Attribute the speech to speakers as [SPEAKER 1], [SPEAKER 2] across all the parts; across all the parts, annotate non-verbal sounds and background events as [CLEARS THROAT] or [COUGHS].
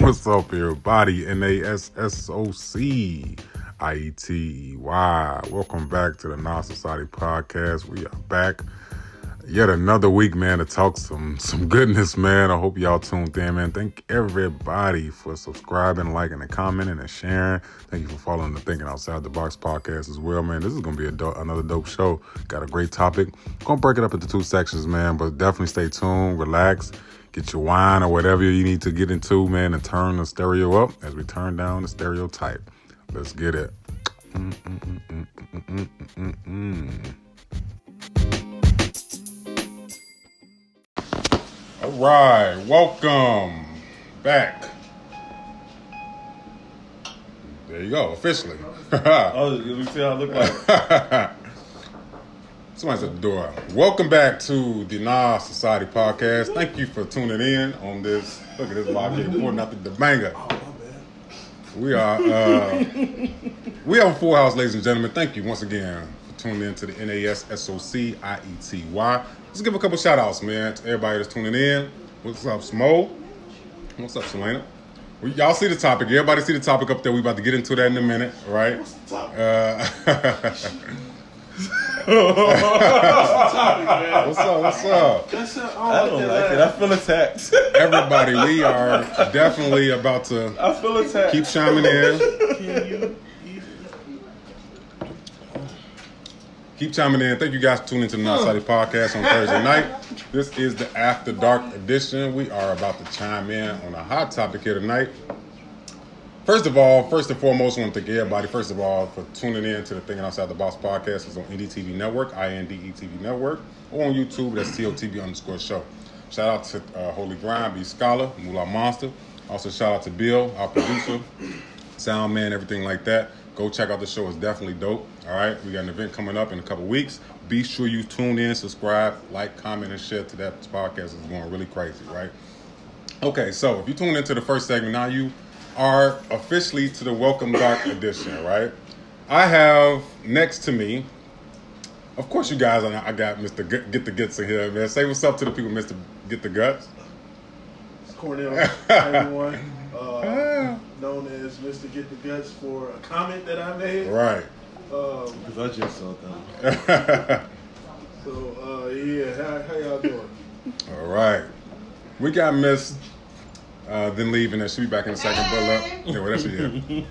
[SPEAKER 1] What's up, everybody? N A S S O C I E T Y. Welcome back to the Non Society Podcast. We are back yet another week, man, to talk some some goodness, man. I hope y'all tuned in, man. Thank everybody for subscribing, liking, and commenting and sharing. Thank you for following the Thinking Outside the Box podcast as well, man. This is gonna be do- another dope show. Got a great topic. Gonna break it up into two sections, man, but definitely stay tuned, relax. Get your wine or whatever you need to get into, man, and turn the stereo up as we turn down the stereotype. Let's get it. All right, welcome back. There you go, officially. [LAUGHS]
[SPEAKER 2] Oh, let me see how I look like. [LAUGHS]
[SPEAKER 1] Somebody's at the door. Welcome back to the Nah Society Podcast. Thank you for tuning in on this. Look at this live getting pouring out the banger. We are uh, we have a full house, ladies and gentlemen. Thank you once again for tuning in to the NASSOC IETY. Let's give a couple shout outs, man, to everybody that's tuning in. What's up, Smo? What's up, Selena? We, y'all see the topic. Everybody see the topic up there. We about to get into that in a minute, right? Uh, [LAUGHS] what's up? What's up?
[SPEAKER 3] That's a,
[SPEAKER 2] I don't like it. I feel attacked. [LAUGHS]
[SPEAKER 1] Everybody, we are definitely about to
[SPEAKER 2] I feel attacked.
[SPEAKER 1] keep chiming in.
[SPEAKER 3] Can you?
[SPEAKER 1] Keep chiming in. Thank you guys for tuning into the Not Society Podcast on Thursday night. This is the After Dark edition. We are about to chime in on a hot topic here tonight. First of all, first and foremost, I want to thank everybody, first of all, for tuning in to the Thinking Outside the Box podcast. It's on NDTV Network, INDETV Network, or on YouTube, that's TOTV underscore show. Shout out to uh, Holy Grind, B Scholar, Moolah Monster. Also, shout out to Bill, our producer, sound man, everything like that. Go check out the show. It's definitely dope. All right. We got an event coming up in a couple weeks. Be sure you tune in, subscribe, like, comment, and share to that podcast. It's going really crazy, right? Okay, so if you tune into the first segment, now you are officially to the Welcome Back edition, right? I have next to me, of course, you guys, I I got Mr. G- Get the Guts in here, man. Say what's up to the people, Mr. Get the Guts.
[SPEAKER 3] It's Cornell, everyone. Uh, [LAUGHS] known as Mr. Get the Guts for a comment that I made.
[SPEAKER 1] Right.
[SPEAKER 3] Um,
[SPEAKER 2] Because I just saw them. [LAUGHS]
[SPEAKER 3] so, uh, yeah, how, how y'all doing?
[SPEAKER 1] All right. We got Miss, uh, then leaving, and she'll be back in a second. But look, yeah, well, that's she here.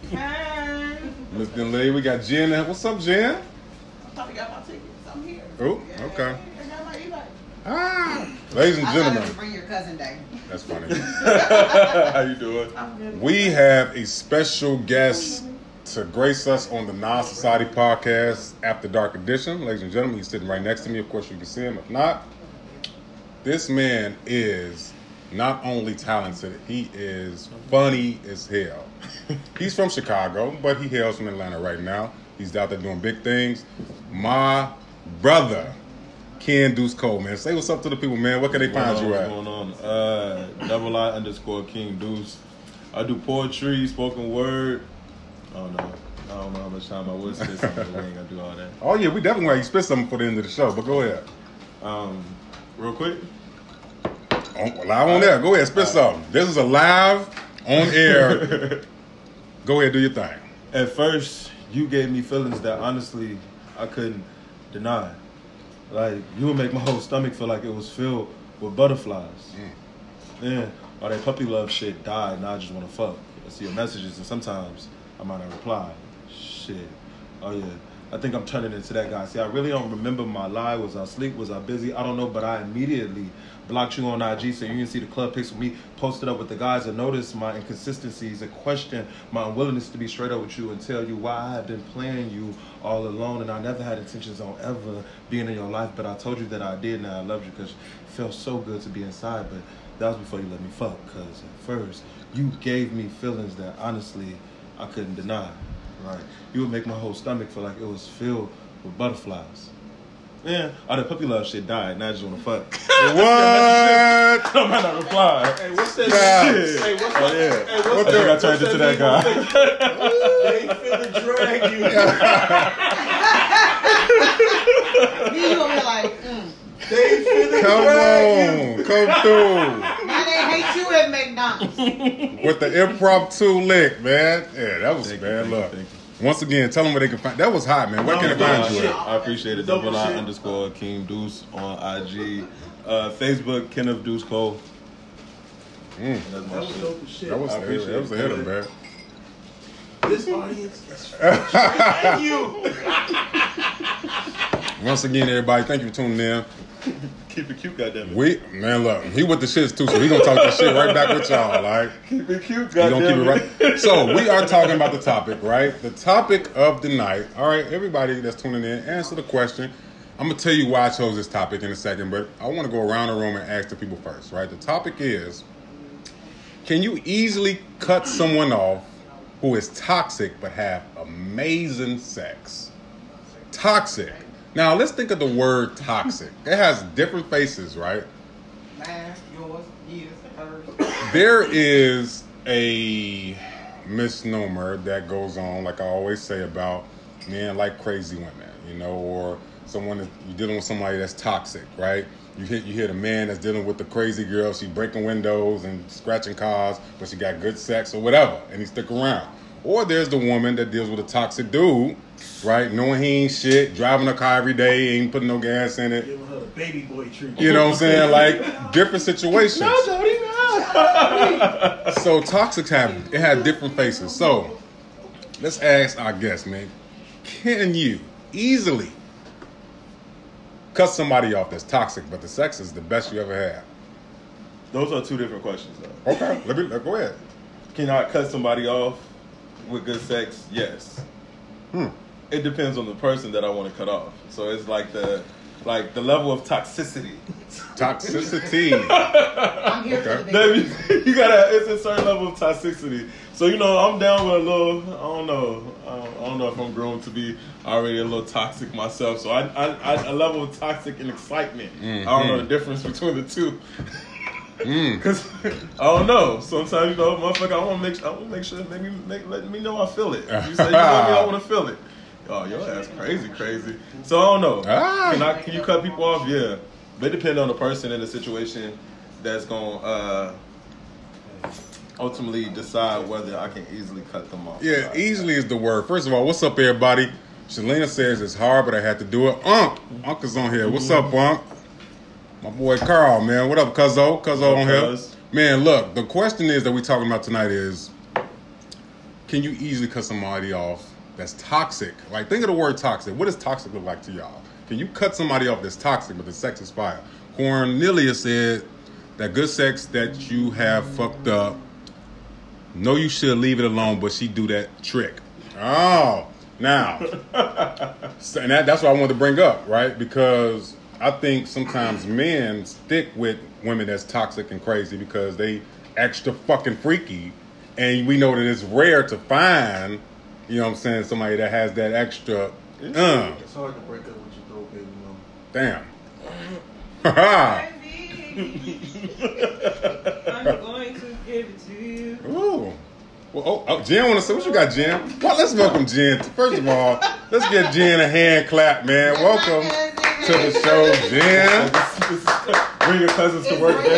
[SPEAKER 1] Miss Then Lee, we got Jen. What's up, Jen?
[SPEAKER 4] I probably got my tickets. I'm here.
[SPEAKER 1] Oh, okay.
[SPEAKER 4] I got my e-bike.
[SPEAKER 1] Ah, ladies and
[SPEAKER 4] I thought it was
[SPEAKER 1] gentlemen,
[SPEAKER 4] bring your cousin day.
[SPEAKER 1] that's funny. [LAUGHS]
[SPEAKER 2] How you doing?
[SPEAKER 4] I'm good.
[SPEAKER 1] We have a special guest to grace us on the Non Society Podcast After Dark Edition. Ladies and gentlemen, he's sitting right next to me. Of course, you can see him. If not, this man is not only talented, he is funny as hell. [LAUGHS] He's from Chicago, but he hails from Atlanta right now. He's out there doing big things. My brother, Ken Deuce Cole, man. Say what's up to the people, man. What can they find you at?
[SPEAKER 2] What's going on? Uh, double I underscore King Deuce. I do poetry, spoken word. I don't know. I don't know how much time I would spend something. We ain't gonna do all that.
[SPEAKER 1] Oh, yeah, we definitely want you to spit something for the end of the show, but go ahead.
[SPEAKER 2] Um, real quick.
[SPEAKER 1] On, live on there. Go ahead, spit something. This is a live on air. [LAUGHS] Go ahead, do your thing.
[SPEAKER 2] At first, you gave me feelings that honestly I couldn't deny. Like you would make my whole stomach feel like it was filled with butterflies. Mm. Yeah, all that puppy love shit died. Now I just want to fuck. I see your messages, and sometimes I might not reply. Shit. Oh yeah. I think I'm turning into that guy. See, I really don't remember my lie. Was I asleep? Was I busy? I don't know, but I immediately blocked you on IG so you can see the club pics with me posted up with the guys and notice my inconsistencies and question my unwillingness to be straight up with you and tell you why I have been playing you all alone and I never had intentions on ever being in your life, but I told you that I did and I loved you because it felt so good to be inside, but that was before you let me fuck because at first you gave me feelings that honestly I couldn't deny. Right. You would make my whole stomach feel like it was filled with butterflies. Yeah, all the puppy love shit died. Now I just want to fuck. [LAUGHS]
[SPEAKER 1] What? [LAUGHS]
[SPEAKER 2] I might not reply.
[SPEAKER 3] Hey, what's that?
[SPEAKER 1] Yeah.
[SPEAKER 2] Shit.
[SPEAKER 3] Hey, what's
[SPEAKER 2] Oh
[SPEAKER 3] that?
[SPEAKER 2] yeah.
[SPEAKER 3] Hey,
[SPEAKER 2] I
[SPEAKER 3] what's
[SPEAKER 2] think I
[SPEAKER 3] that?
[SPEAKER 2] turned
[SPEAKER 3] what's
[SPEAKER 2] into
[SPEAKER 3] that
[SPEAKER 2] that guy.
[SPEAKER 3] They finna drag you. [LAUGHS]
[SPEAKER 4] You gonna be like, mm.
[SPEAKER 3] They finna
[SPEAKER 1] Come
[SPEAKER 3] drag you.
[SPEAKER 1] on, come through. with the impromptu lick, man. Yeah, that was
[SPEAKER 2] Thank you,
[SPEAKER 1] man.
[SPEAKER 2] thank you,
[SPEAKER 1] Look,
[SPEAKER 2] thank
[SPEAKER 1] once again, tell them where they can find. That was hot, man. Where can they
[SPEAKER 3] Double
[SPEAKER 1] find you? At?
[SPEAKER 2] I appreciate it.
[SPEAKER 3] Double
[SPEAKER 2] Double I underscore King Deuce on IG. Uh, Facebook, Kenneth Deuce Cole.
[SPEAKER 1] Mm,
[SPEAKER 2] That's my
[SPEAKER 3] That was
[SPEAKER 2] shit.
[SPEAKER 3] dope as shit.
[SPEAKER 1] that was
[SPEAKER 2] I appreciate
[SPEAKER 1] that was a
[SPEAKER 2] it.
[SPEAKER 1] hitter, man.
[SPEAKER 3] This audience is [LAUGHS] thank you.
[SPEAKER 1] Once again, everybody, thank you for tuning in.
[SPEAKER 2] Keep it cute, goddammit.
[SPEAKER 1] We man, look, he with the shits too, so he gonna talk that shit right back with y'all. Like
[SPEAKER 2] keep it cute,
[SPEAKER 1] we gonna keep it right. So we are talking about the topic, right? The topic of the night. All right, everybody that's tuning in, answer the question. I'm gonna tell you why I chose this topic in a second, but I want to go around the room and ask the people first, right? The topic is: Can you easily cut someone off who is toxic but have amazing sex? Toxic. Now let's think of the word toxic. It has different faces, right?
[SPEAKER 4] Mine, yours, his, hers.
[SPEAKER 1] there is a misnomer that goes on, like I always say about men like crazy women, you know, or someone that you're dealing with somebody that's toxic, right? You hit you hear the man that's dealing with the crazy girl, she breaking windows and scratching cars, but she got good sex or whatever, and he stick around. Or there's the woman that deals with a toxic dude, right? Knowing he ain't shit, driving a car every day, ain't putting no gas in it.
[SPEAKER 3] Giving her the baby boy treatment.
[SPEAKER 1] You know what I'm saying? Like different situations. No, Jody, no. [LAUGHS] so toxics have it had different faces. So let's ask our guest, man. Can you easily cut somebody off that's toxic, but the sex is the best you ever had?
[SPEAKER 2] Those are two different questions, though.
[SPEAKER 1] Okay, let me let, go ahead.
[SPEAKER 2] Can I cut somebody off with good sex? Yes.
[SPEAKER 1] Hmm.
[SPEAKER 2] It depends on the person that I want to cut off. So it's like the like the level of toxicity.
[SPEAKER 1] Toxicity. [LAUGHS]
[SPEAKER 4] I'm here
[SPEAKER 1] Okay.
[SPEAKER 4] for the baby. [LAUGHS]
[SPEAKER 2] you gotta. It's a certain level of toxicity. So you know, I'm down with a little. I don't know. I don't, I don't know if I'm grown to be already a little toxic myself. So I, I, I a level of toxic and excitement. I don't know the difference between the two.
[SPEAKER 1] Mm. [LAUGHS]
[SPEAKER 2] Cause I don't know. Sometimes you know, motherfucker, I want to make. I want to make sure. Maybe make, let me know I feel it. You say you love me, I want to feel it. Oh, your ass crazy, crazy. So I don't know.
[SPEAKER 1] Ah.
[SPEAKER 2] Can I? Can you cut people off? Yeah, but it depends on the person and the situation that's gonna uh, ultimately decide whether I can easily cut them off.
[SPEAKER 1] Yeah, easily is the word. First of all, what's up, everybody? Shalina says it's hard, but I had to do it. Unc, Unc is on here. What's up, Unc? My boy Carl, man. What up, Cuzzo? Cuzzo on here. Man, look, the question is that we're talking about tonight is can you easily cut somebody off that's toxic? Like, think of the word toxic. What does toxic look like to y'all? Can you cut somebody off that's toxic, but the sex is fire? Cornelia said that good sex that you have fucked up, know you should leave it alone, but she do that trick. Oh, now, so- [LAUGHS] and that, that's what I wanted to bring up, right? Because I think sometimes men stick with women that's toxic and crazy because they extra fucking freaky, and we know that it's rare to find, you know what I'm saying, somebody that has that extra. Uh,
[SPEAKER 3] It's hard to break up with your throat, baby mama.
[SPEAKER 1] damn. [LAUGHS] [LAUGHS]
[SPEAKER 5] I'm going to give it to you.
[SPEAKER 1] Ooh. Well, oh, oh, Jen want to say what you got, Jen? Well, let's welcome Jen. First of all, let's give Jen a hand clap, man. Welcome to the show, Jen.
[SPEAKER 2] Bring your cousins to work, man.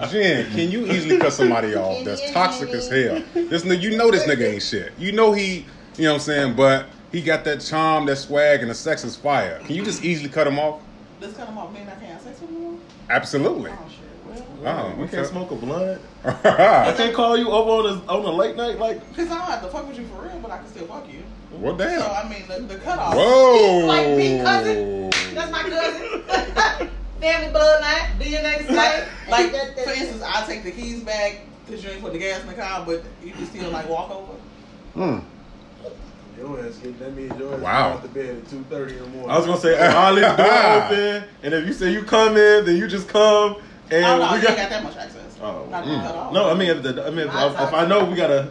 [SPEAKER 2] [LAUGHS]
[SPEAKER 1] Jen, can you easily cut somebody off that's toxic as hell? This nigga, you know this nigga ain't shit. You know he, you know what I'm saying, but he got that charm, that swag, and the sex is fire. Can you just easily cut him off?
[SPEAKER 4] Let's cut them off. Man, I can't have sex with them.
[SPEAKER 1] Absolutely.
[SPEAKER 4] Oh shit. Well,
[SPEAKER 1] Oh,
[SPEAKER 2] we
[SPEAKER 1] okay.
[SPEAKER 2] can't smoke a blunt. [LAUGHS] I can't call you over on a on a late night like.
[SPEAKER 4] Cause I don't have to fuck with you for real, but I can still fuck you.
[SPEAKER 1] well, damn. So.
[SPEAKER 4] I mean, the, the cutoff.
[SPEAKER 1] Whoa.
[SPEAKER 4] Like big cousin. That's my cousin. [LAUGHS] [LAUGHS] Family bloodline, DNA side. Like, for instance, I take the keys back because you ain't put the gas in the car, but you can still like walk over.
[SPEAKER 1] Hmm.
[SPEAKER 3] Your ass get that means your ass
[SPEAKER 1] Wow.
[SPEAKER 3] wow. out the bed at two thirty in the morning.
[SPEAKER 2] I was gonna say, if I leave the door open, and if you say you come in, then you just come, and
[SPEAKER 4] oh no,
[SPEAKER 2] we
[SPEAKER 4] you ain't
[SPEAKER 2] got.
[SPEAKER 4] got that much access.
[SPEAKER 2] Oh.
[SPEAKER 4] Not to be cut.
[SPEAKER 2] No, I mean, if the, I mean, if, if I know we got a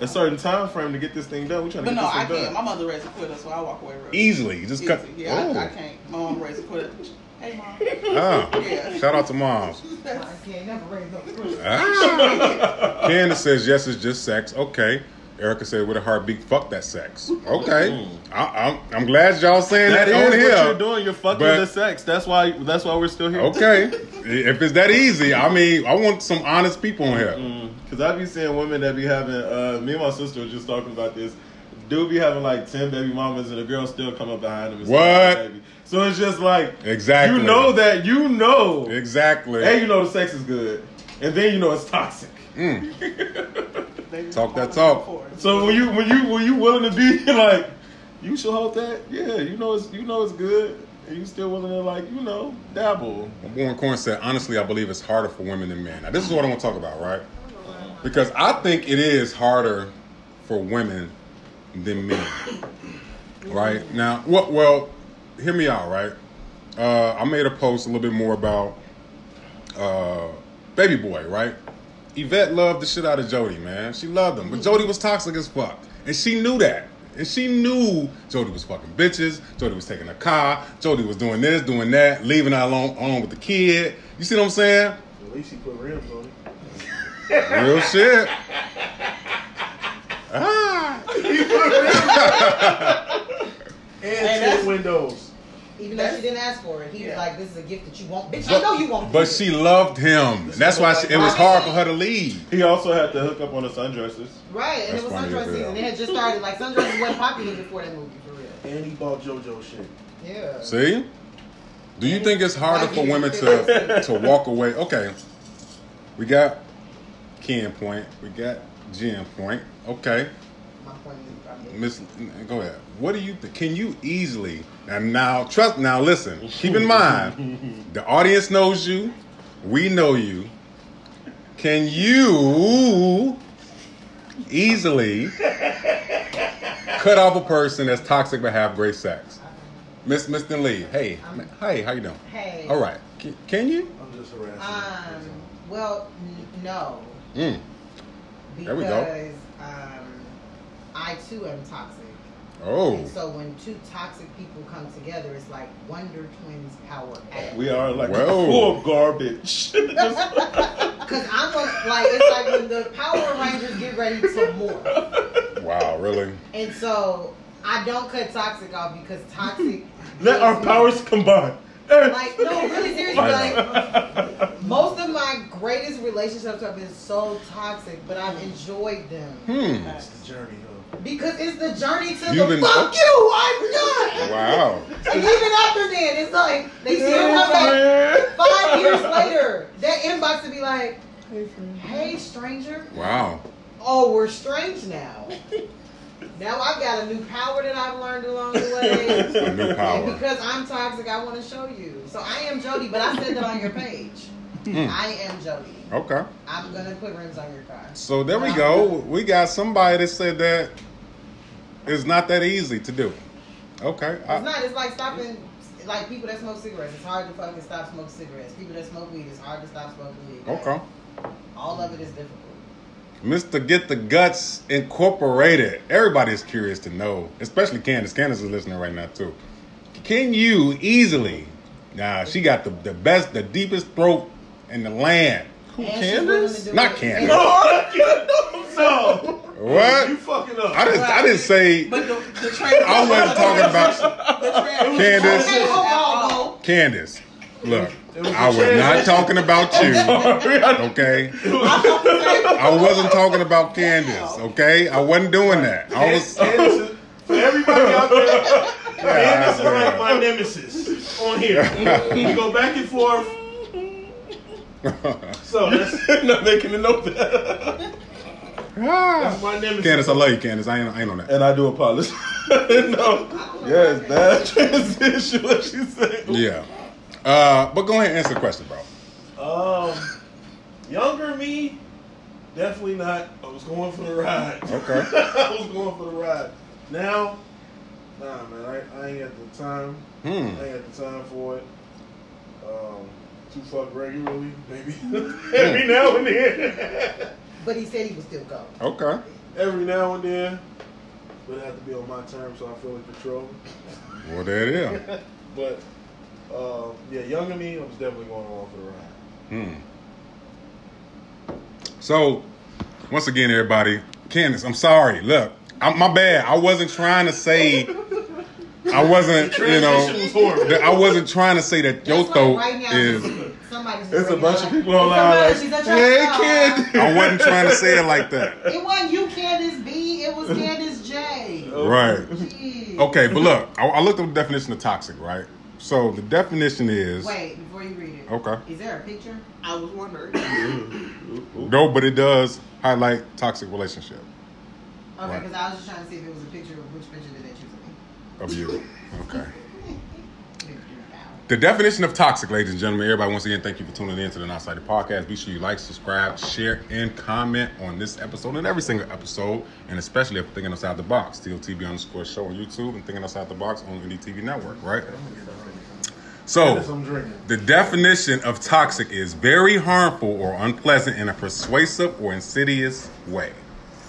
[SPEAKER 2] a certain time frame to get this thing done, We're trying to
[SPEAKER 4] But
[SPEAKER 2] get
[SPEAKER 4] no,
[SPEAKER 2] this
[SPEAKER 4] I
[SPEAKER 2] thing
[SPEAKER 4] can't.
[SPEAKER 2] done.
[SPEAKER 4] My mother raised a quitter, so I walk away real
[SPEAKER 1] Easily. You just cut.
[SPEAKER 4] easy. Yeah, I, I can't. My mom raised a quitter. Hey, mom.
[SPEAKER 1] Ah.
[SPEAKER 4] Yeah.
[SPEAKER 1] Shout out to moms. [LAUGHS]
[SPEAKER 4] That's-
[SPEAKER 5] can't never raise no fruit.
[SPEAKER 1] Ah. [LAUGHS] Candace says yes, it's just sex. Okay. Erica said with a heartbeat, fuck that sex. Okay. I, I'm, I'm glad y'all saying that,
[SPEAKER 2] that
[SPEAKER 1] on here.
[SPEAKER 2] What you're doing. You're fucking
[SPEAKER 1] But-
[SPEAKER 2] the sex. That's why. That's why we're still here.
[SPEAKER 1] Okay. [LAUGHS] if it's that easy, I mean, I want some honest people on here.
[SPEAKER 2] Because I be seeing women that be having. Uh, me and my sister were just talking about this. Dude be having like ten baby mamas, and the girl still come up behind him. And
[SPEAKER 1] What?
[SPEAKER 2] start having a baby. So it's just like
[SPEAKER 1] Exactly.
[SPEAKER 2] You know that you know.
[SPEAKER 1] Exactly.
[SPEAKER 2] Hey, you know the sex is good, and then you know it's toxic.
[SPEAKER 1] Mm. [LAUGHS]
[SPEAKER 3] They
[SPEAKER 1] Talk that talk.
[SPEAKER 3] for it.
[SPEAKER 2] So when you when you when you willing to be [LAUGHS] like, you should hold that. Yeah, you know it's you know it's good, and you still willing to like you know dabble.
[SPEAKER 1] Born Corn said, honestly, I believe it's harder for women than men. Now, this is what I want to talk about, right? Because I think it is harder for women than men. Right? Now, what, well, hear me out, right? Uh, I made a post a little bit more about uh, Baby Boy, right? Yvette loved the shit out of Jody, man. She loved him. But Jody was toxic as fuck. And she knew that. And she knew Jody was fucking bitches. Jody was taking a car. Jody was doing this, doing that, leaving her alone, alone with the kid. You see what I'm saying?
[SPEAKER 3] At least [LAUGHS] [LAUGHS] he put rims on it.
[SPEAKER 1] Real shit. Ah. he put rims on it.
[SPEAKER 3] And
[SPEAKER 4] that's-
[SPEAKER 3] tinted windows.
[SPEAKER 6] Even though she didn't ask for it, he was like, "This is a gift that you want, bitch. I know you want."
[SPEAKER 1] But
[SPEAKER 6] this."
[SPEAKER 1] she loved him. That's why she, it was hard for her to leave.
[SPEAKER 2] He also had to hook up on the sundresses.
[SPEAKER 6] right, and
[SPEAKER 1] That's
[SPEAKER 6] it was
[SPEAKER 1] funny as
[SPEAKER 6] sundress season. It had just started. Like sundresses wasn't popular before that movie, for real.
[SPEAKER 3] And he bought JoJo shit.
[SPEAKER 6] Yeah.
[SPEAKER 1] See? Do you think it's harder for women to to walk away? Okay. We got Ken point. We got Jen point. Okay.
[SPEAKER 6] My point is probably.
[SPEAKER 1] Miss go ahead. What do you think? Can you easily and now trust now listen, keep in mind [LAUGHS] the audience knows you, we know you. Can you easily cut off a person that's toxic but have great sex? Miss Mr. Lee, hey, hey, how you doing?
[SPEAKER 6] Hey.
[SPEAKER 1] All right, can, can you?
[SPEAKER 3] I'm just harassing.
[SPEAKER 6] Um. Well, n- no.
[SPEAKER 1] Mm.
[SPEAKER 6] Because
[SPEAKER 1] There we go.
[SPEAKER 6] um, I too am toxic.
[SPEAKER 1] Oh,
[SPEAKER 6] And so when two toxic people come together, it's like Wonder Twins power act.
[SPEAKER 2] We are like
[SPEAKER 1] Whoa.
[SPEAKER 2] full of garbage. [LAUGHS]
[SPEAKER 6] Because I'm a, like, it's like when the Power Rangers get ready to morph.
[SPEAKER 1] wow, really?
[SPEAKER 6] And so I don't cut toxic off because toxic. [LAUGHS]
[SPEAKER 2] Let our
[SPEAKER 6] gives me-
[SPEAKER 2] powers combine.
[SPEAKER 6] Like, no, really seriously. Like, most of my greatest relationships have been so toxic, but I've enjoyed them.
[SPEAKER 1] Hmm.
[SPEAKER 3] That's the journey, huh?
[SPEAKER 6] Because it's the journey to
[SPEAKER 1] You've
[SPEAKER 6] the
[SPEAKER 1] been-
[SPEAKER 6] fuck you, I'm done.
[SPEAKER 1] Wow. [LAUGHS]
[SPEAKER 6] And even after then, it's like they see him come back five years [LAUGHS] later. That inbox to be like, "Hey, stranger.
[SPEAKER 1] Wow.
[SPEAKER 6] Oh, we're strange now. Now I've got a new power that I've learned along the way. [LAUGHS]
[SPEAKER 1] A new power.
[SPEAKER 6] And because I'm toxic, I want to show you. So I am Jody, but I said that on your page.
[SPEAKER 1] Hmm.
[SPEAKER 6] I am Jody.
[SPEAKER 1] Okay.
[SPEAKER 6] I'm gonna put rims on your car.
[SPEAKER 1] So there we go. [LAUGHS] We got somebody that said that it's not that easy to do. Okay.
[SPEAKER 6] It's
[SPEAKER 1] I,
[SPEAKER 6] not. It's like stopping. Like people that smoke cigarettes, it's hard to fucking stop smoking cigarettes. People that smoke weed, it's hard to stop smoking weed.
[SPEAKER 1] okay.
[SPEAKER 6] All of it is difficult.
[SPEAKER 1] Mr. Get the Guts Incorporated. Everybody's curious to know, especially Candace. Candace is listening right now too. Can you easily? Nah, she got the, the best, the deepest throat in the land.
[SPEAKER 2] Who,
[SPEAKER 6] And she's willing to
[SPEAKER 2] Candace?
[SPEAKER 1] Not. Candace. [LAUGHS]
[SPEAKER 3] No,
[SPEAKER 1] What?
[SPEAKER 3] you fucking up.
[SPEAKER 1] I didn't. I didn't say
[SPEAKER 4] But the, the trans-
[SPEAKER 1] I wasn't talking about
[SPEAKER 4] the trans-
[SPEAKER 1] Candace.
[SPEAKER 6] Okay, hold on, hold on.
[SPEAKER 1] Candace. Look,
[SPEAKER 3] was
[SPEAKER 1] I was
[SPEAKER 3] the
[SPEAKER 1] not talking about [LAUGHS] you. Okay. [LAUGHS] I wasn't talking about Candace. Okay. I wasn't doing that. I was.
[SPEAKER 3] Candace is- for everybody out there, Candace is like my nemesis on here. We go back and forth. [LAUGHS] So that's, [LAUGHS]
[SPEAKER 2] Not making a note that.
[SPEAKER 3] that's my nemesis.
[SPEAKER 1] Candace, I love you, Candace. I ain't, I ain't on that.
[SPEAKER 2] And I do apologize. [LAUGHS] no. Yes, bad transition, what she said.
[SPEAKER 1] Yeah. Uh, but go ahead and answer the question, bro.
[SPEAKER 3] Um, younger me, definitely not. I was going for the ride.
[SPEAKER 1] Okay.
[SPEAKER 3] I was going for the ride. Now, nah, man, I, I ain't got the time.
[SPEAKER 1] Hmm.
[SPEAKER 3] I ain't got the time for it. Um, too fuck regularly, maybe. [LAUGHS] Every now and then.
[SPEAKER 6] But he said he would still go.
[SPEAKER 1] Okay.
[SPEAKER 3] Every now and then. But it have to be on my terms so I feel in control.
[SPEAKER 1] Well, there it is. [LAUGHS]
[SPEAKER 3] But, uh, yeah, younger me, I was definitely going along for the ride.
[SPEAKER 1] Hmm. So, once again, everybody, Candace, I'm sorry. Look, I'm, my bad. I wasn't trying to say. I wasn't, you know,
[SPEAKER 3] was
[SPEAKER 1] I wasn't trying to say that your
[SPEAKER 6] That's
[SPEAKER 1] throat
[SPEAKER 6] right now,
[SPEAKER 1] is.
[SPEAKER 6] somebody's
[SPEAKER 2] There's a bunch of people online
[SPEAKER 6] Somebody-
[SPEAKER 2] like,
[SPEAKER 6] she's not
[SPEAKER 2] hey, kid.
[SPEAKER 1] I wasn't trying to say it like that. [LAUGHS]
[SPEAKER 6] It wasn't you, Candace B. It was Candace J.
[SPEAKER 1] Right.
[SPEAKER 6] Jeez.
[SPEAKER 1] Okay, but look, I, I looked up the definition of toxic, right? So the definition is
[SPEAKER 6] Wait, before you read it.
[SPEAKER 1] okay.
[SPEAKER 6] Is there a picture?
[SPEAKER 4] I was wondering. [COUGHS]
[SPEAKER 1] No, but it does highlight toxic relationship
[SPEAKER 6] Okay,
[SPEAKER 1] Right.
[SPEAKER 6] because I was just trying to see if it was a picture of which picture did they choose of
[SPEAKER 1] you. Okay. The definition of toxic, ladies and gentlemen, everybody, once again, thank you for tuning in to the Outside the Podcast. Be sure you like, subscribe, share, and comment on this episode and every single episode, and especially if you're thinking outside the box. Steel TV underscore show on YouTube and thinking outside the box on NDTV Network, right? So,
[SPEAKER 3] Yes, I'm drinking.
[SPEAKER 1] the definition of toxic is very harmful or unpleasant in a persuasive or insidious way.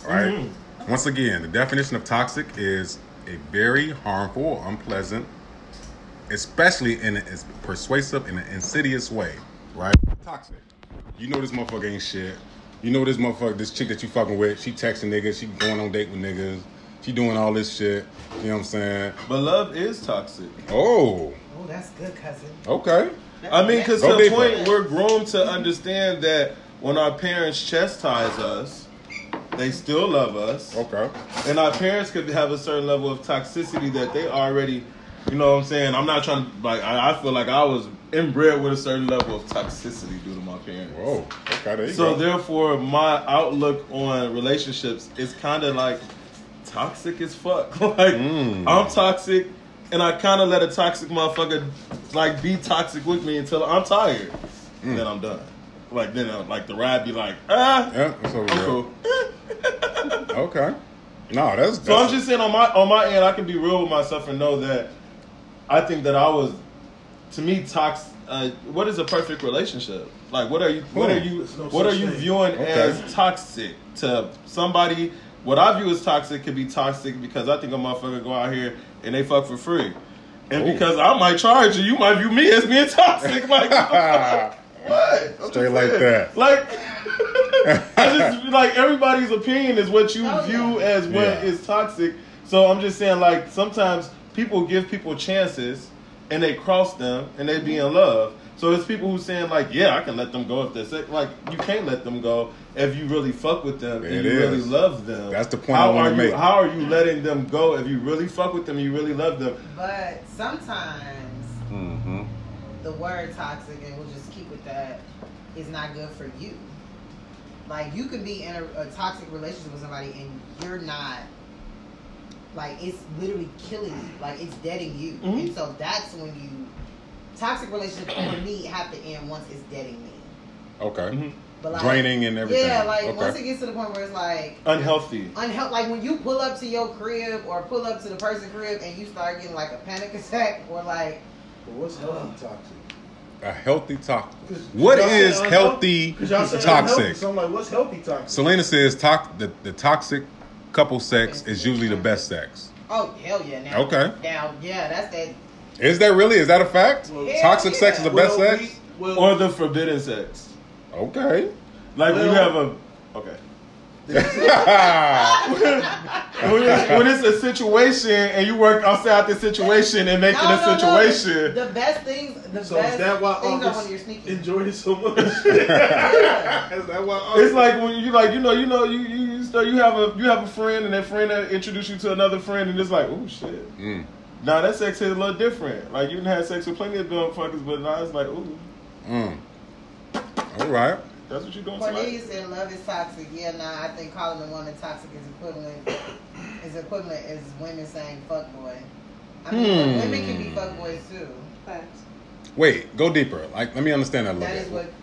[SPEAKER 1] Right? Once again, the definition of toxic is a very harmful or unpleasant, especially in a persuasive in an insidious way. Right? Toxic. You know this motherfucker ain't shit. You know this motherfucker, this chick that you fucking with, she texting niggas, she going on date with niggas, she doing all this shit. You know what I'm saying?
[SPEAKER 2] But love is toxic.
[SPEAKER 1] Oh,
[SPEAKER 6] Oh, that's good, cousin.
[SPEAKER 1] okay.
[SPEAKER 2] I mean, because to the point we're grown to understand that when our parents chastise us, they still love us.
[SPEAKER 1] Okay.
[SPEAKER 2] And our parents could have a certain level of toxicity that they already, you know what I'm saying? I'm not trying to, like, I, I feel like I was inbred with a certain level of toxicity due to my parents.
[SPEAKER 1] Whoa. Okay, there you
[SPEAKER 2] So
[SPEAKER 1] go.
[SPEAKER 2] therefore, my outlook on relationships is kind of like toxic as fuck. [LAUGHS] like
[SPEAKER 1] Mm.
[SPEAKER 2] I'm toxic, and I kind of let a toxic motherfucker like be toxic with me until I'm tired.
[SPEAKER 1] Mm.
[SPEAKER 2] Then I'm done. Like then, uh, like the ride be like, ah,
[SPEAKER 1] Yeah, that's over
[SPEAKER 2] cool. [LAUGHS]
[SPEAKER 1] Okay. No, that's, that's
[SPEAKER 2] So I'm just saying on my on my end, I can be real with myself and know that I think that I was, to me, toxic. Uh, what is a perfect relationship? Like, what are you? What are you?
[SPEAKER 3] No
[SPEAKER 2] What are you
[SPEAKER 3] thing.
[SPEAKER 2] viewing
[SPEAKER 1] Okay.
[SPEAKER 2] as toxic to somebody? What I view as toxic could be toxic because I think a motherfucker go out here and they fuck for free, and
[SPEAKER 1] Ooh.
[SPEAKER 2] because I might charge you, you might view me as being toxic. [LAUGHS] Like, [LAUGHS] what? I'm
[SPEAKER 1] Straight like that.
[SPEAKER 2] Like, [LAUGHS] I just like everybody's opinion is what you
[SPEAKER 6] Oh,
[SPEAKER 2] view
[SPEAKER 6] yeah.
[SPEAKER 2] as what
[SPEAKER 1] Yeah.
[SPEAKER 2] is toxic. So I'm just saying, like sometimes people give people chances and they cross them and they be in love. So it's people who saying like, yeah, I can let them go if they're sick. Like you can't let them go if you really fuck with them and
[SPEAKER 1] It
[SPEAKER 2] you really love them.
[SPEAKER 1] That's the point I
[SPEAKER 2] How
[SPEAKER 1] wanna
[SPEAKER 2] are you?
[SPEAKER 1] make.
[SPEAKER 2] How are you letting them go if you really fuck with them? and You really love them.
[SPEAKER 6] But sometimes
[SPEAKER 1] Mm-hmm.
[SPEAKER 6] the word toxic, and we'll just keep with that, is not good for you. Like you can be in a, a toxic relationship with somebody and you're not like it's literally killing you. Like it's deading you.
[SPEAKER 2] Mhm.
[SPEAKER 6] And so that's when you toxic relationships for me have to end once it's deading me.
[SPEAKER 1] Okay.
[SPEAKER 6] But like
[SPEAKER 1] Draining and everything.
[SPEAKER 6] Yeah, like
[SPEAKER 1] Okay.
[SPEAKER 6] once it gets to the point where it's like
[SPEAKER 2] Unhealthy.
[SPEAKER 6] unhealthy. Like when you pull up to your crib or pull up to the person's crib and you start getting like a panic attack or like
[SPEAKER 3] But what's healthy toxic?
[SPEAKER 1] A healthy toxic.
[SPEAKER 3] 'Cause
[SPEAKER 1] What
[SPEAKER 3] y'all
[SPEAKER 1] is
[SPEAKER 3] said uh,
[SPEAKER 1] healthy
[SPEAKER 3] Because y'all said unhealthy,
[SPEAKER 1] toxic?
[SPEAKER 3] So I'm like, what's healthy toxic?
[SPEAKER 1] Selena says tox- the, the toxic couple sex is usually the best sex.
[SPEAKER 6] oh hell yeah now
[SPEAKER 1] Okay.
[SPEAKER 6] now yeah that's that
[SPEAKER 1] Is that really? Is that a fact?
[SPEAKER 3] Well,
[SPEAKER 1] toxic
[SPEAKER 6] yeah.
[SPEAKER 1] sex is the best
[SPEAKER 3] Well,
[SPEAKER 1] sex?
[SPEAKER 3] we- well,
[SPEAKER 2] Or the forbidden sex.
[SPEAKER 1] Okay.
[SPEAKER 2] Like when you have a. Okay. When, it's, when it's a situation and you work outside the situation and make
[SPEAKER 6] No,
[SPEAKER 2] it a
[SPEAKER 6] no, no.
[SPEAKER 2] situation.
[SPEAKER 6] the best things the
[SPEAKER 3] so
[SPEAKER 6] best
[SPEAKER 3] is that why
[SPEAKER 6] things are when you're sneaky
[SPEAKER 3] enjoyed it so much? [LAUGHS]
[SPEAKER 6] Yeah.
[SPEAKER 3] is that why August?
[SPEAKER 2] It's like when you like you know you know you you you, start, you have a you have a friend and that friend that introduce you to another friend and it's like oh shit.
[SPEAKER 1] Mm.
[SPEAKER 2] Now that sex is a little different. Like you done had sex with plenty of dumb fuckers, but now it's like ooh,
[SPEAKER 1] Mm. All right.
[SPEAKER 2] That's what you're doing to
[SPEAKER 6] Cornelius said love is toxic. Yeah, nah, I think calling a woman toxic is equivalent is equivalent as women saying fuck boy. I mean,
[SPEAKER 1] Hmm.
[SPEAKER 6] women can be fuck boys too.
[SPEAKER 4] Facts.
[SPEAKER 1] Wait, go deeper. Like, let me understand that a
[SPEAKER 6] That
[SPEAKER 1] little
[SPEAKER 6] is
[SPEAKER 1] bit.
[SPEAKER 6] what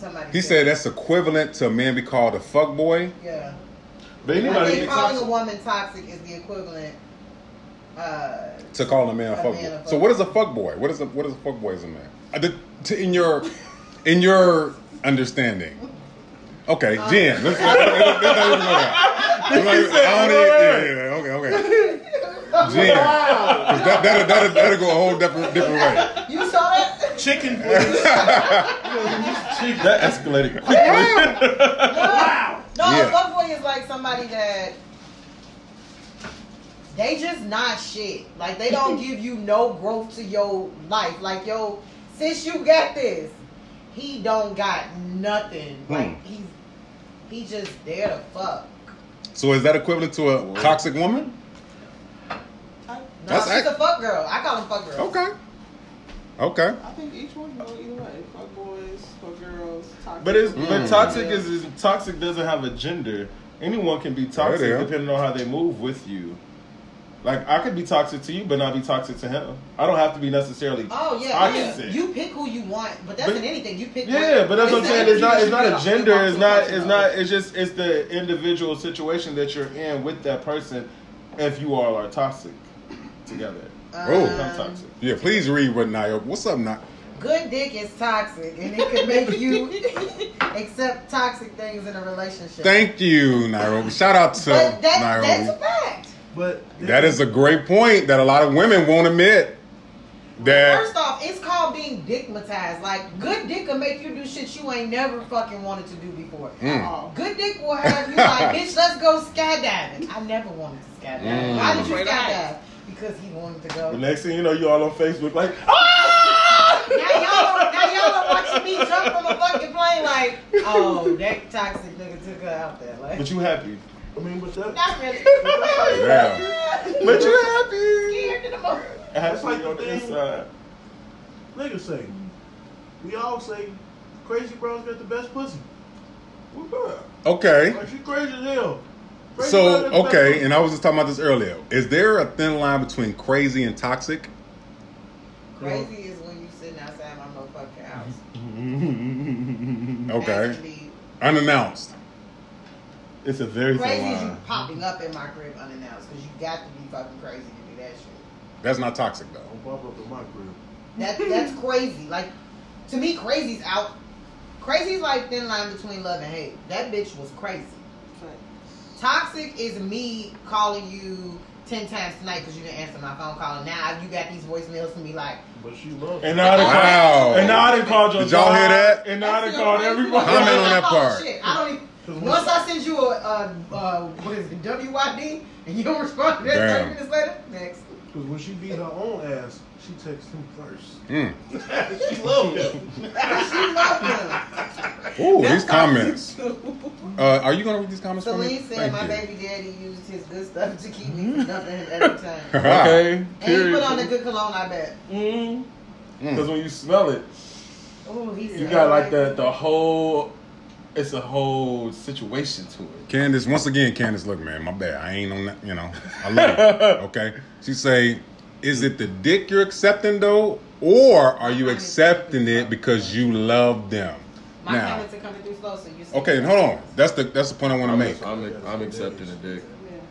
[SPEAKER 6] somebody
[SPEAKER 1] He said that's equivalent to a man be called a fuck boy.
[SPEAKER 6] Yeah.
[SPEAKER 2] But
[SPEAKER 6] I
[SPEAKER 2] anybody
[SPEAKER 6] think
[SPEAKER 2] get
[SPEAKER 6] calling a woman toxic is the equivalent. Uh,
[SPEAKER 1] To calling a man a
[SPEAKER 6] A
[SPEAKER 1] fuck
[SPEAKER 6] man
[SPEAKER 1] boy.
[SPEAKER 6] a
[SPEAKER 1] So what is a fuck boy? What is a what is a fuck boy as a man? Uh, the, to, in your in your understanding. Okay,
[SPEAKER 6] Uh,
[SPEAKER 1] Jen. Let's, [LAUGHS] let's, let's, let's not even go there. Let's not even- I don't even- yeah, yeah, yeah, okay, okay. Jen. 'Cause That, that'll, that'll, that'll go a whole different, different way.
[SPEAKER 6] you saw that?
[SPEAKER 3] chicken, [LAUGHS] please.
[SPEAKER 2] That escalated quickly.
[SPEAKER 6] No, [LAUGHS] No,
[SPEAKER 1] Yeah.
[SPEAKER 6] a fuckboy is like somebody that they just not shit. Like they don't give you no growth to your life. Like yo, since you got this, he don't got nothing.
[SPEAKER 1] Hmm.
[SPEAKER 6] Like he's he just there to fuck.
[SPEAKER 1] So is that equivalent to a toxic woman?
[SPEAKER 6] No,
[SPEAKER 1] That's
[SPEAKER 6] she's
[SPEAKER 1] act-
[SPEAKER 6] a fuck girl. I call him fuck girl.
[SPEAKER 1] Okay. Okay.
[SPEAKER 4] I think each one go either way. Fuck boys, fuck girls, toxic.
[SPEAKER 2] But it's
[SPEAKER 1] Mm.
[SPEAKER 2] but toxic is, is toxic doesn't have a gender. Anyone can be toxic
[SPEAKER 1] Yeah, yeah.
[SPEAKER 2] depending on how they move with you. Like I could be toxic to you, but not be toxic to him. I don't have to be necessarily
[SPEAKER 6] Oh yeah,
[SPEAKER 2] toxic.
[SPEAKER 6] mean, you pick who you want, but that's
[SPEAKER 2] But-
[SPEAKER 6] in anything. You pick.
[SPEAKER 2] yeah, but that's what I'm saying. It's not. It's not a gender. It's not. It's
[SPEAKER 6] It's
[SPEAKER 2] not. It's just. It's the individual situation that you're in with that person. If you all are toxic together,
[SPEAKER 1] Oh.
[SPEAKER 2] become toxic.
[SPEAKER 1] Yeah, please read what Niobe. What's up, Niobe?
[SPEAKER 6] Good dick is toxic, and it can make you [LAUGHS] accept toxic things in a relationship.
[SPEAKER 1] Thank you, Nairobi. Shout out to
[SPEAKER 6] but that, that's a fact.
[SPEAKER 3] But
[SPEAKER 1] That is a great point that a lot of women won't admit. That
[SPEAKER 6] First off, it's called being dickmatized. Like, good dick will make you do shit you ain't never fucking wanted to do before.
[SPEAKER 1] Mm.
[SPEAKER 6] Good dick will have you like, [LAUGHS] bitch, let's go skydiving. I never wanted to skydive.
[SPEAKER 1] Mm.
[SPEAKER 6] Why did you
[SPEAKER 4] Afraid of
[SPEAKER 6] skydive? Because he wanted to go.
[SPEAKER 2] The next thing you know, you all on Facebook like, ah!
[SPEAKER 6] Now y'all, now y'all are watching me jump from a fucking plane like, oh, that toxic nigga took her out there. Like,
[SPEAKER 2] but you happy.
[SPEAKER 3] I mean, but that,
[SPEAKER 6] not really.
[SPEAKER 1] Yeah.
[SPEAKER 2] But you happy.
[SPEAKER 6] Scared to the bone.
[SPEAKER 3] That's
[SPEAKER 2] Happy
[SPEAKER 3] like the
[SPEAKER 2] on the
[SPEAKER 3] thing-
[SPEAKER 2] inside.
[SPEAKER 3] niggas say. We all say, crazy bro's got the best pussy. We good.
[SPEAKER 1] okay.
[SPEAKER 3] Like she crazy as hell. Crazy
[SPEAKER 1] So
[SPEAKER 3] bro's got the best
[SPEAKER 1] okay, and I was just talking about this earlier. Is there a thin line between crazy and toxic?
[SPEAKER 6] Crazy is when you sitting outside my motherfucking house. [LAUGHS]
[SPEAKER 1] Okay,
[SPEAKER 6] Actually,
[SPEAKER 1] unannounced.
[SPEAKER 2] It's a very
[SPEAKER 6] crazy
[SPEAKER 2] thin
[SPEAKER 6] is you
[SPEAKER 2] line.
[SPEAKER 6] popping up in my crib unannounced because you got to be fucking crazy to do that shit.
[SPEAKER 1] That's not toxic though.
[SPEAKER 3] Don't pop up in my crib.
[SPEAKER 6] That that's crazy. Like to me, crazy's out. Crazy's like thin line between love and hate. That bitch was crazy. Toxic is me calling you ten times tonight because you didn't answer my phone call, and now you got these voicemails from me like,
[SPEAKER 3] But she loves
[SPEAKER 2] And now I done
[SPEAKER 1] Wow.
[SPEAKER 2] called, and now I done called your
[SPEAKER 1] Did y'all hear that?
[SPEAKER 2] And now I done
[SPEAKER 6] That's
[SPEAKER 2] called
[SPEAKER 6] your
[SPEAKER 2] everybody.
[SPEAKER 1] Comment on
[SPEAKER 6] I
[SPEAKER 1] that
[SPEAKER 6] don't
[SPEAKER 1] part.
[SPEAKER 6] Shit. I don't even.
[SPEAKER 3] Cause when
[SPEAKER 6] Once I send you a, uh, uh, what is it, WYD, and you don't respond to that
[SPEAKER 1] Damn.
[SPEAKER 6] 30 minutes later, next.
[SPEAKER 3] Cause when she beat her own ass, she texts him first.
[SPEAKER 1] Mm. [LAUGHS]
[SPEAKER 3] she loves him.
[SPEAKER 6] She loved him.
[SPEAKER 1] Ooh, these comments. Uh, are you gonna read these comments for me?
[SPEAKER 6] Said
[SPEAKER 1] Thank
[SPEAKER 6] my
[SPEAKER 1] you.
[SPEAKER 6] baby daddy used his good stuff to keep me from dumping him every [LAUGHS] time.
[SPEAKER 2] Okay,
[SPEAKER 6] And he put on a good cologne, I bet.
[SPEAKER 2] Mm.
[SPEAKER 1] Mm.
[SPEAKER 2] Because when you smell it,
[SPEAKER 6] Ooh, he's
[SPEAKER 2] you got like the the whole. It's a whole situation to it.
[SPEAKER 1] Candace, once again, Candace, look, man, my bad. I ain't on that, you know. I love it. [LAUGHS] Okay. She say, is it the dick you're accepting though, or are you accepting it because you love them?
[SPEAKER 6] My
[SPEAKER 1] Now,
[SPEAKER 6] comments are coming through slow, so you
[SPEAKER 1] okay, hold on. That's the that's the point I want to make.
[SPEAKER 2] I'm, I'm accepting a dick.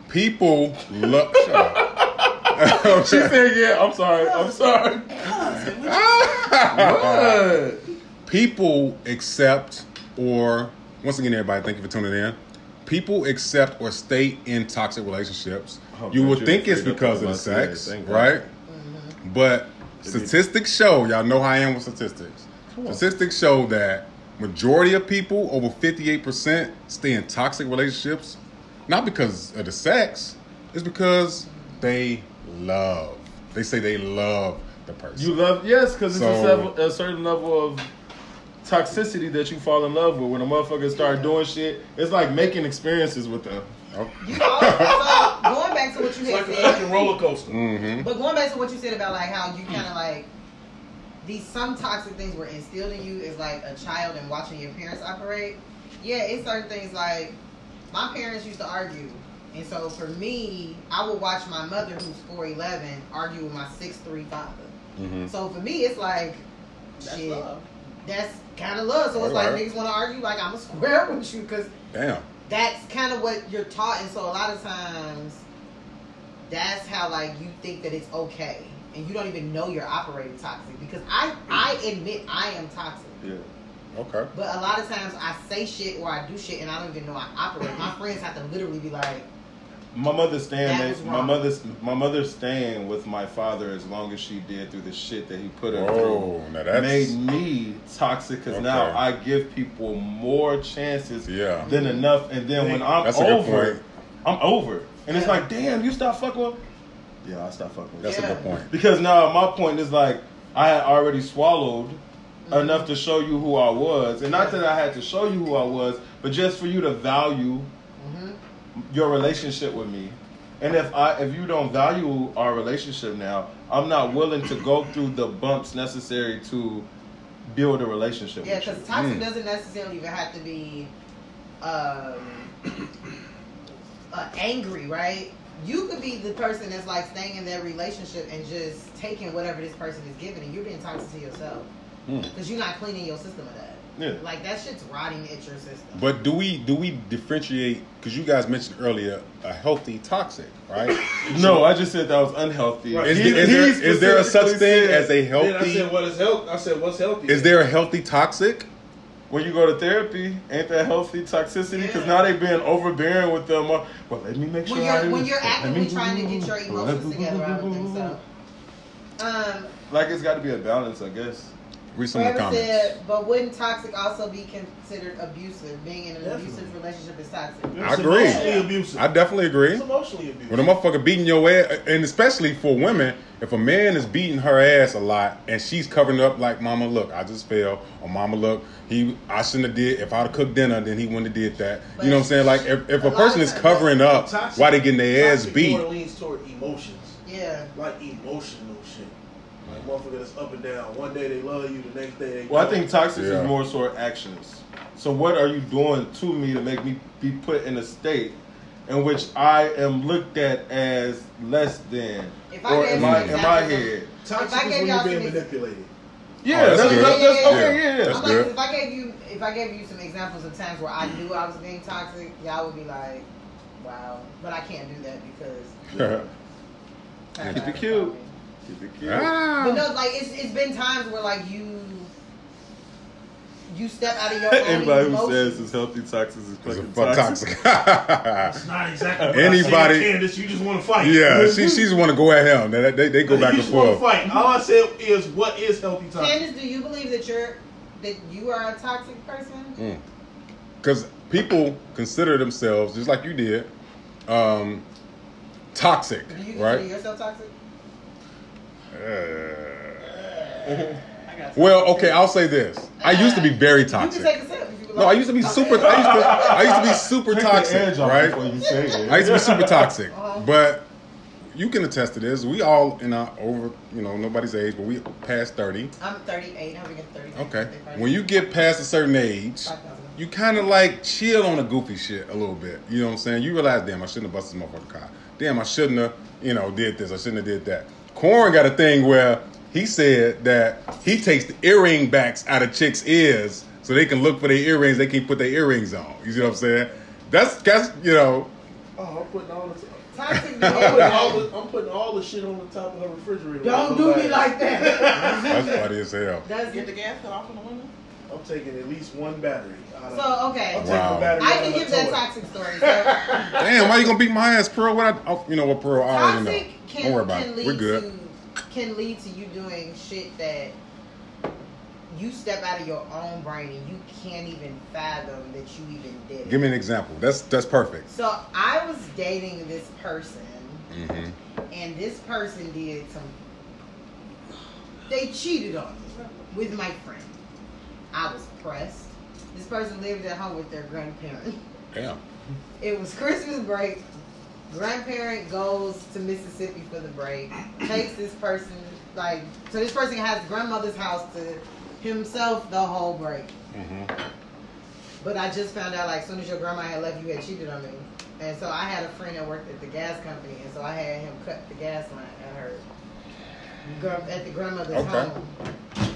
[SPEAKER 1] People love. Shut up. [LAUGHS]
[SPEAKER 2] She said, "Yeah, I'm sorry. I'm sorry." [LAUGHS] What?
[SPEAKER 1] people accept or once again everybody thank you for tuning in. People accept or stay in toxic relationships.
[SPEAKER 2] Oh,
[SPEAKER 1] you would think it's because of the sex
[SPEAKER 2] spirit.
[SPEAKER 1] Right?
[SPEAKER 6] Mm-hmm.
[SPEAKER 1] but statistics show y'all know how i am with statistics. Statistics show that majority of people over 58% stay in toxic relationships not because of the sex it's because they love. They say they love the person.
[SPEAKER 2] You love yes, because it's a,
[SPEAKER 1] So-
[SPEAKER 2] several, a certain level of toxicity that you fall in love with. When a motherfucker start doing shit, it's like making experiences with them.
[SPEAKER 1] Oh.
[SPEAKER 6] You also, so going back to what you
[SPEAKER 3] It's
[SPEAKER 6] had
[SPEAKER 3] like a
[SPEAKER 6] said,
[SPEAKER 3] fucking roller coaster.
[SPEAKER 1] hmm
[SPEAKER 6] but going back to what you said about like how you kind of like these some toxic things were instilled in you as like a child and watching your parents operate. Yeah, it's certain things like my parents used to argue. And so for me, I would watch my mother, who's 4'11, argue with my 6'3 father.
[SPEAKER 1] hmm
[SPEAKER 6] So for me, it's like,
[SPEAKER 4] That's
[SPEAKER 6] shit,
[SPEAKER 4] love.
[SPEAKER 6] that's kind of love. So it's like niggas want to argue like I'm a square [LAUGHS] with you because
[SPEAKER 1] damn
[SPEAKER 6] that's kind of what you're taught. And so a lot of times, that's how like you think that it's okay, and you don't even know you're operating toxic. Because I I admit I am toxic.
[SPEAKER 2] Yeah.
[SPEAKER 1] okay
[SPEAKER 6] But a lot of times I say shit or I do shit and I don't even know I operate. My friends have to literally be like,
[SPEAKER 2] my mother staying
[SPEAKER 6] That was
[SPEAKER 2] my mother's my mother staying with my father as long as she did through the shit that he put her
[SPEAKER 1] Oh,
[SPEAKER 2] through made me toxic because now I give people more chances
[SPEAKER 1] Yeah.
[SPEAKER 2] than enough and then when I'm
[SPEAKER 1] That's a good
[SPEAKER 2] over
[SPEAKER 1] point.
[SPEAKER 2] I'm over and it's like damn you stop fucking with yeah I stop fucking with
[SPEAKER 1] That's
[SPEAKER 2] you.
[SPEAKER 1] a good point.
[SPEAKER 2] because now my point is like I had already swallowed
[SPEAKER 6] Mm-hmm.
[SPEAKER 2] enough to show you who I was and not that I had to show you who I was but just for you to value. Your relationship with me. And if I if you don't value our relationship now, I'm not willing to go through the bumps necessary to build a relationship
[SPEAKER 6] Yeah, because toxic
[SPEAKER 1] Mm.
[SPEAKER 6] doesn't necessarily even have to be um, [CLEARS THROAT] uh, angry, right? You could be the person that's like staying in that relationship and just taking whatever this person is giving, and you're being toxic to yourself
[SPEAKER 1] Mm.
[SPEAKER 6] because you're not cleaning your system of that.
[SPEAKER 2] Yeah.
[SPEAKER 6] Like that shit's rotting at your system.
[SPEAKER 1] But do we do we differentiate? Because you guys mentioned earlier a healthy toxic, right? [LAUGHS]
[SPEAKER 2] No, I just said that was unhealthy.
[SPEAKER 3] Right.
[SPEAKER 1] Is,
[SPEAKER 2] He-
[SPEAKER 1] is
[SPEAKER 2] he
[SPEAKER 1] there, is there a such thing as a
[SPEAKER 3] Then I
[SPEAKER 1] healthy?
[SPEAKER 3] said, "What is health?" I said, "What's healthy?"
[SPEAKER 1] Is there a healthy toxic?
[SPEAKER 2] when you go to therapy? Ain't that healthy toxicity? Because
[SPEAKER 6] Yeah.
[SPEAKER 2] now they being overbearing with them. Well, let me make sure.
[SPEAKER 6] when
[SPEAKER 2] I
[SPEAKER 6] you're
[SPEAKER 2] do
[SPEAKER 6] when you're
[SPEAKER 2] Let me-
[SPEAKER 6] actively trying to get your emotions together, I would think so. Um,
[SPEAKER 2] Like it's got to be a balance, I guess.
[SPEAKER 1] Read some of the
[SPEAKER 6] Forever
[SPEAKER 1] comments.
[SPEAKER 6] said, but wouldn't toxic also be considered abusive? Being in an
[SPEAKER 3] Definitely.
[SPEAKER 6] abusive relationship is toxic.
[SPEAKER 1] I
[SPEAKER 3] It's
[SPEAKER 1] agree.
[SPEAKER 3] Emotionally abusive.
[SPEAKER 1] I definitely agree.
[SPEAKER 3] It's emotionally abusive.
[SPEAKER 1] When a motherfucker beating your ass, and especially for women, if a man is beating her ass a lot and she's covering up like, "Mama, look, I just fell," or "Mama, look, he, I shouldn't have did. If I'd have cooked dinner, then he wouldn't have did that."
[SPEAKER 6] But
[SPEAKER 1] you know what I'm saying? Like, if, if
[SPEAKER 6] a
[SPEAKER 1] a person is covering up
[SPEAKER 3] Toxic-
[SPEAKER 1] while they getting their ass beat,
[SPEAKER 3] more leans toward emotions,
[SPEAKER 6] Yeah.
[SPEAKER 3] like emotional shit. Like motherfucker that's up and down. One day they love you, the next day they.
[SPEAKER 2] Well, I think toxic
[SPEAKER 1] Yeah.
[SPEAKER 2] is more sort of actions. So what are you doing to me to make me be put in a state in which I am looked at as less than,
[SPEAKER 6] If I
[SPEAKER 2] or
[SPEAKER 6] gave
[SPEAKER 2] in
[SPEAKER 6] you
[SPEAKER 2] my
[SPEAKER 6] an
[SPEAKER 2] in my head?
[SPEAKER 3] toxic is when
[SPEAKER 6] y'all
[SPEAKER 3] you're being manipulated.
[SPEAKER 2] Yeah,
[SPEAKER 1] Oh, that's
[SPEAKER 2] that's,
[SPEAKER 1] good.
[SPEAKER 2] that's,
[SPEAKER 6] Yeah, yeah,
[SPEAKER 2] okay.
[SPEAKER 1] yeah.
[SPEAKER 2] Yeah,
[SPEAKER 1] That's
[SPEAKER 6] I'm
[SPEAKER 1] good.
[SPEAKER 6] like, if I gave you, if I gave you some examples of times where I knew I was being toxic, y'all would be like, "Wow," but I can't do that because. [LAUGHS]
[SPEAKER 2] Keep it cute. Keep it cute.
[SPEAKER 6] But
[SPEAKER 1] ah,
[SPEAKER 6] no, like it's it's been times where like you you step out of your own
[SPEAKER 2] Anybody who says it's healthy toxic is
[SPEAKER 1] it's a
[SPEAKER 2] fucking
[SPEAKER 1] fuck
[SPEAKER 2] toxic.
[SPEAKER 1] toxic. [LAUGHS]
[SPEAKER 3] It's not exactly.
[SPEAKER 1] Anybody-
[SPEAKER 3] I said, Candace, you just want to fight.
[SPEAKER 1] yeah, she she's want to go at him. They, they, they go back and
[SPEAKER 3] just want to
[SPEAKER 1] forth.
[SPEAKER 3] fight. All I said is, what is healthy toxic?
[SPEAKER 6] Candace, do you believe that you're that you are a toxic person?
[SPEAKER 1] Because people consider themselves just like you did, um, toxic,
[SPEAKER 6] Do you consider
[SPEAKER 1] right?
[SPEAKER 6] yourself toxic?
[SPEAKER 1] Uh,
[SPEAKER 4] I got you.
[SPEAKER 1] well, okay, I'll say this. I used to be very
[SPEAKER 6] You can
[SPEAKER 1] toxic.
[SPEAKER 6] take a sip if you would
[SPEAKER 1] No, I used to be super. I used to. I used to be super toxic, right?
[SPEAKER 2] Before you say it.
[SPEAKER 1] I used to be super toxic,
[SPEAKER 6] Uh-huh.
[SPEAKER 1] but you can attest to this. We all in our over, you know, nobody's age, but we past thirty.
[SPEAKER 6] I'm 38. I'm gonna get 30.
[SPEAKER 1] Okay, when you get past a certain age, you kind of like chill on the goofy shit a little bit. You know what I'm saying? You realize, damn, I shouldn't have busted this motherfucking car. Damn, I shouldn't have, you know, did this. I shouldn't have did that. Corn got a thing where he said that he takes the earring backs out of chicks' ears so they can look for their earrings. They can put their earrings on. You see what I'm saying? That's that's you know.
[SPEAKER 3] Oh, I'm putting all the.
[SPEAKER 6] toxic
[SPEAKER 3] I'm putting all the, I'm putting all the shit on the top of her refrigerator.
[SPEAKER 6] Don't do me like that.
[SPEAKER 1] That's funny as hell.
[SPEAKER 6] Does
[SPEAKER 4] Get the gas cut off in the window.
[SPEAKER 3] I'm taking at least one battery. Out of,
[SPEAKER 6] So
[SPEAKER 3] I'll
[SPEAKER 6] okay,
[SPEAKER 3] take
[SPEAKER 1] Wow.
[SPEAKER 3] battery
[SPEAKER 6] I
[SPEAKER 3] out
[SPEAKER 6] can give
[SPEAKER 3] the
[SPEAKER 6] that
[SPEAKER 3] toilet.
[SPEAKER 6] toxic story. So, [LAUGHS]
[SPEAKER 1] Damn, why you gonna beat my ass, Pearl? What I, oh, you know what, Pearl? I already know.
[SPEAKER 6] Can,
[SPEAKER 1] Don't worry about it.
[SPEAKER 6] lead
[SPEAKER 1] We're good.
[SPEAKER 6] to can lead to you doing shit that you step out of your own brain and you can't even fathom that you even did it.
[SPEAKER 1] Give me an example. That's that's perfect.
[SPEAKER 6] So I was dating this person,
[SPEAKER 1] hmm
[SPEAKER 6] and this person did some. They cheated on me with my friend. I was pressed. This person lived at home with their grandparents.
[SPEAKER 1] Damn.
[SPEAKER 6] It was Christmas break. Grandparent goes to Mississippi for the break. Takes this person like so. This person has grandmother's house to himself the whole break.
[SPEAKER 1] hmm
[SPEAKER 6] But I just found out like soon as your grandma had left, you had cheated on me. And so I had a friend that worked at the gas company, and so I had him cut the gas line at her at the grandmother's
[SPEAKER 1] Okay.
[SPEAKER 6] home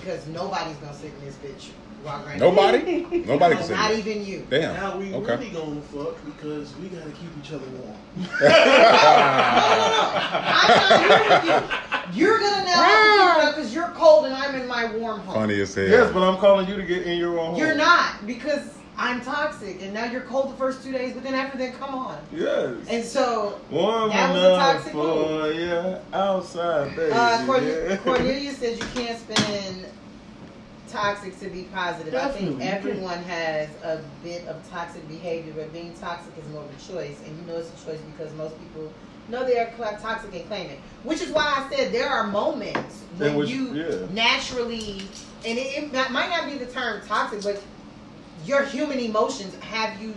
[SPEAKER 6] because nobody's gonna sit in this bitch while grandma.
[SPEAKER 1] Nobody? Nobody can
[SPEAKER 6] No,
[SPEAKER 1] say
[SPEAKER 6] not
[SPEAKER 1] that.
[SPEAKER 6] even you.
[SPEAKER 1] Damn.
[SPEAKER 3] Now we
[SPEAKER 1] okay.
[SPEAKER 3] really gonna fuck because we gotta keep each other warm.
[SPEAKER 6] I'm not here with you. You're gonna now have to keep because you're cold and I'm in my warm home.
[SPEAKER 1] Funny as hell.
[SPEAKER 2] Yes, but I'm calling you to get in your own home.
[SPEAKER 6] You're not because I'm toxic, and now you're cold the first two days, but then after that, come on.
[SPEAKER 2] Yes.
[SPEAKER 6] And so
[SPEAKER 2] Warm
[SPEAKER 6] that was a
[SPEAKER 2] enough
[SPEAKER 6] toxic
[SPEAKER 2] for yeah, outside, baby.
[SPEAKER 6] uh, Corne-
[SPEAKER 2] yeah. [LAUGHS]
[SPEAKER 6] Cornelia says you can't spin toxic to be positive. I think everyone has a bit of toxic behavior, but being toxic is more of a choice, and you know it's a choice because most people know they are toxic and claim it. Which is why I said there are moments when
[SPEAKER 2] In which-
[SPEAKER 6] you
[SPEAKER 2] yeah.
[SPEAKER 6] naturally, and it, it not- might not be the term toxic, but your human emotions have you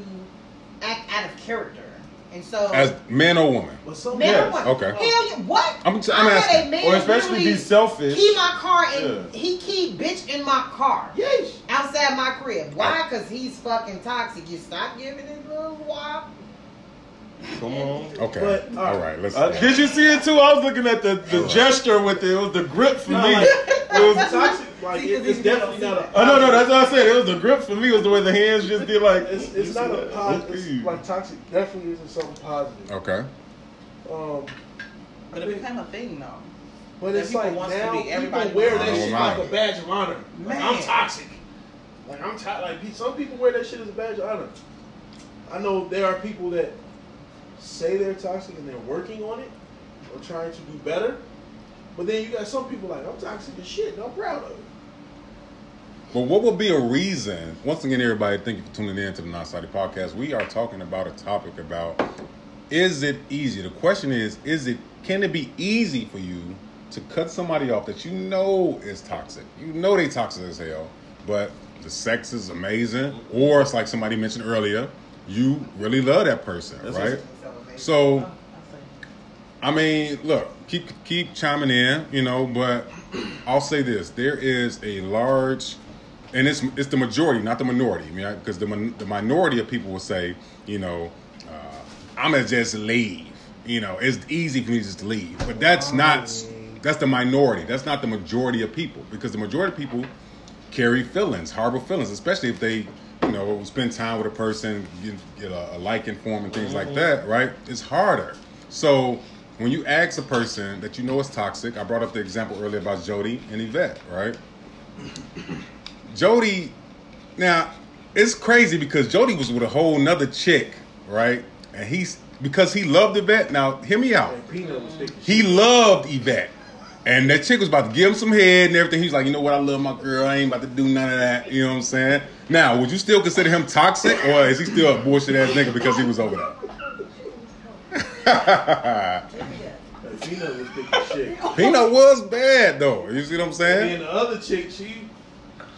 [SPEAKER 6] act out of character, and so
[SPEAKER 1] As man or woman.
[SPEAKER 3] But some
[SPEAKER 6] man,
[SPEAKER 2] Yes,
[SPEAKER 6] what?
[SPEAKER 1] okay.
[SPEAKER 6] Hell, yeah, what?
[SPEAKER 1] I'm, t-
[SPEAKER 6] I
[SPEAKER 1] I'm
[SPEAKER 6] had a
[SPEAKER 1] asking.
[SPEAKER 6] man
[SPEAKER 2] Or especially be selfish.
[SPEAKER 6] key my car and
[SPEAKER 2] Yeah.
[SPEAKER 6] he keyed bitch in my car
[SPEAKER 3] Yeesh.
[SPEAKER 6] outside my crib. Why? Because he's fucking toxic. You stop giving it a little while.
[SPEAKER 2] Come on. [LAUGHS]
[SPEAKER 1] Okay.
[SPEAKER 3] But, uh,
[SPEAKER 1] All right. Let's.
[SPEAKER 2] Uh, did you see it too? I was looking at the, the gesture with it. It was the grip for
[SPEAKER 3] No,
[SPEAKER 2] me.
[SPEAKER 3] like, [LAUGHS]
[SPEAKER 2] It was.
[SPEAKER 3] toxic, like,
[SPEAKER 6] See, 'cause
[SPEAKER 3] it, it's definitely not a.
[SPEAKER 2] Oh no, no, that's what I said. It was the grip for me. Was the way the hands just did like.
[SPEAKER 3] It's, it's not a
[SPEAKER 2] that?
[SPEAKER 3] positive.
[SPEAKER 2] Okay.
[SPEAKER 3] It's like toxic definitely isn't something positive.
[SPEAKER 1] okay.
[SPEAKER 3] Um,
[SPEAKER 4] But it became a thing though.
[SPEAKER 3] but
[SPEAKER 4] That
[SPEAKER 3] it's
[SPEAKER 4] people
[SPEAKER 3] like
[SPEAKER 4] wants to
[SPEAKER 3] now
[SPEAKER 4] be
[SPEAKER 3] people
[SPEAKER 4] everybody
[SPEAKER 3] wear that shit like a badge of honor. Like, I'm toxic. Like I'm to- like some people wear that shit as a badge of honor. I know there are people that say they're toxic and they're working on it or trying to do better. But then you got some people like I'm toxic as shit and I'm proud of it.
[SPEAKER 1] But what would be a reason? Once again, everybody, thank you for tuning in to the Non-Sided Podcast. We are talking about a topic about is it easy? The question is, is it can it be easy for you to cut somebody off that you know is toxic? You know they toxic as hell, but the sex is amazing, or it's like somebody mentioned earlier, you really love that person,
[SPEAKER 2] That's
[SPEAKER 1] right? So I mean, look, keep keep chiming in, you know, but I'll say this: there is a large, and it's it's the majority, not the minority. I mean, because the the minority of people will say, you know, uh, I'm gonna just leave. You know, it's easy for me to just to leave, but that's not that's the minority. That's not the majority of people because the majority of people carry feelings, harbor feelings, especially if they, you know, spend time with a person, get, get a, a liking for them and things like that, right? It's harder. So when you ask a person that you know is toxic, I brought up the example earlier about Jody and Yvette, right? Jody, now it's crazy because Jody was with a whole nother chick, right? And he's because he loved Yvette. Now, hear me out.
[SPEAKER 3] Was
[SPEAKER 1] He loved Yvette. And that chick was about to give him some head and everything. He's like, you know what? I love my girl. I ain't about to do none of that. You know what I'm saying? Now, would you still consider him toxic, or is he still a bullshit ass nigga because he was over there?
[SPEAKER 3] And Peanut was thinking shit.
[SPEAKER 1] Peanut was bad though. You see what I'm
[SPEAKER 3] And
[SPEAKER 1] saying?
[SPEAKER 3] then the other chick, she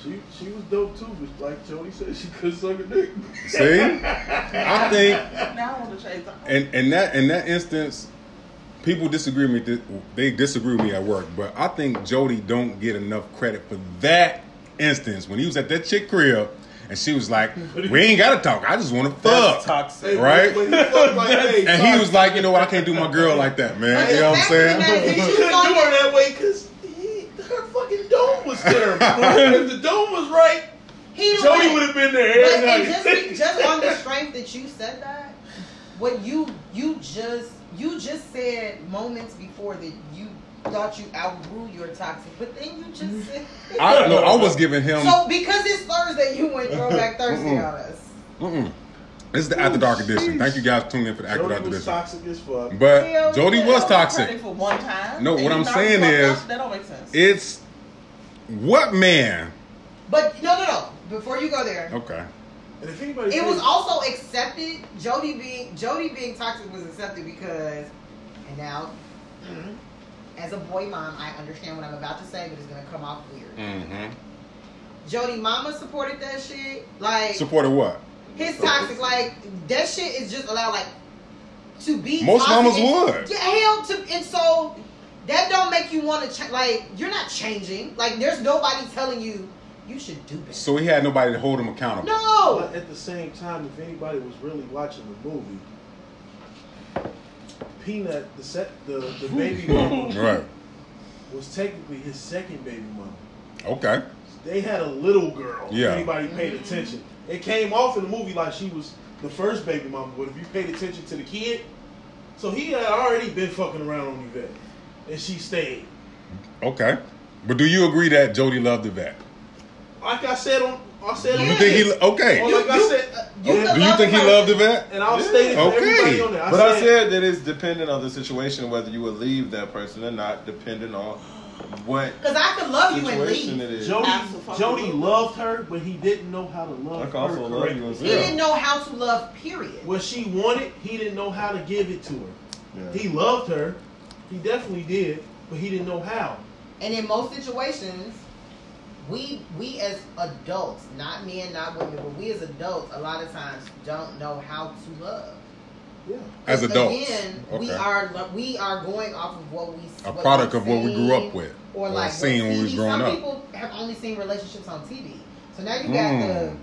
[SPEAKER 3] she she was dope too, but like Jody said, she could suck a dick.
[SPEAKER 1] See, I think
[SPEAKER 4] Now I want to change.
[SPEAKER 1] and in that in that instance, people disagree with me. They disagree with me at work, but I think Jody don't get enough credit for that instance when he was at that chick crib and she was like, "We ain't gotta talk. I just want to
[SPEAKER 2] That's
[SPEAKER 1] fuck."
[SPEAKER 2] toxic.
[SPEAKER 1] Right?
[SPEAKER 3] But he fucked like, hey,
[SPEAKER 1] And he was like, "You know what? I can't do my girl like that, man." You know what I'm saying?
[SPEAKER 3] he couldn't do her that way because her fucking dome was terrible. [LAUGHS] if the dome was right,
[SPEAKER 6] He the
[SPEAKER 3] Jody would have been there
[SPEAKER 6] But and just, [LAUGHS] just on the strength that you said that, what you you just you just said moments before that you thought you outgrew your toxic, but then you just mm-hmm. said.
[SPEAKER 1] I no, I was giving him.
[SPEAKER 6] so because it's Thursday, you went throwback [LAUGHS] Thursday on us.
[SPEAKER 1] Mm-mm. This is the After Dark edition. Thank you guys for tuning in for the After
[SPEAKER 3] Jody
[SPEAKER 1] Dark
[SPEAKER 3] was
[SPEAKER 1] edition.
[SPEAKER 3] toxic as fuck.
[SPEAKER 1] But
[SPEAKER 6] Hell
[SPEAKER 1] Jody
[SPEAKER 6] yeah.
[SPEAKER 1] was
[SPEAKER 4] Credit
[SPEAKER 1] toxic.
[SPEAKER 4] for one time.
[SPEAKER 1] No,
[SPEAKER 4] and
[SPEAKER 1] what I'm saying is-
[SPEAKER 4] up, that don't make sense.
[SPEAKER 1] It's what man?
[SPEAKER 6] But no, no, no. Before you go there,
[SPEAKER 1] Okay.
[SPEAKER 3] And if anybody
[SPEAKER 6] it was
[SPEAKER 3] thinks-
[SPEAKER 6] also accepted. Jody being Jody being toxic was accepted because, and now, mm, as a boy mom, I understand what I'm about to say, but it's gonna come off weird.
[SPEAKER 1] Mm-hmm.
[SPEAKER 6] Jody mama supported that shit. Like
[SPEAKER 1] Supported what?
[SPEAKER 6] His toxic, like that shit is just allowed like to be.
[SPEAKER 1] Most
[SPEAKER 6] toxic
[SPEAKER 1] mamas
[SPEAKER 6] and-
[SPEAKER 1] would.
[SPEAKER 6] Yeah, hell to and so that don't make you want to change. Like you're not changing. Like there's nobody telling you you should do better.
[SPEAKER 1] So he had nobody to hold him accountable.
[SPEAKER 6] no.
[SPEAKER 3] But at the same time, if anybody was really watching the movie, Peanut, the set, the, the [LAUGHS] baby mama,
[SPEAKER 1] Right.
[SPEAKER 3] was technically his second baby mama.
[SPEAKER 1] Okay.
[SPEAKER 3] They had a little girl. if
[SPEAKER 1] Yeah.
[SPEAKER 3] anybody paid mm-hmm. attention. It came off in the movie like she was the first baby mama, but if you paid attention to the kid, so he had already been fucking around on Yvette, and she stayed.
[SPEAKER 1] Okay. But do you agree that Jody loved Yvette?
[SPEAKER 3] Like I said on I said
[SPEAKER 1] You think he okay?
[SPEAKER 3] Or like I said,
[SPEAKER 6] You
[SPEAKER 3] and-
[SPEAKER 1] Do you think he loved
[SPEAKER 6] person.
[SPEAKER 1] Yvette?
[SPEAKER 3] and I'll state it for
[SPEAKER 1] Okay.
[SPEAKER 3] everybody on there. I
[SPEAKER 2] But
[SPEAKER 3] said,
[SPEAKER 2] I said that it's dependent on the situation whether you would leave that person or not, depending on what
[SPEAKER 6] Because I could love you and leave.
[SPEAKER 2] it is.
[SPEAKER 3] Jody,
[SPEAKER 4] Absolutely.
[SPEAKER 3] Jody loved her, but he didn't know how to love
[SPEAKER 2] I
[SPEAKER 3] her
[SPEAKER 2] can also love you as
[SPEAKER 6] He didn't know how to love, period.
[SPEAKER 3] What she wanted, he didn't know how to give it to her.
[SPEAKER 2] Yeah.
[SPEAKER 3] He loved her, he definitely did, but he didn't know how.
[SPEAKER 6] And in most situations, we we as adults, not men, not women, but we as adults, a lot of times don't know how to love.
[SPEAKER 3] Yeah.
[SPEAKER 1] As adults,
[SPEAKER 6] Again, we are we are going off of what we
[SPEAKER 1] A
[SPEAKER 6] what
[SPEAKER 1] product
[SPEAKER 6] we've
[SPEAKER 1] of what we grew up with,
[SPEAKER 6] or
[SPEAKER 1] or
[SPEAKER 6] like seeing
[SPEAKER 1] when we was
[SPEAKER 6] TV
[SPEAKER 1] growing
[SPEAKER 6] Some
[SPEAKER 1] up.
[SPEAKER 6] people have only seen relationships on TV, so now you got
[SPEAKER 1] Mm.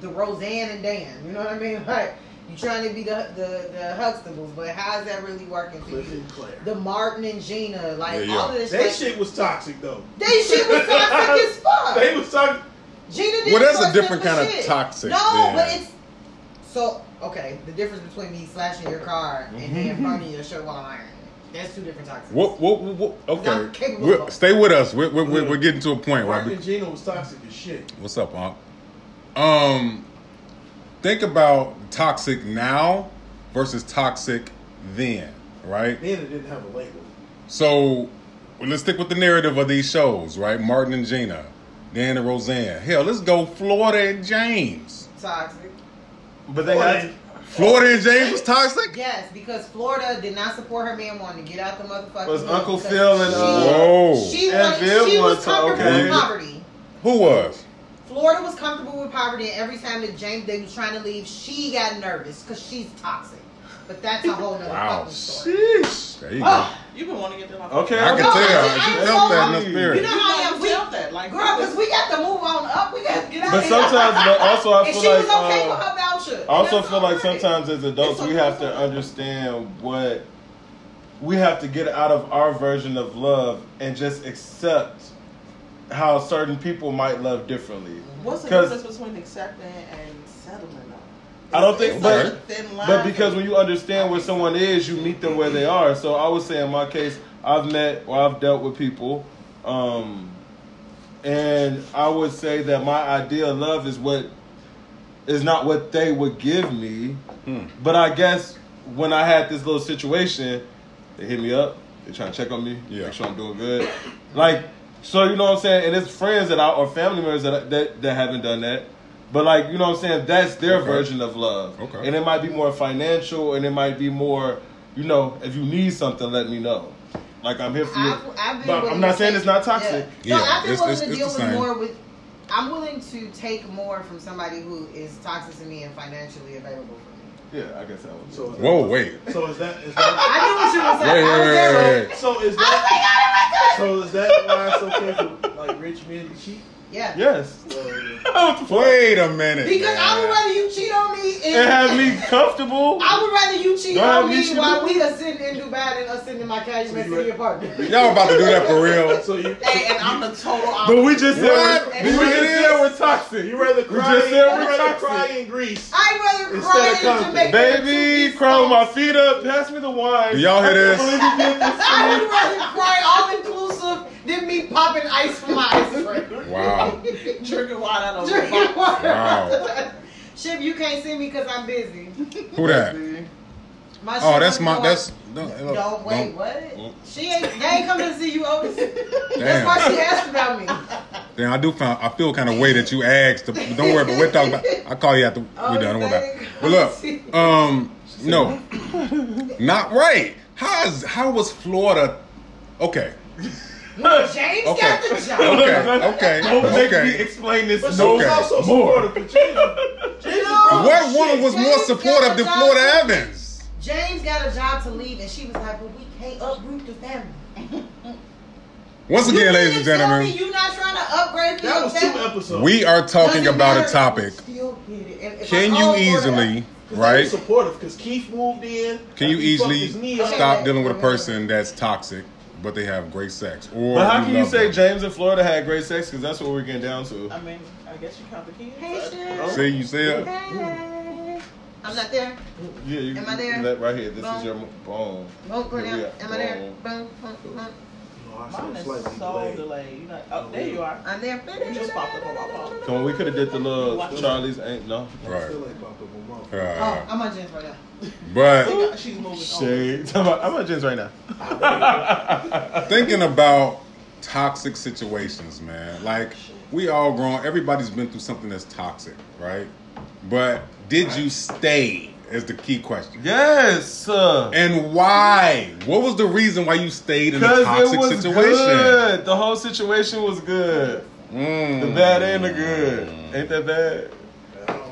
[SPEAKER 6] the the Roseanne and Dan. You know what I mean? [LAUGHS] Like you trying to be the the the Huxtables, but how's that really working for
[SPEAKER 3] Cliff
[SPEAKER 6] you?
[SPEAKER 3] and Claire.
[SPEAKER 6] The Martin and Gina, like
[SPEAKER 1] Yeah, yeah.
[SPEAKER 6] all of this.
[SPEAKER 3] That shit was toxic though.
[SPEAKER 6] They shit was toxic as [LAUGHS] fuck.
[SPEAKER 3] They was toxic.
[SPEAKER 6] Gina did
[SPEAKER 1] Well, that's a different
[SPEAKER 6] him for
[SPEAKER 1] kind of
[SPEAKER 6] shit.
[SPEAKER 1] toxic
[SPEAKER 6] No,
[SPEAKER 1] then.
[SPEAKER 6] but it's so okay. The difference between me slashing your car and then burning your shirt while I'm ironing. That's two different toxics.
[SPEAKER 1] What, what, what, what- okay,
[SPEAKER 6] capable
[SPEAKER 1] We're-
[SPEAKER 6] of-
[SPEAKER 1] stay with us. We're, we're, we're, we're getting to a point. Right?
[SPEAKER 3] Martin and Gina was toxic as shit.
[SPEAKER 1] What's up, Unc? Um, think about toxic now versus toxic then, right?
[SPEAKER 3] Then it didn't have a label.
[SPEAKER 1] So well, let's stick with the narrative of these shows, right? Martin and Gina, Dan and Roseanne. Hell, let's go Florida and James.
[SPEAKER 6] Toxic.
[SPEAKER 2] But they had
[SPEAKER 1] Florida and James was toxic.
[SPEAKER 6] Yes, because Florida did not support her man wanting to get out the motherfucking.
[SPEAKER 2] Was Uncle Phil and,
[SPEAKER 6] she-
[SPEAKER 2] uh,
[SPEAKER 1] Whoa.
[SPEAKER 6] She,
[SPEAKER 2] And
[SPEAKER 6] wanted,
[SPEAKER 2] Bill
[SPEAKER 6] she was
[SPEAKER 2] was,
[SPEAKER 6] comfortable
[SPEAKER 2] okay.
[SPEAKER 6] with poverty.
[SPEAKER 1] Who was?
[SPEAKER 6] Florida was comfortable with poverty, and every time that James they was trying to leave, she got nervous because she's toxic. But that's a whole nother
[SPEAKER 1] Wow.
[SPEAKER 6] fucking story.
[SPEAKER 2] Sheesh.
[SPEAKER 1] There you go.
[SPEAKER 6] Ah,
[SPEAKER 4] You've been wanting to get them off.
[SPEAKER 2] Okay,
[SPEAKER 1] I can
[SPEAKER 6] No,
[SPEAKER 1] tell.
[SPEAKER 6] I
[SPEAKER 1] You felt that in
[SPEAKER 6] just-
[SPEAKER 1] the
[SPEAKER 6] you know how I am. We,
[SPEAKER 4] felt that, like
[SPEAKER 6] girl, because we got to move on up. We got to get out
[SPEAKER 2] But
[SPEAKER 6] of here.
[SPEAKER 2] sometimes, but also I
[SPEAKER 6] and
[SPEAKER 2] feel
[SPEAKER 6] she
[SPEAKER 2] like
[SPEAKER 6] was okay
[SPEAKER 2] uh,
[SPEAKER 6] with her voucher.
[SPEAKER 2] I also feel like
[SPEAKER 6] alright.
[SPEAKER 2] sometimes as adults
[SPEAKER 6] It's
[SPEAKER 2] we have to understand what we have to get out of our version of love and just accept how certain people might love differently.
[SPEAKER 4] What's the difference between accepting and settling? Though?
[SPEAKER 2] I don't think- but-
[SPEAKER 4] such a thin line
[SPEAKER 2] But because when you understand where someone is, you meet them where they are. So I would say in my case, I've met or I've dealt with people, um, and I would say that my idea of love is what is not what they would give me.
[SPEAKER 1] Hmm.
[SPEAKER 2] But I guess when I had this little situation, they hit me up. They trying to check on me,
[SPEAKER 1] Yeah.
[SPEAKER 2] make sure I'm doing good. Like, so you know what I'm saying? And it's friends that I or family members that that that haven't done that. But like, you know what I'm saying? That's their
[SPEAKER 1] Okay.
[SPEAKER 2] version of love.
[SPEAKER 1] Okay.
[SPEAKER 2] And it might be more financial, and it might be more, you know, if you need something, let me know. Like I'm here for you.
[SPEAKER 6] I've, I've
[SPEAKER 2] but I'm not saying it's not toxic.
[SPEAKER 6] Yeah.
[SPEAKER 1] Yeah,
[SPEAKER 6] no, I've been
[SPEAKER 1] it's,
[SPEAKER 6] willing
[SPEAKER 1] it's,
[SPEAKER 6] to
[SPEAKER 1] it's
[SPEAKER 6] deal with
[SPEAKER 1] same.
[SPEAKER 6] more with. I'm willing to take more from somebody who is toxic to me and financially available for me.
[SPEAKER 2] Yeah, I guess that was.
[SPEAKER 3] So
[SPEAKER 1] Whoa, wait.
[SPEAKER 3] So is that is that
[SPEAKER 6] I knew what you were saying.
[SPEAKER 1] Wait,
[SPEAKER 6] I
[SPEAKER 1] wait, wait, wait.
[SPEAKER 3] so is
[SPEAKER 6] I was
[SPEAKER 3] that
[SPEAKER 6] like, oh my god.
[SPEAKER 3] so is that why it's okay for like rich men to cheat?
[SPEAKER 6] Yeah.
[SPEAKER 2] Yes. [LAUGHS]
[SPEAKER 1] Wait a minute.
[SPEAKER 6] Because I would rather you cheat on me and
[SPEAKER 2] It had me comfortable.
[SPEAKER 6] I would rather you cheat
[SPEAKER 2] Don't
[SPEAKER 6] on
[SPEAKER 2] me
[SPEAKER 6] me
[SPEAKER 2] cheat
[SPEAKER 6] while we are sitting in Dubai than us sitting in my cash
[SPEAKER 3] So
[SPEAKER 6] next to your partner. [LAUGHS]
[SPEAKER 1] Y'all about to do that for real?
[SPEAKER 3] so you [LAUGHS]
[SPEAKER 4] Hey, and I'm the total
[SPEAKER 2] But we just said
[SPEAKER 1] What?
[SPEAKER 2] we're, we just said we're toxic.
[SPEAKER 3] you rather cry,
[SPEAKER 2] We
[SPEAKER 3] cry?
[SPEAKER 2] just said we're
[SPEAKER 3] rather
[SPEAKER 2] toxic.
[SPEAKER 3] cry in Greece?
[SPEAKER 6] I'd rather
[SPEAKER 3] Instead
[SPEAKER 6] cry
[SPEAKER 3] of
[SPEAKER 6] in Jamaica.
[SPEAKER 2] Baby, cry with my feet up. Pass me the wine.
[SPEAKER 1] Do y'all hear this?
[SPEAKER 2] I can't believe you did this to
[SPEAKER 6] I
[SPEAKER 2] me.
[SPEAKER 6] would rather cry all inclusive than me popping ice from my ice cream.
[SPEAKER 1] Wow. [LAUGHS]
[SPEAKER 4] Drinking wine out of
[SPEAKER 6] Drinking water.
[SPEAKER 1] Wow.
[SPEAKER 6] Ship, you can't see me because I'm busy.
[SPEAKER 1] Who that?
[SPEAKER 6] My
[SPEAKER 1] Oh, that's my. That's. Don't,
[SPEAKER 6] Don't wait,
[SPEAKER 1] don't-
[SPEAKER 6] what?
[SPEAKER 1] don't-
[SPEAKER 6] She ain't. They ain't coming to see you, Otis. That's why she asked about me.
[SPEAKER 1] Damn, I do find I feel kind of way that you asked. To, don't worry, but we're talking about. I call you after
[SPEAKER 6] Oh,
[SPEAKER 1] done. Don't worry about. it. But look, [LAUGHS] um, no, not right. How is how was Florida? Okay,
[SPEAKER 6] When James
[SPEAKER 1] Okay.
[SPEAKER 6] got the job.
[SPEAKER 1] okay, okay, [LAUGHS]
[SPEAKER 2] Don't make me
[SPEAKER 1] okay.
[SPEAKER 2] explain this
[SPEAKER 3] But she
[SPEAKER 2] no
[SPEAKER 1] Okay.
[SPEAKER 3] also
[SPEAKER 2] more.
[SPEAKER 3] supportive. but James, James is
[SPEAKER 6] No.
[SPEAKER 1] What
[SPEAKER 3] as
[SPEAKER 1] woman
[SPEAKER 3] shit.
[SPEAKER 1] was more supportive than Florida
[SPEAKER 6] job.
[SPEAKER 1] Evans?
[SPEAKER 6] James got a job to leave, and she was like, "But we can't uproot the family." [LAUGHS]
[SPEAKER 1] Once again,
[SPEAKER 6] mean
[SPEAKER 1] ladies and gentlemen,
[SPEAKER 6] me you not trying to upgrade for
[SPEAKER 3] That
[SPEAKER 6] your
[SPEAKER 3] was two episodes.
[SPEAKER 1] we are talking
[SPEAKER 6] Doesn't
[SPEAKER 1] about a topic.
[SPEAKER 6] Still get it. And if
[SPEAKER 1] Can you
[SPEAKER 6] owe Florida-
[SPEAKER 1] easily,
[SPEAKER 3] 'Cause they
[SPEAKER 1] right?
[SPEAKER 3] supportive because Keith moved in.
[SPEAKER 1] Can you easily
[SPEAKER 3] his knee up.
[SPEAKER 1] stop dealing with a person that's toxic, but they have great sex? Or
[SPEAKER 2] But how can you say
[SPEAKER 1] them?
[SPEAKER 2] James and Florida had great sex? Because that's what we're getting down to.
[SPEAKER 4] I mean, I guess you count the kids.
[SPEAKER 6] Hey,
[SPEAKER 4] but-
[SPEAKER 1] See, you see it?
[SPEAKER 6] Hey. I'm not there.
[SPEAKER 2] Yeah, you
[SPEAKER 6] Am I there?
[SPEAKER 2] That right here. This
[SPEAKER 6] Boom.
[SPEAKER 2] is your mo- boom.
[SPEAKER 6] Boom, go down.
[SPEAKER 2] we are.
[SPEAKER 6] Am I there?
[SPEAKER 2] Boom.
[SPEAKER 6] Boom, boom, boom.
[SPEAKER 3] Oh,
[SPEAKER 4] Mine is
[SPEAKER 3] slightly
[SPEAKER 4] so
[SPEAKER 3] delayed.
[SPEAKER 4] delayed. You know, oh, oh there you are.
[SPEAKER 6] I'm there.
[SPEAKER 4] You just popped up on my phone.
[SPEAKER 2] So on, we could have did the little Charlie's ain't no.
[SPEAKER 1] Right.
[SPEAKER 3] Still ain't popped up on my phone.
[SPEAKER 6] Oh, I'm on Jen's right now.
[SPEAKER 1] but
[SPEAKER 4] She's moving on.
[SPEAKER 2] Shade. I'm at- I'm at Jen's right now. [LAUGHS]
[SPEAKER 1] thinking about toxic situations, man. Like we all grown. Everybody's been through something that's toxic, right? But did you stay? Is the key question.
[SPEAKER 2] Yes. uh,
[SPEAKER 1] And why? What was the reason why you stayed in a toxic
[SPEAKER 2] it was
[SPEAKER 1] situation?
[SPEAKER 2] good. The whole situation was good.
[SPEAKER 1] Mm.
[SPEAKER 2] The bad and the good. Ain't that bad?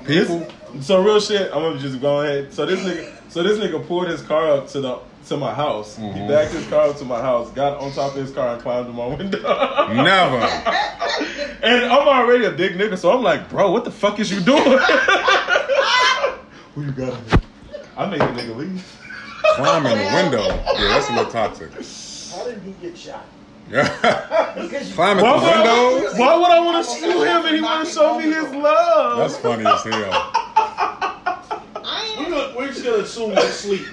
[SPEAKER 1] People.
[SPEAKER 2] So real shit. I'm gonna just go ahead. So this nigga, so this nigga pulled his car up to the to my house. He
[SPEAKER 1] Mhm.
[SPEAKER 2] backed his car up to my house, got on top of his car, and climbed to my window. [LAUGHS]
[SPEAKER 1] Never.
[SPEAKER 2] And I'm already a big nigga, so I'm like, bro, what the fuck is you doing? [LAUGHS] Who you got? I make a nigga leave.
[SPEAKER 1] Climb in the window. Yeah, that's a little toxic.
[SPEAKER 3] How did he get shot?
[SPEAKER 1] Yeah.
[SPEAKER 6] Because you-
[SPEAKER 1] Climb in
[SPEAKER 2] Why
[SPEAKER 1] the
[SPEAKER 2] would, I,
[SPEAKER 1] window.
[SPEAKER 2] why would I want to shoot him and he want to show me his love?
[SPEAKER 1] That's funny as hell.
[SPEAKER 3] We're, gonna, we're just gonna assume you're asleep.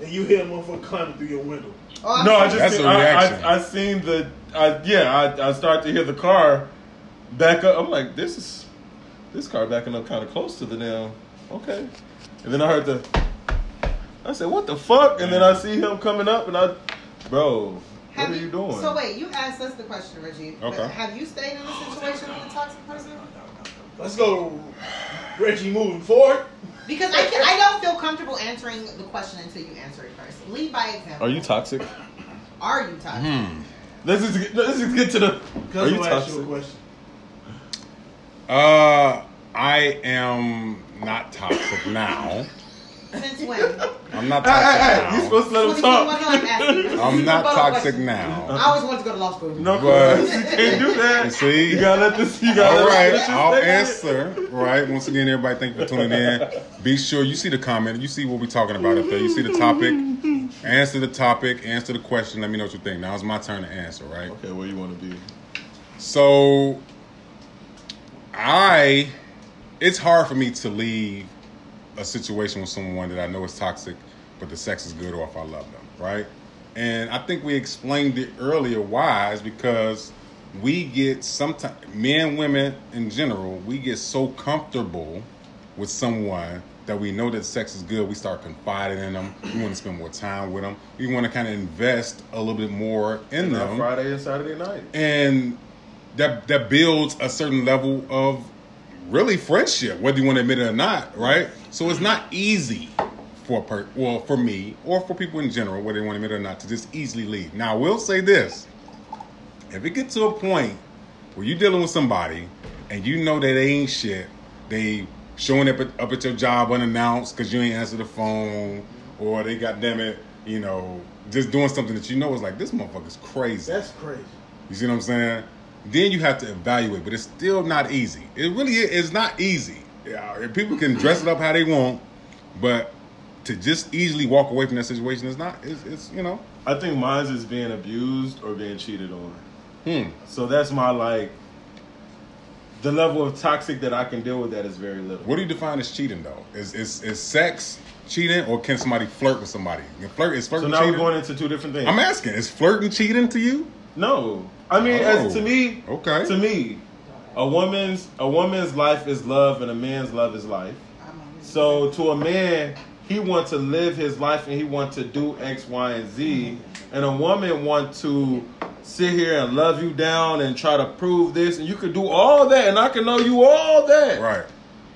[SPEAKER 3] And you hear a motherfucker climbing through your window.
[SPEAKER 6] Oh,
[SPEAKER 2] No, I just
[SPEAKER 1] That's
[SPEAKER 2] seen,
[SPEAKER 1] a
[SPEAKER 2] I,
[SPEAKER 1] reaction.
[SPEAKER 2] I, I seen the I, yeah I, I start to hear the car back up. I'm like this is this car backing up kind of close to the damn okay, and then I heard the I said what the fuck, and then I see him coming up, and I bro what are you doing?
[SPEAKER 6] So wait, you asked us the question, Reggie.
[SPEAKER 1] Okay.
[SPEAKER 6] Have you stayed in a situation with a toxic person?
[SPEAKER 3] Let's go, Reggie, moving forward.
[SPEAKER 6] Because I can, I don't feel comfortable answering the question until you answer it first. Lead by example.
[SPEAKER 2] Are you toxic?
[SPEAKER 6] Are you toxic?
[SPEAKER 1] Hmm.
[SPEAKER 2] Let's just get, let's just get to the. Are
[SPEAKER 3] Because
[SPEAKER 2] you
[SPEAKER 3] we'll ask you a
[SPEAKER 2] toxic?
[SPEAKER 3] question.
[SPEAKER 1] Uh, I am not toxic now.
[SPEAKER 6] Since when?
[SPEAKER 1] I'm not
[SPEAKER 2] Hey,
[SPEAKER 1] toxic
[SPEAKER 2] hey, hey! You
[SPEAKER 1] now.
[SPEAKER 2] supposed to let him talk.
[SPEAKER 6] I'm
[SPEAKER 1] not toxic now. [LAUGHS]
[SPEAKER 6] I always wanted to go to law school.
[SPEAKER 2] No,
[SPEAKER 1] But-
[SPEAKER 2] you can't do that.
[SPEAKER 1] You see?
[SPEAKER 2] you gotta let this. You gotta
[SPEAKER 1] All
[SPEAKER 2] let
[SPEAKER 1] right, I'll
[SPEAKER 2] stay.
[SPEAKER 1] answer. Right, once again, everybody, thank you for tuning in. Be sure you see the comment, you see what we're talking about up there. You see the topic. Answer the topic. Answer the question. Let me know what you think. Now it's my turn to answer. Right.
[SPEAKER 2] Okay, where you want to be?
[SPEAKER 1] So, I, it's hard for me to leave a situation with someone that I know is toxic, but the sex is good or if I love them, right? And I think we explained it earlier why is because we get sometimes, men, women in general, we get so comfortable with someone that we know that sex is good. We start confiding in them. We want to spend more time with them. We want to kind of invest a little bit more in them
[SPEAKER 2] Friday and Saturday night.
[SPEAKER 1] and that that builds a certain level of really friendship, whether you want to admit it or not, right? So it's not easy for a per well for me or for people in general, whether they want to admit it or not, to just easily leave. Now I will say this: if it gets to a point where you're dealing with somebody and you know that they ain't shit, they showing up at, up at your job unannounced because you ain't answer the phone, or they got damn it, you know, just doing something that you know is like this motherfucker's crazy.
[SPEAKER 3] That's crazy.
[SPEAKER 1] You see what I'm saying? Then you have to evaluate, but it's still not easy. It really is not easy. Yeah, people can dress it up how they want, but to just easily walk away from that situation is not. It's, it's you know.
[SPEAKER 2] I think mine's is being abused or being cheated on.
[SPEAKER 1] Hmm.
[SPEAKER 2] So that's my like. The level of toxic that I can deal with that is very little.
[SPEAKER 1] What do you define as cheating though? Is is, is sex cheating or can somebody flirt with somebody? Flirt is flirting.
[SPEAKER 2] So now
[SPEAKER 1] cheating.
[SPEAKER 2] we're going into two different things.
[SPEAKER 1] I'm asking, is flirting cheating to you?
[SPEAKER 2] No, I mean,
[SPEAKER 1] Oh.
[SPEAKER 2] as to oh, me,
[SPEAKER 1] Okay.
[SPEAKER 2] to me, a woman's a woman's life is love, and a man's love is life. So to a man, he wants to live his life and he wants to do X, Y, and Z, and a woman want to sit here and love you down and try to prove this, and you could do all that, and I can know you all that.
[SPEAKER 1] Right.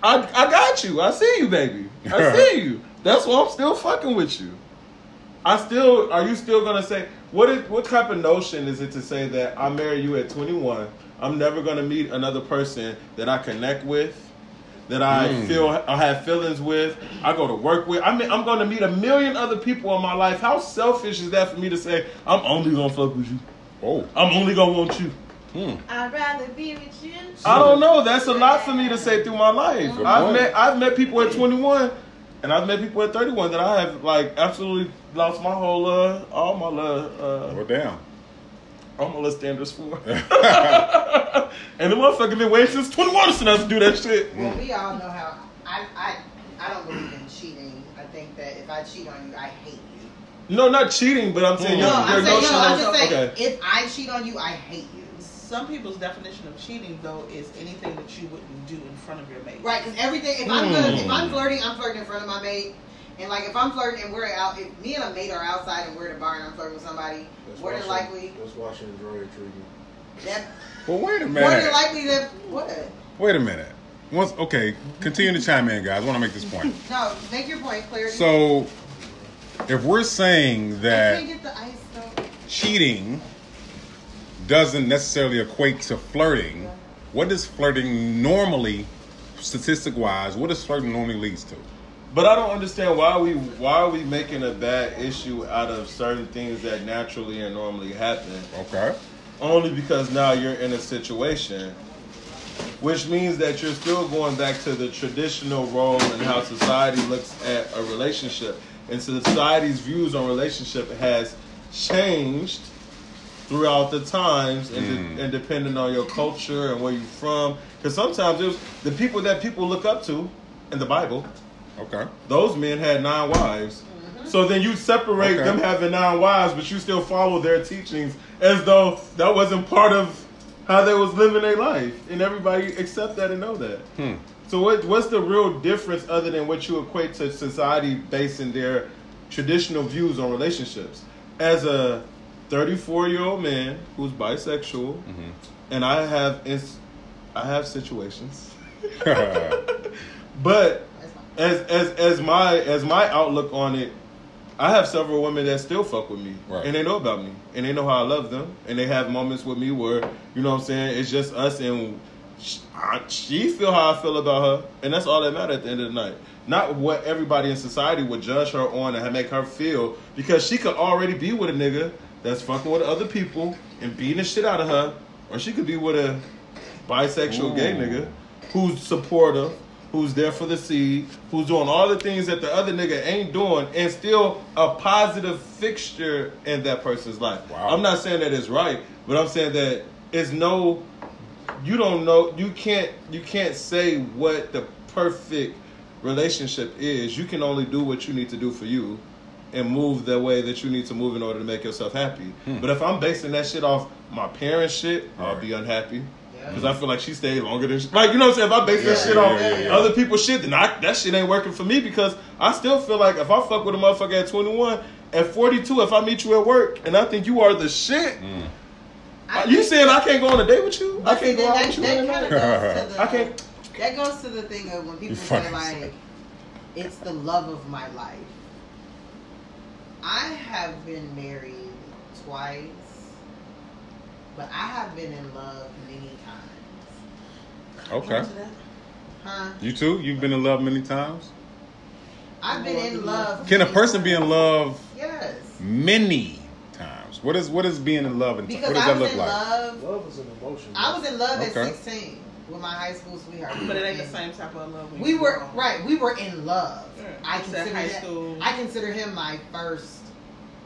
[SPEAKER 2] I I got you. I see you, baby. I [LAUGHS] see you. That's why I'm still fucking with you. I still are you still gonna say what is what type of notion is it to say that I marry you at 21? I'm never gonna meet another person that I connect with, that I
[SPEAKER 1] Mm.
[SPEAKER 2] feel I have feelings with. I go to work with. I mean, I'm gonna meet a million other people in my life. How selfish is that for me to say I'm only gonna fuck with you?
[SPEAKER 1] Oh.
[SPEAKER 2] I'm only gonna want you.
[SPEAKER 1] Hmm.
[SPEAKER 5] I'd rather be with you.
[SPEAKER 2] I don't know. That's a lot for me to say through my life. I've met I've met people at 21, and I've met people at 31 that I have like absolutely lost my whole uh all my uh, uh
[SPEAKER 1] Well, damn.
[SPEAKER 2] all my little standards for. [LAUGHS] [LAUGHS] and the motherfucker been waiting since 21 since I to do that shit.
[SPEAKER 6] Well, we all know how I, I I don't believe in cheating. I think that if I cheat on you, I hate you.
[SPEAKER 2] No, not cheating, but I'm saying
[SPEAKER 1] No,
[SPEAKER 2] your,
[SPEAKER 6] No, I'm saying, no, I'm just saying,
[SPEAKER 2] okay.
[SPEAKER 6] if I cheat on you, I hate you.
[SPEAKER 4] Some people's definition of cheating, though, is anything that you wouldn't do in front of your mate.
[SPEAKER 6] Right, because everything. If I'm gonna, if
[SPEAKER 1] Hmm.
[SPEAKER 6] I'm flirting, I'm flirting in front of my mate. And like, if I'm flirting and we're out, if me and a mate are outside and we're at a bar and I'm flirting with somebody,
[SPEAKER 3] Let's
[SPEAKER 6] more than
[SPEAKER 3] watch
[SPEAKER 6] likely
[SPEAKER 3] Let's watch it enjoy it treatment.
[SPEAKER 6] that
[SPEAKER 1] Well, wait a
[SPEAKER 6] more than
[SPEAKER 1] minute.
[SPEAKER 6] likely that what?
[SPEAKER 1] Wait a minute. Once, okay, continue to chime in, guys. I want to make this point. [LAUGHS]
[SPEAKER 6] No, make your point, clear.
[SPEAKER 1] So, if we're saying
[SPEAKER 6] I
[SPEAKER 1] that
[SPEAKER 6] can't get the ice though.
[SPEAKER 1] cheating doesn't necessarily equate to flirting, what does flirting normally, statistic wise, what does flirting normally leads to?
[SPEAKER 2] But I don't understand why we why are we making a bad issue out of certain things that naturally and normally happen
[SPEAKER 1] Okay.
[SPEAKER 2] only because now you're in a situation which means that you're still going back to the traditional role and how society looks at a relationship and so society's views on relationship has changed throughout the times and,
[SPEAKER 1] Mm.
[SPEAKER 2] and depending on your culture and where you're from because sometimes it was the people that people look up to in the bible
[SPEAKER 1] Okay.
[SPEAKER 2] those men had nine wives. So then you separate
[SPEAKER 1] Okay.
[SPEAKER 2] them having nine wives, but you still follow their teachings as though that wasn't part of how they was living their life, and everybody accept that and know that.
[SPEAKER 1] Hmm.
[SPEAKER 2] So what, what's the real difference other than what you equate to society basing their traditional views on relationships? As a 34 year old man who's bisexual,
[SPEAKER 1] Mm-hmm.
[SPEAKER 2] and I have ins- I have situations, [LAUGHS] [LAUGHS] but as as as my as my outlook on it, I have several women that still fuck with me,
[SPEAKER 1] Right.
[SPEAKER 2] and they know about me, and they know how I love them, and they have moments with me where you know what I'm saying it's just us, and sh- I, she feel how I feel about her, and that's all that matters at the end of the night. Not what everybody in society would judge her on and make her feel, because she could already be with a nigga that's fucking with other people and beating the shit out of her, or she could be with a bisexual gay nigga who's supportive, who's there for the seed, who's doing all the things that the other nigga ain't doing, and still a positive fixture in that person's life.
[SPEAKER 1] Wow.
[SPEAKER 2] I'm not saying that it's right, but I'm saying that it's no. You don't know. You can't. You can't say what the perfect relationship is. You can only do what you need to do for you. And move the way that you need to move in order to make yourself happy. But if I'm basing that shit off my parents' shit, I'll be unhappy.
[SPEAKER 6] Yeah.
[SPEAKER 2] Because I feel like she stayed longer than she, like you know what I'm saying. If I base that shit
[SPEAKER 1] yeah,
[SPEAKER 2] off
[SPEAKER 1] yeah, yeah.
[SPEAKER 2] other people's shit, then I, that shit ain't working for me because I still feel like if I fuck with a motherfucker at 21, at 42, if I meet you at work and I think you are the shit,
[SPEAKER 6] I
[SPEAKER 2] you
[SPEAKER 6] think-
[SPEAKER 2] saying I can't go on a date with you? I can't go out
[SPEAKER 6] that,
[SPEAKER 2] with you.
[SPEAKER 6] that, kind of goes to [LAUGHS] the,
[SPEAKER 2] I can't.
[SPEAKER 6] That goes to the thing of when people say like, it's the love of my life. I have been married twice, but I have been in love many times.
[SPEAKER 1] Okay.
[SPEAKER 6] Huh?
[SPEAKER 1] You too? You've been in love many times?
[SPEAKER 6] I've been in love.
[SPEAKER 1] Can a
[SPEAKER 6] many
[SPEAKER 1] person be in love
[SPEAKER 6] Yes.
[SPEAKER 1] many times? What is what is being in love and what does that look like?
[SPEAKER 6] love.
[SPEAKER 3] Love is an emotion.
[SPEAKER 6] I was in love
[SPEAKER 1] Okay.
[SPEAKER 6] at 16 with my high school sweetheart.
[SPEAKER 4] But it ain't the same type of love. when
[SPEAKER 6] We were
[SPEAKER 4] grown.
[SPEAKER 6] right. We were in love.
[SPEAKER 4] Yeah.
[SPEAKER 6] I consider
[SPEAKER 4] high
[SPEAKER 6] that-
[SPEAKER 4] school.
[SPEAKER 6] I consider him my first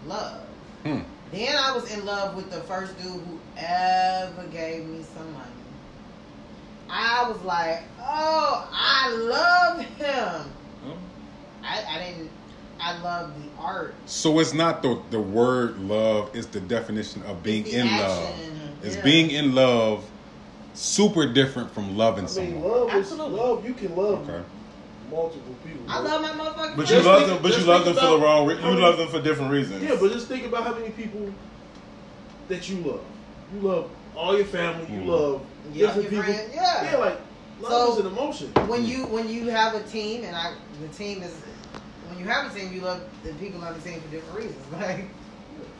[SPEAKER 6] love.
[SPEAKER 1] Hmm.
[SPEAKER 6] Then I was in love with the first dude who ever gave me some money. I was like, oh, I love him. I, I didn't. I love the art.
[SPEAKER 1] So it's not the the word love, it's the definition of being in
[SPEAKER 6] action.
[SPEAKER 1] love. It's
[SPEAKER 6] Yeah.
[SPEAKER 1] being in love super different from loving
[SPEAKER 3] I mean,
[SPEAKER 1] someone.
[SPEAKER 3] love is
[SPEAKER 4] Absolutely.
[SPEAKER 3] love. You can love
[SPEAKER 1] Okay.
[SPEAKER 3] Multiple people.
[SPEAKER 6] I love my motherfucking.
[SPEAKER 2] But
[SPEAKER 3] Just
[SPEAKER 2] you love
[SPEAKER 3] think-
[SPEAKER 2] them. But you love them for the wrong. Re- you
[SPEAKER 3] many-
[SPEAKER 2] love them for different reasons.
[SPEAKER 3] Yeah, but just think about how many people that you love. You love all your family. You
[SPEAKER 1] Mhm.
[SPEAKER 3] love
[SPEAKER 6] Yeah,
[SPEAKER 3] different
[SPEAKER 6] your
[SPEAKER 3] people.
[SPEAKER 6] friends, yeah.
[SPEAKER 3] yeah, like love
[SPEAKER 6] So-
[SPEAKER 3] is an emotion.
[SPEAKER 6] when you when you have a team and I the team is when you have a team you love the people on the team for different reasons. [LAUGHS] Like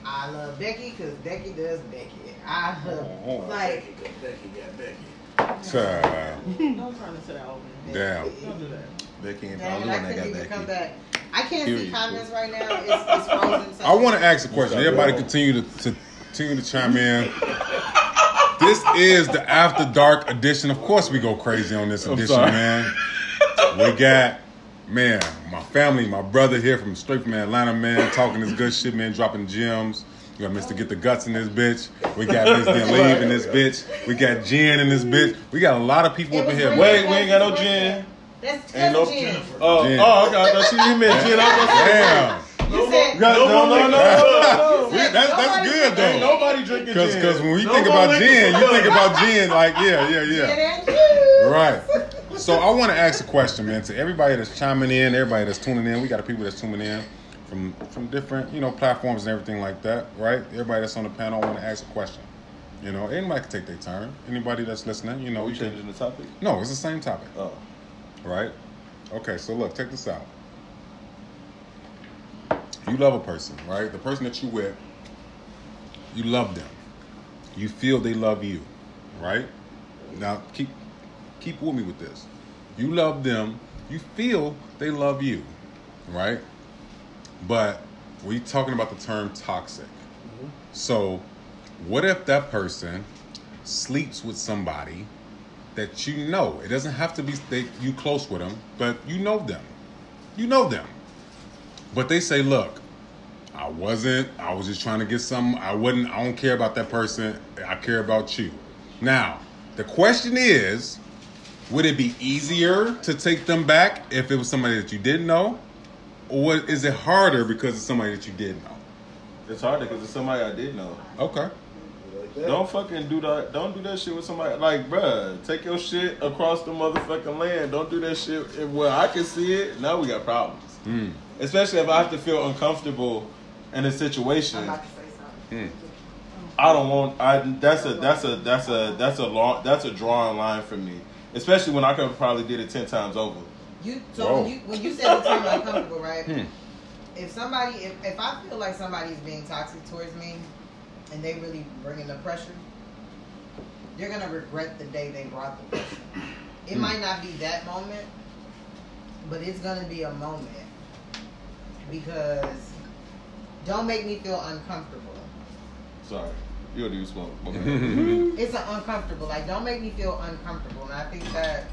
[SPEAKER 6] I love Becky because Becky does Becky. I love
[SPEAKER 1] Oh.
[SPEAKER 6] like
[SPEAKER 3] Becky got Becky got Becky.
[SPEAKER 1] Child.
[SPEAKER 4] Don't turn into that old man.
[SPEAKER 1] Damn.
[SPEAKER 4] Don't do that.
[SPEAKER 2] Becky ain't the
[SPEAKER 6] Damn,
[SPEAKER 2] only
[SPEAKER 6] I couldn't
[SPEAKER 2] got
[SPEAKER 6] even come back. I can't see comments right now. It's, it's frozen. So [LAUGHS]
[SPEAKER 1] I want to ask a question. Everybody continue to, to continue to chime in. This is the after dark edition. Of course, we go crazy on this edition, man. We got man, my family, my brother here from straight from Atlanta, man, talking this good shit, man, dropping gems. We got Mr. Get the Guts in this bitch. We got Mr. Leave [LAUGHS] in this bitch. We got Jen in this bitch. We got a lot of people
[SPEAKER 6] It
[SPEAKER 1] up in here.
[SPEAKER 2] Wait, we ain't got no
[SPEAKER 6] to see
[SPEAKER 2] gin.
[SPEAKER 6] that. That's
[SPEAKER 2] Ain't no
[SPEAKER 6] Jen.
[SPEAKER 2] Oh,
[SPEAKER 1] Jen.
[SPEAKER 2] oh, okay. I thought she you meant Jen. I was gonna say,
[SPEAKER 1] Damn.
[SPEAKER 6] You said
[SPEAKER 2] No, no, no, no, no, no. [LAUGHS]
[SPEAKER 1] We- that's that's good
[SPEAKER 6] said
[SPEAKER 2] Ain't
[SPEAKER 1] though.
[SPEAKER 2] nobody drinking
[SPEAKER 1] Because
[SPEAKER 2] gin.
[SPEAKER 1] because when we
[SPEAKER 3] No
[SPEAKER 1] think about
[SPEAKER 3] liquor
[SPEAKER 1] gin, you think about gin like yeah yeah yeah. Right. So I want to ask a question, man, to everybody that's chiming in, everybody that's tuning in. We got a people that's tuning in from from different, you know, platforms and everything like that, right? Everybody that's on the panel I want to ask a question. You know, anybody can take their turn. Anybody that's listening, you know,
[SPEAKER 2] Are we
[SPEAKER 1] you can.
[SPEAKER 2] changing the topic?
[SPEAKER 1] No, it's the same topic,
[SPEAKER 2] Oh.
[SPEAKER 1] Right? Okay, so look, check this out. You love a person, right? The person that you with, you love them. You feel they love you, right? Now keep keep with me with this. You love them, you feel they love you, right? But we talking about the term toxic. Mm-hmm. So what if that person sleeps with somebody that you know? It doesn't have to be they, you close with them, but you know them. You know them. But they say, look, I wasn't, I was just trying to get some, I wouldn't, I don't care about that person, I care about you. Now, the question is, would it be easier to take them back if it was somebody that you didn't know? Or is it harder because it's somebody that you did know?
[SPEAKER 2] It's harder because it's somebody I did know.
[SPEAKER 1] Okay.
[SPEAKER 3] Like that.
[SPEAKER 2] Don't fucking do that. Don't do that shit with somebody. Like, bruh, take your shit across the motherfucking land. Don't do that shit where I can see it. Now we got problems.
[SPEAKER 1] Mm.
[SPEAKER 2] Especially if I have to feel uncomfortable in a situation.
[SPEAKER 6] I'm about to say something.
[SPEAKER 1] Mm.
[SPEAKER 2] I don't want. I that's a that's a that's a that's a long that's a drawing line for me. Especially when I could have probably did it ten times over.
[SPEAKER 6] You so when you when you said the term uncomfortable, right?
[SPEAKER 1] Hmm.
[SPEAKER 6] If somebody, if, if I feel like somebody's being toxic towards me, and they really bringing the pressure, they're gonna regret the day they brought the pressure. It
[SPEAKER 1] Hmm.
[SPEAKER 6] might not be that moment, but it's gonna be a moment because don't make me feel uncomfortable.
[SPEAKER 2] Sorry, you don't even smoke. Okay.
[SPEAKER 6] It's an uncomfortable. Like, don't make me feel uncomfortable. And I think that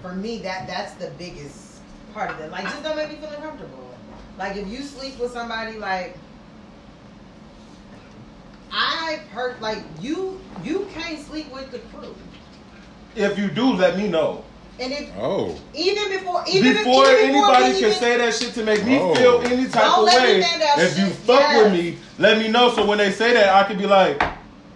[SPEAKER 6] for me, that that's the biggest part of it. Like, just don't make me feel uncomfortable. Like, if you sleep with somebody, like, I heard, like, you you can't sleep with the crew.
[SPEAKER 2] if you do, let me know.
[SPEAKER 6] And if
[SPEAKER 1] Oh.
[SPEAKER 6] even before, even
[SPEAKER 2] Before
[SPEAKER 6] if, even
[SPEAKER 2] anybody
[SPEAKER 6] we
[SPEAKER 2] can
[SPEAKER 6] even-
[SPEAKER 2] say that shit to make me
[SPEAKER 1] Oh.
[SPEAKER 2] feel any type
[SPEAKER 6] Don't
[SPEAKER 2] of way,
[SPEAKER 6] find out
[SPEAKER 2] if you fuck
[SPEAKER 6] Yes.
[SPEAKER 2] with me, let me know. So when they say that, I can be like,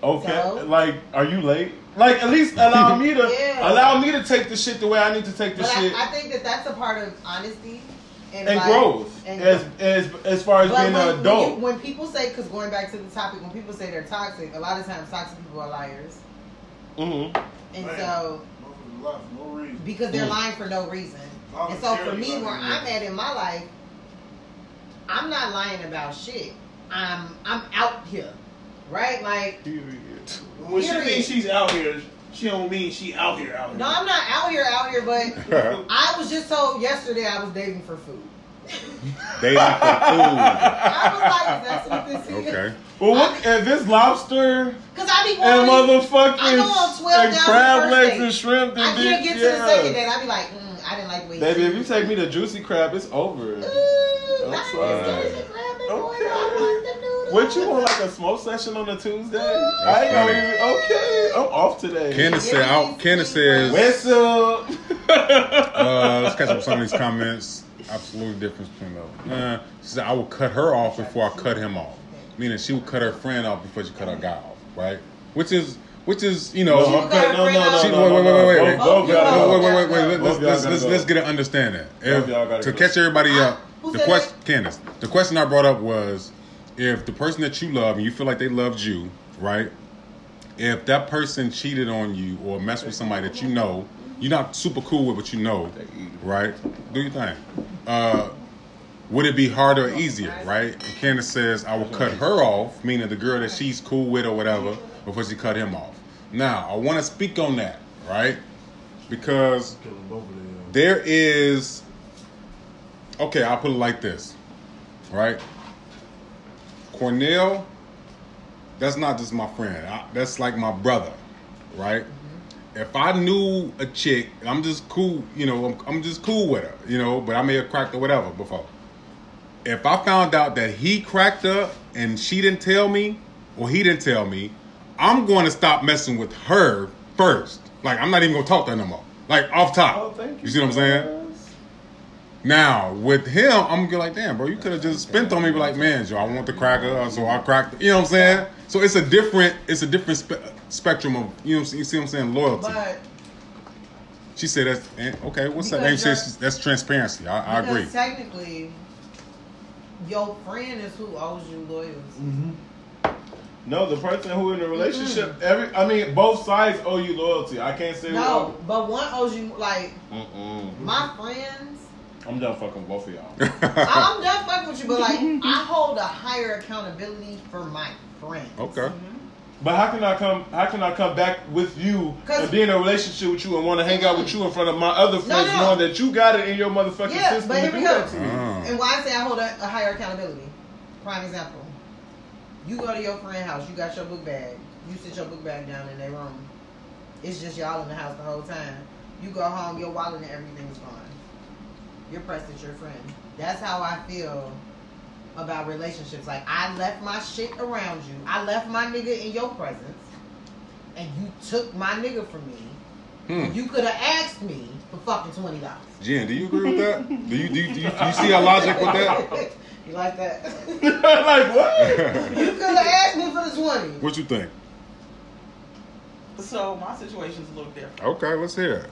[SPEAKER 2] okay,
[SPEAKER 6] So?
[SPEAKER 2] like, are you late? Like, at least allow me to [LAUGHS]
[SPEAKER 6] Yeah.
[SPEAKER 2] allow me to take the shit the way I need to take the
[SPEAKER 6] But
[SPEAKER 2] shit
[SPEAKER 6] I, I think that that's a part of honesty and,
[SPEAKER 2] and
[SPEAKER 6] like,
[SPEAKER 2] growth
[SPEAKER 6] and
[SPEAKER 2] as as as far as
[SPEAKER 6] But
[SPEAKER 2] being
[SPEAKER 6] when,
[SPEAKER 2] an adult.
[SPEAKER 6] When, you, when people say, because going back to the topic, when people say they're toxic, a lot of times toxic people are liars,
[SPEAKER 2] Mm-hmm.
[SPEAKER 6] and
[SPEAKER 3] Man.
[SPEAKER 6] so
[SPEAKER 3] No, no
[SPEAKER 6] because they're
[SPEAKER 2] Mm.
[SPEAKER 6] lying for no reason. And so for me, where I'm at in my life, I'm not lying about shit. I'm I'm out here, right? Like
[SPEAKER 3] When she
[SPEAKER 6] Period.
[SPEAKER 3] means she's out here, she don't mean she out here out here.
[SPEAKER 6] no, I'm not out here out here, but [LAUGHS] I was just told yesterday I was dating for food.
[SPEAKER 1] Dating [LAUGHS] for
[SPEAKER 6] I was like, that's what this
[SPEAKER 1] food.
[SPEAKER 6] is.
[SPEAKER 1] Okay.
[SPEAKER 2] Well, what if it's lobster
[SPEAKER 6] Because I be
[SPEAKER 2] and
[SPEAKER 6] wanting,
[SPEAKER 2] motherfucking
[SPEAKER 6] I go on 12
[SPEAKER 2] and crab legs
[SPEAKER 6] date.
[SPEAKER 2] and shrimp? And
[SPEAKER 6] I can't
[SPEAKER 2] dick,
[SPEAKER 6] get to the second date. I be like, mm, I didn't like the way
[SPEAKER 2] Baby, if
[SPEAKER 6] you
[SPEAKER 2] you take me to juicy crab, it's over.
[SPEAKER 6] Ooh,
[SPEAKER 2] I'm
[SPEAKER 6] nice.
[SPEAKER 2] sorry.
[SPEAKER 6] There's a crab and
[SPEAKER 2] Okay.
[SPEAKER 6] I want the noodles.
[SPEAKER 2] What you want, like a smoke session on a Tuesday?
[SPEAKER 1] That's
[SPEAKER 2] I ain't gonna even. Okay, I'm off today.
[SPEAKER 1] Candace said, out, Candace says,
[SPEAKER 2] What's up?
[SPEAKER 1] uh, let's catch up some of these comments. Absolutely difference between those. Uh, she said, I would cut her off before I cut him off. Meaning she would cut her friend off before she cut her guy off, right? Which is, which is, you know,
[SPEAKER 2] No,
[SPEAKER 6] would cut her
[SPEAKER 2] no, no,
[SPEAKER 6] friend
[SPEAKER 2] no,
[SPEAKER 6] off.
[SPEAKER 1] She-
[SPEAKER 2] no,
[SPEAKER 1] wait,
[SPEAKER 2] no,
[SPEAKER 1] wait,
[SPEAKER 2] no.
[SPEAKER 1] wait, wait, wait.
[SPEAKER 2] Both- both
[SPEAKER 6] Both
[SPEAKER 2] y'all
[SPEAKER 6] y'all.
[SPEAKER 1] wait,
[SPEAKER 2] gotta
[SPEAKER 1] wait, wait, wait, wait.
[SPEAKER 2] Both
[SPEAKER 1] Let's,
[SPEAKER 2] y'all
[SPEAKER 1] let's,
[SPEAKER 2] gotta
[SPEAKER 1] let's,
[SPEAKER 2] go.
[SPEAKER 1] let's get an understanding. If,
[SPEAKER 2] y'all gotta
[SPEAKER 1] to
[SPEAKER 2] go.
[SPEAKER 1] catch everybody up,
[SPEAKER 6] Who
[SPEAKER 1] the
[SPEAKER 6] said
[SPEAKER 1] question,
[SPEAKER 6] that?
[SPEAKER 1] Candace, the question I brought up was if the person that you love and you feel like they loved you, right? If that person cheated on you or messed with somebody that you know, you're not super cool with, but you know, right? Do your thing. Uh, would it be harder or easier, right? And Candace says, I will cut her off, meaning the girl that she's cool with or whatever, before she cut him off. Now, I want to speak on that, right? Because there is, okay, I'll put it like this, right? Cornell, that's not just my friend. I, that's like my brother, right? If I knew a chick, I'm just cool, you know, I'm, I'm just cool with her, you know, but I may have cracked or whatever before. If I found out that he cracked up and she didn't tell me, or he didn't tell me, I'm going to stop messing with her first. Like, I'm not even going to talk to her no more. Like, off top.
[SPEAKER 2] Oh, thank you.
[SPEAKER 1] You see what I'm saying?
[SPEAKER 2] Guys.
[SPEAKER 1] Now with him, I'm gonna be like, damn, bro, you could have just spent on me, be like, man, Joe, I want the cracker, so I cracked. You know what I'm saying? So it's a different, it's a different spe- spectrum of, you know, what I'm- you see what I'm saying, loyalty.
[SPEAKER 6] But
[SPEAKER 1] she said that's eh, okay. What's that?
[SPEAKER 6] Because
[SPEAKER 1] Name says that's transparency. I, I agree.
[SPEAKER 6] Technically, your friend is who owes you loyalty.
[SPEAKER 2] Mm-hmm. No, the person who in the relationship, every I mean, both sides owe you loyalty. I can't say
[SPEAKER 6] No, but one owes you like.
[SPEAKER 2] Mm-mm.
[SPEAKER 6] my friends.
[SPEAKER 2] I'm done fucking both of y'all. [LAUGHS]
[SPEAKER 6] I'm done fucking with you, but like I hold a higher accountability for my friends.
[SPEAKER 1] okay. Mm-hmm.
[SPEAKER 2] But how can I come? How can I come back with you and be in a relationship with you and want to hang out with you in front of my other friends,
[SPEAKER 6] no.
[SPEAKER 2] knowing that you got it in your motherfucking
[SPEAKER 6] Yeah,
[SPEAKER 2] system
[SPEAKER 6] but
[SPEAKER 2] to
[SPEAKER 6] here we
[SPEAKER 2] that
[SPEAKER 6] go.
[SPEAKER 2] to me?
[SPEAKER 1] Oh. Uh-huh.
[SPEAKER 6] And why I say I hold a, a higher accountability. Prime example. You go to your friend house, you got your book bag. You sit your book bag down in their room. It's just y'all in the house the whole time. You go home, your wallet and everything's gone. You're pressed at your friend. That's how I feel about relationships. Like I left my shit around you. I left my nigga in your presence. And you took my nigga from me.
[SPEAKER 1] Hmm.
[SPEAKER 6] You could have asked me for fucking twenty dollars.
[SPEAKER 1] Jen, do you agree with that? Do you do you, do you, do you see a logic with that? [LAUGHS]
[SPEAKER 6] you like that? [LAUGHS]
[SPEAKER 2] like what? [LAUGHS]
[SPEAKER 6] You could have asked me for the 20.
[SPEAKER 1] what you think?
[SPEAKER 4] So my situation's a little different.
[SPEAKER 1] Okay, let's hear it.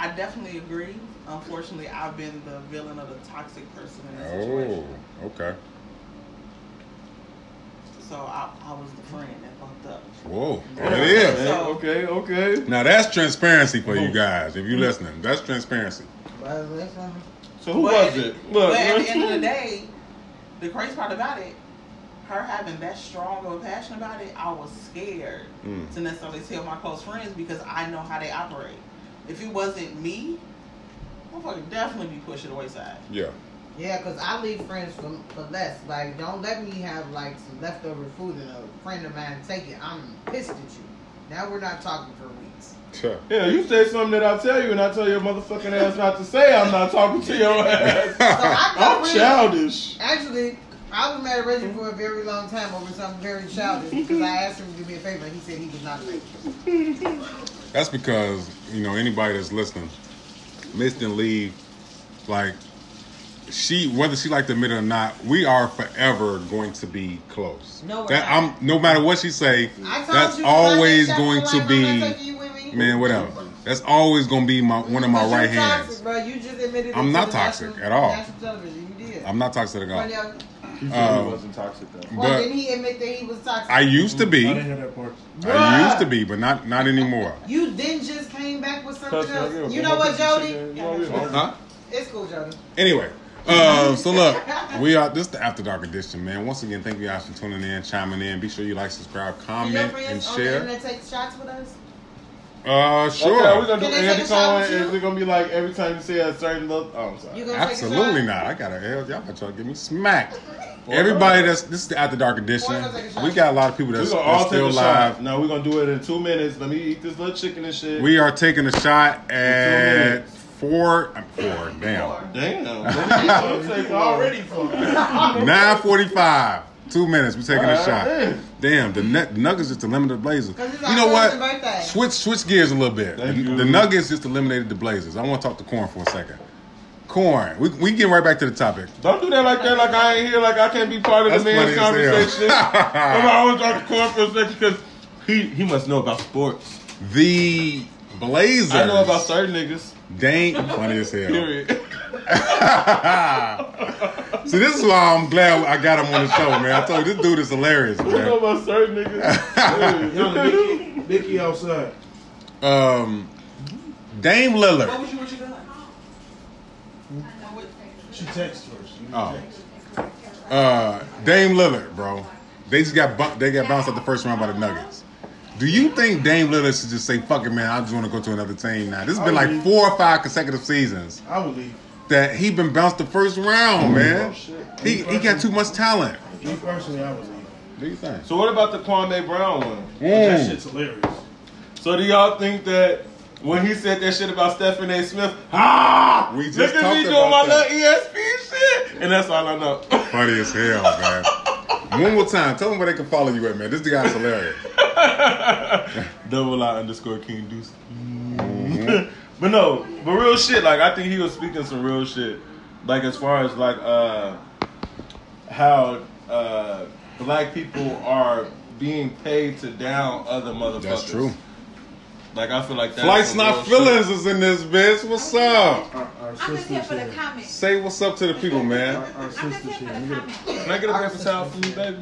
[SPEAKER 4] I definitely agree. Unfortunately, I've been the villain of the toxic person in this
[SPEAKER 1] Oh,
[SPEAKER 4] situation.
[SPEAKER 1] okay.
[SPEAKER 4] So I, I was the friend that fucked up.
[SPEAKER 1] Whoa, there it is.
[SPEAKER 2] Okay, okay, okay.
[SPEAKER 1] Now that's transparency for you guys. If you're listening, that's transparency.
[SPEAKER 2] So who
[SPEAKER 4] But
[SPEAKER 2] was it? Look,
[SPEAKER 4] But at the end of the day, the crazy part about it, her having that strong of a passion about it, I was scared
[SPEAKER 1] Mm.
[SPEAKER 4] to necessarily tell my close friends because I know how they operate. If it wasn't me, I'm fucking definitely be pushed to the wayside.
[SPEAKER 1] Yeah.
[SPEAKER 6] yeah, because I leave friends for, for less. Like, don't let me have, like, some leftover food and a friend of mine take it. I'm pissed at you. Now we're not talking for weeks.
[SPEAKER 1] Sure.
[SPEAKER 2] yeah, you say something that I tell you, and I tell your motherfucking ass not to say. I'm not talking to your [LAUGHS] ass.
[SPEAKER 6] So I know [LAUGHS]
[SPEAKER 2] I'm
[SPEAKER 6] Reggie-
[SPEAKER 2] childish.
[SPEAKER 6] Actually, I was mad at Reggie for a very long time over something very childish because I asked him to do me a favor and he said he was not available. [LAUGHS]
[SPEAKER 1] That's because you know anybody that's listening, Miss didn't. Like she, whether she like to admit it or not, we are forever going to be close.
[SPEAKER 6] No,
[SPEAKER 1] that
[SPEAKER 6] not.
[SPEAKER 1] I'm. No matter what she say, that's always going to be.
[SPEAKER 6] I'm not taking you with me.
[SPEAKER 1] Man, whatever. That's always going to be my one of my right
[SPEAKER 6] you're
[SPEAKER 1] hands.
[SPEAKER 6] Bro. You just admitted
[SPEAKER 1] I'm not toxic
[SPEAKER 6] national-
[SPEAKER 1] at all. I'm not toxic at all.
[SPEAKER 6] Cornell,
[SPEAKER 2] You said
[SPEAKER 1] Um,
[SPEAKER 2] he wasn't toxic though.
[SPEAKER 6] well,
[SPEAKER 1] but-
[SPEAKER 6] didn't he admit that he was toxic?
[SPEAKER 1] I used to
[SPEAKER 3] I
[SPEAKER 1] be.
[SPEAKER 3] didn't hear that part.
[SPEAKER 1] I used to be, but not not anymore. [LAUGHS]
[SPEAKER 6] You then just came back with something
[SPEAKER 2] Cause,
[SPEAKER 6] else.
[SPEAKER 2] yeah,
[SPEAKER 6] You know what, Jody?
[SPEAKER 2] shit, you know what I mean?
[SPEAKER 1] Huh?
[SPEAKER 6] It's cool, Jody.
[SPEAKER 1] Anyway, uh, so look, [LAUGHS] we are this is the After Dark edition, man. Once again, thank you guys for tuning in, chiming in. Be sure you like, subscribe, comment, and
[SPEAKER 6] friends on the
[SPEAKER 1] share.
[SPEAKER 6] internet take shots with us?
[SPEAKER 1] Uh,
[SPEAKER 2] Okay,
[SPEAKER 1] sure.
[SPEAKER 2] are we gonna do
[SPEAKER 6] Can they
[SPEAKER 2] Andy
[SPEAKER 6] take a shot
[SPEAKER 2] Cohen? Is it gonna be like every time you say a certain little? Oh, I'm sorry.
[SPEAKER 6] You gonna take a
[SPEAKER 1] Absolutely not. I got a hell. Y'all gonna try to get me smacked. [LAUGHS] Everybody that's this is the After Dark edition.
[SPEAKER 6] Boy, take a shot.
[SPEAKER 1] We got a lot of people that's, that's
[SPEAKER 2] all
[SPEAKER 1] still
[SPEAKER 2] a
[SPEAKER 1] live.
[SPEAKER 2] No, we're gonna do it in two minutes. Let me eat this little chicken and shit.
[SPEAKER 1] We are taking a shot at
[SPEAKER 2] minutes.
[SPEAKER 1] four. Four. Damn.
[SPEAKER 2] Damn. [LAUGHS] it's already fucking.
[SPEAKER 1] Nine forty-five. Two minutes. We're taking a shot.
[SPEAKER 2] then.
[SPEAKER 1] Damn. The nut, Nuggets just eliminated the Blazers. You know what? Switch switch gears a little bit.
[SPEAKER 2] Thank
[SPEAKER 1] The,
[SPEAKER 2] you.
[SPEAKER 1] the Nuggets just eliminated the Blazers. I want to talk to Corn for a second. Corn. We we get right back to the topic.
[SPEAKER 2] Don't do that like that. Like I ain't here. Like I can't be part of
[SPEAKER 1] That's
[SPEAKER 2] the man's
[SPEAKER 1] funny as hell.
[SPEAKER 2] conversation. [LAUGHS] I'm I want to talk to Corn for a second because he he must know about sports.
[SPEAKER 1] The Blazers.
[SPEAKER 2] I know about certain niggas.
[SPEAKER 1] Dang, funny as hell.
[SPEAKER 2] Period. [LAUGHS] [LAUGHS]
[SPEAKER 1] See, this is why I'm glad I got him on the show, man. I told you this dude is hilarious,
[SPEAKER 2] man. You
[SPEAKER 1] know
[SPEAKER 2] about certain niggas. [LAUGHS]
[SPEAKER 3] Young Nicky, Nicky outside.
[SPEAKER 1] Um, Dame Lillard.
[SPEAKER 4] What was you? What you doing?
[SPEAKER 3] She text first. You
[SPEAKER 1] Oh.
[SPEAKER 3] text.
[SPEAKER 1] Uh, Dame Lillard, bro. They just got bu- they got bounced out the first round by the Nuggets. Do you think Dame Lillard should just say, "Fuck it, man. I just want to go to another team now"? This has been like four or five consecutive seasons
[SPEAKER 3] I would leave.
[SPEAKER 1] That he been bounced the first round, man.
[SPEAKER 2] Oh, shit.
[SPEAKER 1] He he got too much talent.
[SPEAKER 3] Me personally, I would leave.
[SPEAKER 1] What do you think?
[SPEAKER 2] So what about the Kwame Brown one?
[SPEAKER 3] That
[SPEAKER 1] Mm.
[SPEAKER 3] shit's hilarious.
[SPEAKER 2] So do y'all think that when he said that shit about Stephen A. Smith, ah,
[SPEAKER 1] We just
[SPEAKER 2] look at me doing my
[SPEAKER 1] that.
[SPEAKER 2] little ESP shit, and that's all I know. [LAUGHS]
[SPEAKER 1] Funny as hell, man. One more time, tell them where they can follow you at, man. This guy's hilarious. [LAUGHS]
[SPEAKER 2] Double I underscore King Deuce.
[SPEAKER 1] Mm-hmm.
[SPEAKER 2] But no, but real shit. Like I think he was speaking some real shit. Like as far as like uh how uh black people are being paid to down other motherfuckers.
[SPEAKER 1] That's true.
[SPEAKER 2] Like I feel like that's
[SPEAKER 1] Flights
[SPEAKER 2] some
[SPEAKER 1] not
[SPEAKER 2] real
[SPEAKER 1] feelings is in this bitch. What's up?
[SPEAKER 3] Our, our
[SPEAKER 5] I'm just here for the
[SPEAKER 3] here.
[SPEAKER 5] comments.
[SPEAKER 1] Say what's up to the people, man.
[SPEAKER 3] Our, our
[SPEAKER 5] I'm just here
[SPEAKER 3] here.
[SPEAKER 5] for the
[SPEAKER 3] me get a-
[SPEAKER 5] comments.
[SPEAKER 2] shit. Can I get a paper towel for you, baby?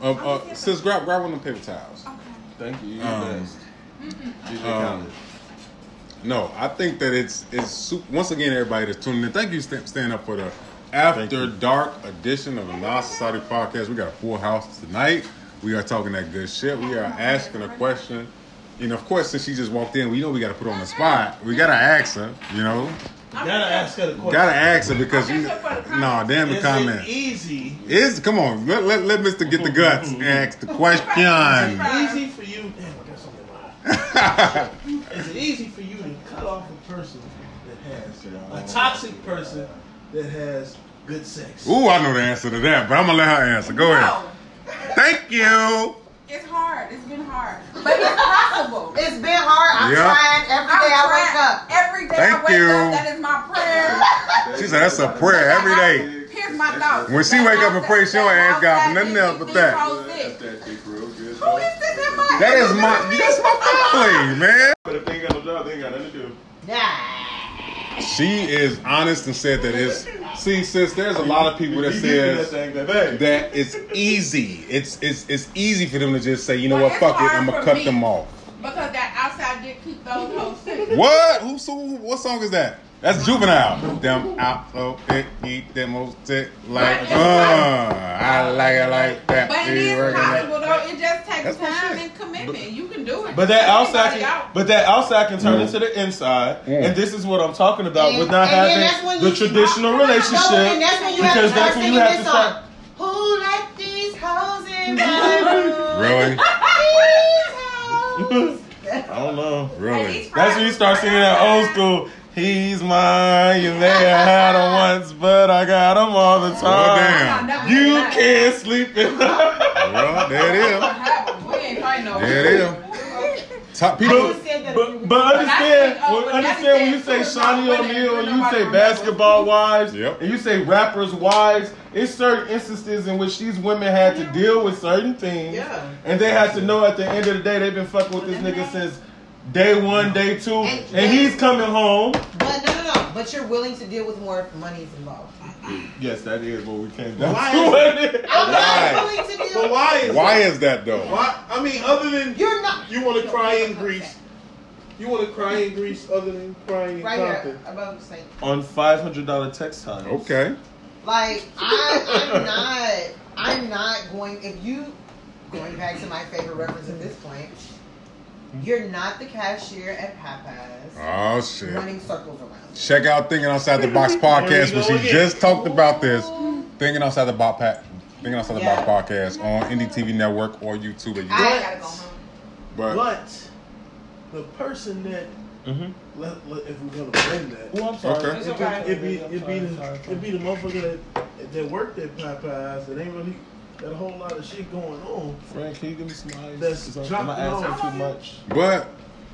[SPEAKER 1] Uh, uh, sis, grab grab one of the paper towels.
[SPEAKER 5] Okay.
[SPEAKER 2] Thank you. You're
[SPEAKER 1] Um,
[SPEAKER 2] the best. DJ
[SPEAKER 1] um,
[SPEAKER 2] Khaled.
[SPEAKER 1] No, I think that it's it's super, once again everybody that's tuning in. Thank you for staying up for the after dark edition of the Nas Society podcast. We got a full house tonight. We are talking that good shit. We are asking a question. and of course, since she just walked in, we know we got to put her on the spot. We gotta ask her. You know,
[SPEAKER 3] You gotta ask her the question.
[SPEAKER 1] gotta ask her because you.
[SPEAKER 5] just here for the
[SPEAKER 1] No,
[SPEAKER 5] comments.
[SPEAKER 1] damn the
[SPEAKER 3] Is
[SPEAKER 1] comment.
[SPEAKER 3] it easy?
[SPEAKER 1] Is come on, let, let, let Mister get the guts [LAUGHS] and ask the question.
[SPEAKER 3] Easy for you. Damn, I got something in mind. [LAUGHS] Is it easy for you to cut off a person that has uh, a toxic person that has good sex?
[SPEAKER 1] Ooh, I know the answer to that, but I'm gonna let her answer. Go ahead. Thank you.
[SPEAKER 5] it's hard. It's been hard, but it's possible.
[SPEAKER 6] It's been hard. I'm
[SPEAKER 1] Yeah.
[SPEAKER 6] trying every
[SPEAKER 5] I'm
[SPEAKER 6] day I
[SPEAKER 5] trying-
[SPEAKER 6] wake up.
[SPEAKER 5] Every day
[SPEAKER 1] Thank
[SPEAKER 5] I wake
[SPEAKER 1] you.
[SPEAKER 5] up, that is my prayer.
[SPEAKER 1] She said that's a prayer every day.
[SPEAKER 5] Here's my thought.
[SPEAKER 1] When she wake up and pray, she don't ask God for nothing else but that.
[SPEAKER 5] Who is this in my
[SPEAKER 1] That is my that's my family, man.
[SPEAKER 2] But if they ain't got no job, they ain't got nothing to do.
[SPEAKER 6] Nah.
[SPEAKER 1] She is honest and said that it's see, sis, there's a lot of people that
[SPEAKER 2] You
[SPEAKER 1] says
[SPEAKER 2] that thing, baby.
[SPEAKER 1] that it's easy. It's it's it's easy for them to just say, you know
[SPEAKER 5] Well,
[SPEAKER 1] what, fuck it, I'm gonna cut
[SPEAKER 5] me.
[SPEAKER 1] them off.
[SPEAKER 5] Because that outside dick keep those hoes sick.
[SPEAKER 1] What? Who so what song is that? That's juvenile. Them out so it eat them most it like
[SPEAKER 5] But
[SPEAKER 1] uh I like it like that.
[SPEAKER 5] But it
[SPEAKER 1] She
[SPEAKER 5] is
[SPEAKER 1] working like-
[SPEAKER 5] possible though. It just takes time and commitment. You can do it.
[SPEAKER 2] But that outside, can, but that outside can turn
[SPEAKER 1] Mm.
[SPEAKER 2] into the inside,
[SPEAKER 1] Mm.
[SPEAKER 2] and this is what I'm talking about
[SPEAKER 6] And-
[SPEAKER 2] with not having the traditional
[SPEAKER 6] No,
[SPEAKER 2] relationship.
[SPEAKER 6] that's when you have to
[SPEAKER 2] because that's when you have to start.
[SPEAKER 6] Who let these hoes in my room? [LAUGHS]
[SPEAKER 1] Really? [LAUGHS]
[SPEAKER 2] I don't know.
[SPEAKER 1] Really?
[SPEAKER 2] That's when you start singing that old school. He's mine. You may have had him [LAUGHS] once, but I got him all the time.
[SPEAKER 1] damn.
[SPEAKER 2] You can't sleep in.
[SPEAKER 1] Well, there it is.
[SPEAKER 5] We ain't fighting no.
[SPEAKER 1] There. Top people.
[SPEAKER 2] But, but, but understand,
[SPEAKER 5] oh,
[SPEAKER 2] when,
[SPEAKER 5] but
[SPEAKER 2] understand when you say
[SPEAKER 5] it.
[SPEAKER 2] Shaunie
[SPEAKER 5] Women,
[SPEAKER 2] O'Neal and you say basketball wives
[SPEAKER 1] Yep.
[SPEAKER 2] and you say rappers wives, it's certain instances in which these women had to deal with certain things.
[SPEAKER 6] Yeah.
[SPEAKER 2] And they had to know at the end of the day they've been fucking with this nigga since day one, day two,
[SPEAKER 6] And-
[SPEAKER 2] and he's coming home.
[SPEAKER 6] But no, no, no. But you're willing to deal with more if money's involved.
[SPEAKER 2] Yes, that is what we came down
[SPEAKER 3] Why
[SPEAKER 2] to.
[SPEAKER 3] is? [LAUGHS]
[SPEAKER 6] I'm
[SPEAKER 1] Why?
[SPEAKER 6] not to deal.
[SPEAKER 3] But why is
[SPEAKER 1] Why
[SPEAKER 3] that?
[SPEAKER 1] is that though?
[SPEAKER 3] Why? I mean, other than
[SPEAKER 6] You're not.
[SPEAKER 3] you want to cry in Greece. You want to cry in Greece other than crying in
[SPEAKER 6] Right
[SPEAKER 3] Compton.
[SPEAKER 6] here, above the.
[SPEAKER 2] On five hundred dollar textiles.
[SPEAKER 1] Okay.
[SPEAKER 6] Like I, I'm not. I'm not going. If you going back to my favorite reference at this point, you're not the cashier at Papa's
[SPEAKER 1] Oh shit.
[SPEAKER 6] running circles around.
[SPEAKER 1] Check out Thinking Outside the Box [LAUGHS] podcast,
[SPEAKER 3] where
[SPEAKER 1] she
[SPEAKER 3] again.
[SPEAKER 1] just talked about this. Thinking Outside the Box pa- Thinking Outside the
[SPEAKER 6] Yeah.
[SPEAKER 1] Box podcast on Indie TV Network or YouTube. At
[SPEAKER 5] I gotta go home.
[SPEAKER 1] But
[SPEAKER 3] But the person that
[SPEAKER 2] Mm-hmm.
[SPEAKER 3] let, let, if we're gonna blame that,
[SPEAKER 2] Oh, I'm sorry.
[SPEAKER 1] Okay.
[SPEAKER 3] It'd be, it'd be, it'd be, the, it'd be the motherfucker that, that worked at Popeyes that ain't really got a whole lot of shit going on.
[SPEAKER 2] Frank, can you give me some ice?
[SPEAKER 3] That's
[SPEAKER 2] Because I'm- am I
[SPEAKER 3] dropping
[SPEAKER 2] asking
[SPEAKER 3] off.
[SPEAKER 2] too much?
[SPEAKER 1] but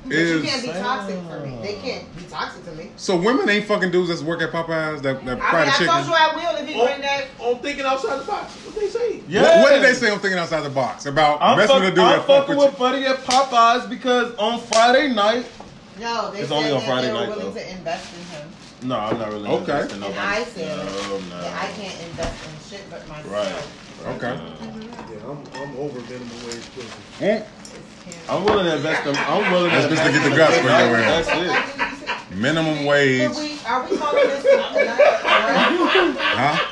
[SPEAKER 6] But you can't be toxic for me. They can't be toxic to me.
[SPEAKER 1] so women ain't fucking dudes that work at Popeyes that, that
[SPEAKER 6] I
[SPEAKER 1] fry
[SPEAKER 6] mean,
[SPEAKER 1] the
[SPEAKER 6] I
[SPEAKER 1] chicken.
[SPEAKER 6] told you I will if you
[SPEAKER 3] On,
[SPEAKER 6] bring that.
[SPEAKER 3] on thinking outside the box. What they say?
[SPEAKER 2] Yeah.
[SPEAKER 1] What, what did they say on Thinking Outside the Box about
[SPEAKER 2] I'm,
[SPEAKER 1] messing
[SPEAKER 2] fuck,
[SPEAKER 1] with a dude
[SPEAKER 2] I'm
[SPEAKER 1] that fuck
[SPEAKER 2] fucking
[SPEAKER 1] with
[SPEAKER 2] with Buddy at Popeyes because on Friday night.
[SPEAKER 6] No, they
[SPEAKER 2] It's
[SPEAKER 6] said
[SPEAKER 2] only on
[SPEAKER 6] that
[SPEAKER 2] Friday
[SPEAKER 6] they were
[SPEAKER 2] night,
[SPEAKER 6] willing
[SPEAKER 2] though.
[SPEAKER 6] to invest in him.
[SPEAKER 2] No, I'm not really.
[SPEAKER 1] Okay.
[SPEAKER 2] investing
[SPEAKER 6] And
[SPEAKER 2] nobody.
[SPEAKER 6] I said
[SPEAKER 2] no, no.
[SPEAKER 6] that I can't invest in shit but myself.
[SPEAKER 2] Right.
[SPEAKER 1] You? Okay.
[SPEAKER 3] Yeah, I'm, I'm over minimum wage pussy.
[SPEAKER 1] Mm.
[SPEAKER 2] I'm willing to invest them. I'm willing to
[SPEAKER 1] That's just to get the
[SPEAKER 2] in
[SPEAKER 1] guts for your ass.
[SPEAKER 2] That's it.
[SPEAKER 1] Minimum wage.
[SPEAKER 6] we, are we calling this tonight? [LAUGHS]
[SPEAKER 1] Huh?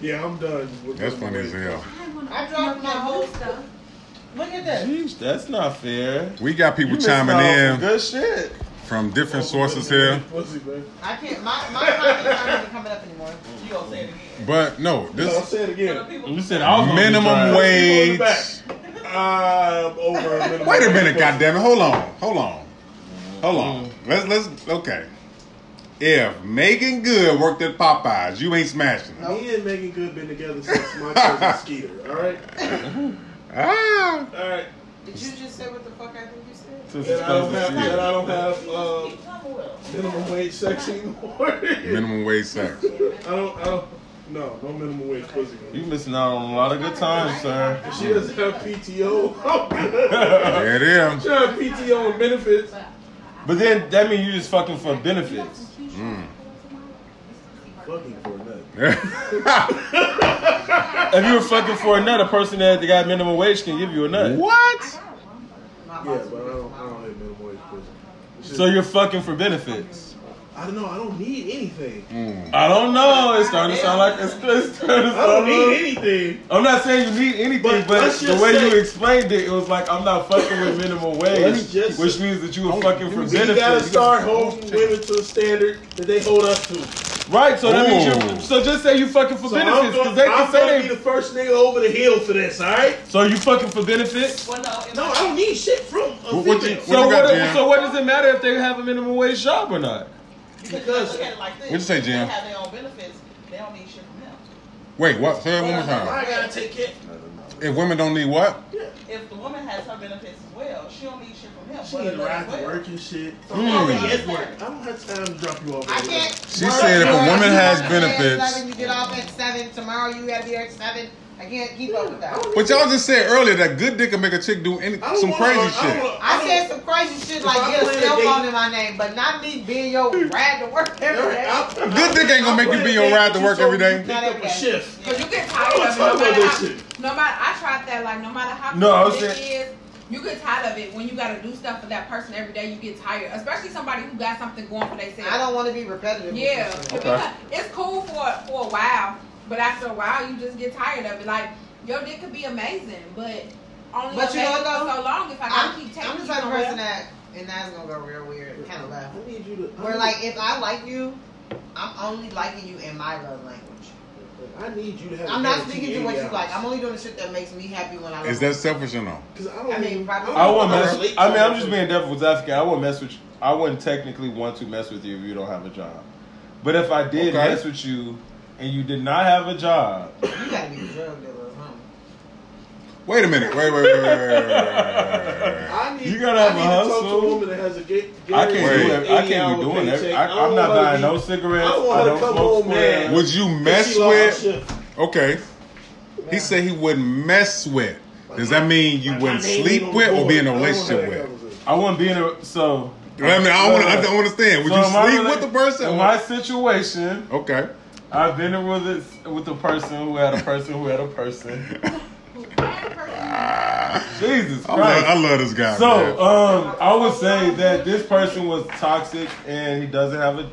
[SPEAKER 3] Yeah, I'm done. With
[SPEAKER 1] That's funny as hell.
[SPEAKER 6] I dropped my whole stuff. Look at this.
[SPEAKER 2] Jeez, that's not fair.
[SPEAKER 1] We got people
[SPEAKER 2] You missing
[SPEAKER 1] chiming
[SPEAKER 2] out on
[SPEAKER 1] in
[SPEAKER 2] Good shit.
[SPEAKER 1] From different sources here.
[SPEAKER 6] I can't. My my comments aren't even coming up anymore.
[SPEAKER 4] You gonna say it again?
[SPEAKER 1] But no,
[SPEAKER 3] No,
[SPEAKER 1] this
[SPEAKER 3] say it
[SPEAKER 4] So the
[SPEAKER 3] again.
[SPEAKER 2] You said I was gonna
[SPEAKER 1] minimum wage.
[SPEAKER 3] People in the I'm over minimum [LAUGHS]
[SPEAKER 1] Wait a
[SPEAKER 3] wage
[SPEAKER 1] minute,
[SPEAKER 3] pussy.
[SPEAKER 1] goddammit. Hold on. Hold on. Hold on. Let's let's okay. If Meagan Good worked at Popeyes, you ain't smashing her.
[SPEAKER 3] Me and Meagan Good been together since my cousin [LAUGHS] Skeeter. All right,
[SPEAKER 1] Ah.
[SPEAKER 3] all right.
[SPEAKER 6] Did you just say what the fuck I think you
[SPEAKER 3] That I don't have, that I don't have uh, minimum wage sex anymore.
[SPEAKER 1] Minimum wage sex. [LAUGHS]
[SPEAKER 3] I don't, I don't, no, no minimum wage pussy.
[SPEAKER 2] You missing out on a lot of good times, sir.
[SPEAKER 3] If she doesn't have PTO, I'm good.
[SPEAKER 1] There it is.
[SPEAKER 3] She have PTO and benefits.
[SPEAKER 2] But then that means you just fucking for benefits.
[SPEAKER 1] Mm.
[SPEAKER 3] Fucking for a [LAUGHS] nut.
[SPEAKER 2] If you were fucking for a nut, a person that got minimum wage can give you a nut.
[SPEAKER 1] what?
[SPEAKER 3] Yeah, but I don't, I don't hate minimum wage pussy. It's just-
[SPEAKER 2] So you're fucking for benefits.
[SPEAKER 3] I don't know. I don't need anything.
[SPEAKER 1] Mm.
[SPEAKER 2] I don't know. It's starting to sound like it's, it's starting to
[SPEAKER 3] I don't need anything.
[SPEAKER 2] I'm not saying you need anything,
[SPEAKER 3] But
[SPEAKER 2] but, the way
[SPEAKER 3] say-
[SPEAKER 2] you explained it, it was like I'm not fucking with minimum wage,
[SPEAKER 3] just-
[SPEAKER 2] which means that you were fucking for
[SPEAKER 3] We
[SPEAKER 2] benefits.
[SPEAKER 3] gotta start holding women to a standard that they hold us to.
[SPEAKER 2] Right, so that means you. So just say you fucking for
[SPEAKER 3] So
[SPEAKER 2] benefits,
[SPEAKER 3] gonna,
[SPEAKER 2] because they
[SPEAKER 3] I'm
[SPEAKER 2] can
[SPEAKER 3] gonna
[SPEAKER 2] say
[SPEAKER 3] be
[SPEAKER 2] they.
[SPEAKER 3] the first nigga over the hill for this. All right?
[SPEAKER 2] So you fucking for benefits.
[SPEAKER 4] Well, no,
[SPEAKER 3] No, I don't need shit from a
[SPEAKER 1] What- what
[SPEAKER 3] female.
[SPEAKER 1] you-
[SPEAKER 2] So
[SPEAKER 1] you got,
[SPEAKER 2] what? So what does it matter if they have a minimum wage job or not?
[SPEAKER 4] Because look at it like this.
[SPEAKER 1] What'd you say, Jim?
[SPEAKER 4] They have their own benefits. They don't need shit from him.
[SPEAKER 1] Wait, what? Say it one more
[SPEAKER 3] I
[SPEAKER 1] time.
[SPEAKER 3] gotta take care.
[SPEAKER 1] If women don't need what?
[SPEAKER 4] If the woman has her benefits as well, she don't need shit from him.
[SPEAKER 3] She need to ride to work and shit.
[SPEAKER 4] So
[SPEAKER 3] I'm
[SPEAKER 1] Mm.
[SPEAKER 3] work. I don't have time to drop you off.
[SPEAKER 6] I can't.
[SPEAKER 1] She
[SPEAKER 6] work
[SPEAKER 1] said if a woman has
[SPEAKER 6] gotta be there at
[SPEAKER 1] benefits-
[SPEAKER 6] seven, you get off at seven. Tomorrow you gotta be there at seven. I can't keep up with that.
[SPEAKER 1] But y'all just said earlier that good dick can make a chick do any some
[SPEAKER 3] wanna-
[SPEAKER 1] crazy
[SPEAKER 3] I
[SPEAKER 1] shit.
[SPEAKER 3] wanna-
[SPEAKER 6] I
[SPEAKER 3] don't-
[SPEAKER 6] said some crazy shit like
[SPEAKER 3] I
[SPEAKER 6] get a cell phone in my name, but not me being your ride to work every day.
[SPEAKER 3] I'm-
[SPEAKER 1] Good dick ain't gonna make you be your ride to work every day.
[SPEAKER 3] Pick up a shift.
[SPEAKER 5] Cause you get tired of it. No matter, how, no matter, I tried that. Like no matter how
[SPEAKER 2] No, I
[SPEAKER 5] cool
[SPEAKER 2] was saying-
[SPEAKER 5] is, you get tired of it when you gotta do stuff for that person every day. You get tired, especially somebody who got something going for themselves.
[SPEAKER 6] I don't want to be repetitive.
[SPEAKER 5] Yeah,
[SPEAKER 6] this.
[SPEAKER 2] Okay.
[SPEAKER 5] it's cool for for a while, but after a while, you just get tired of it. Like your dick could be amazing, but only
[SPEAKER 6] But you know
[SPEAKER 5] for
[SPEAKER 6] though?
[SPEAKER 5] so long if I gotta
[SPEAKER 6] I'm,
[SPEAKER 5] keep taking
[SPEAKER 6] I'm the
[SPEAKER 5] you
[SPEAKER 6] type of
[SPEAKER 5] somewhere.
[SPEAKER 6] person that, and that's gonna go real weird, kind of left.
[SPEAKER 3] I need you to.
[SPEAKER 6] Where like if I like you, I'm only liking you in my love language.
[SPEAKER 3] I need you to have.
[SPEAKER 6] I'm
[SPEAKER 3] a
[SPEAKER 6] not
[SPEAKER 3] guarantee
[SPEAKER 6] speaking to what you
[SPEAKER 3] eighty
[SPEAKER 6] like. I'm only doing the shit that makes me happy when I love
[SPEAKER 1] Is
[SPEAKER 6] you.
[SPEAKER 1] that selfish or no?
[SPEAKER 3] Cause I don't.
[SPEAKER 6] I mean,
[SPEAKER 3] even-
[SPEAKER 6] probably-
[SPEAKER 2] I wouldn't mess.
[SPEAKER 3] relate
[SPEAKER 2] I mean, I'm
[SPEAKER 3] that
[SPEAKER 2] just being devil's advocate. I wouldn't mess with. You. I wouldn't technically want to mess with you if you don't have a job. But if I did
[SPEAKER 1] Okay.
[SPEAKER 2] mess with you and you did not have a job,
[SPEAKER 6] You gotta be a drug dealer, huh?
[SPEAKER 1] Wait a minute. Wait, wait, wait, wait, wait, wait, wait, wait.
[SPEAKER 3] I need.
[SPEAKER 2] You gotta have
[SPEAKER 3] I need
[SPEAKER 2] a
[SPEAKER 3] to talk to
[SPEAKER 2] hustle.
[SPEAKER 3] a woman that has a ga-
[SPEAKER 2] I can't do it. I can't be doing
[SPEAKER 3] paycheck.
[SPEAKER 2] it. I,
[SPEAKER 3] don't
[SPEAKER 2] I'm not
[SPEAKER 3] want
[SPEAKER 2] buying
[SPEAKER 3] be-
[SPEAKER 2] no cigarettes.
[SPEAKER 3] I don't want
[SPEAKER 2] I
[SPEAKER 3] her to
[SPEAKER 2] don't
[SPEAKER 3] come
[SPEAKER 2] smoke
[SPEAKER 3] home mad.
[SPEAKER 2] squares.
[SPEAKER 1] Would you mess
[SPEAKER 3] she lost her
[SPEAKER 1] with? Okay. He said he wouldn't mess with. Does that mean you
[SPEAKER 3] Like,
[SPEAKER 1] wouldn't sleep with or be in a
[SPEAKER 3] board. I don't
[SPEAKER 1] relationship with?
[SPEAKER 2] I wouldn't be in a so.
[SPEAKER 1] I mean, I don't, wanna, I don't understand. Would
[SPEAKER 2] So
[SPEAKER 1] you
[SPEAKER 2] in my
[SPEAKER 1] sleep
[SPEAKER 2] rela-
[SPEAKER 1] with the person?
[SPEAKER 2] In my situation,
[SPEAKER 1] Okay.
[SPEAKER 2] I've been in with it with a person who had a person who had a person. [LAUGHS] Jesus
[SPEAKER 1] I love,
[SPEAKER 2] Christ.
[SPEAKER 1] I love this guy.
[SPEAKER 2] So, um, I would say that this person was toxic, and he doesn't have a,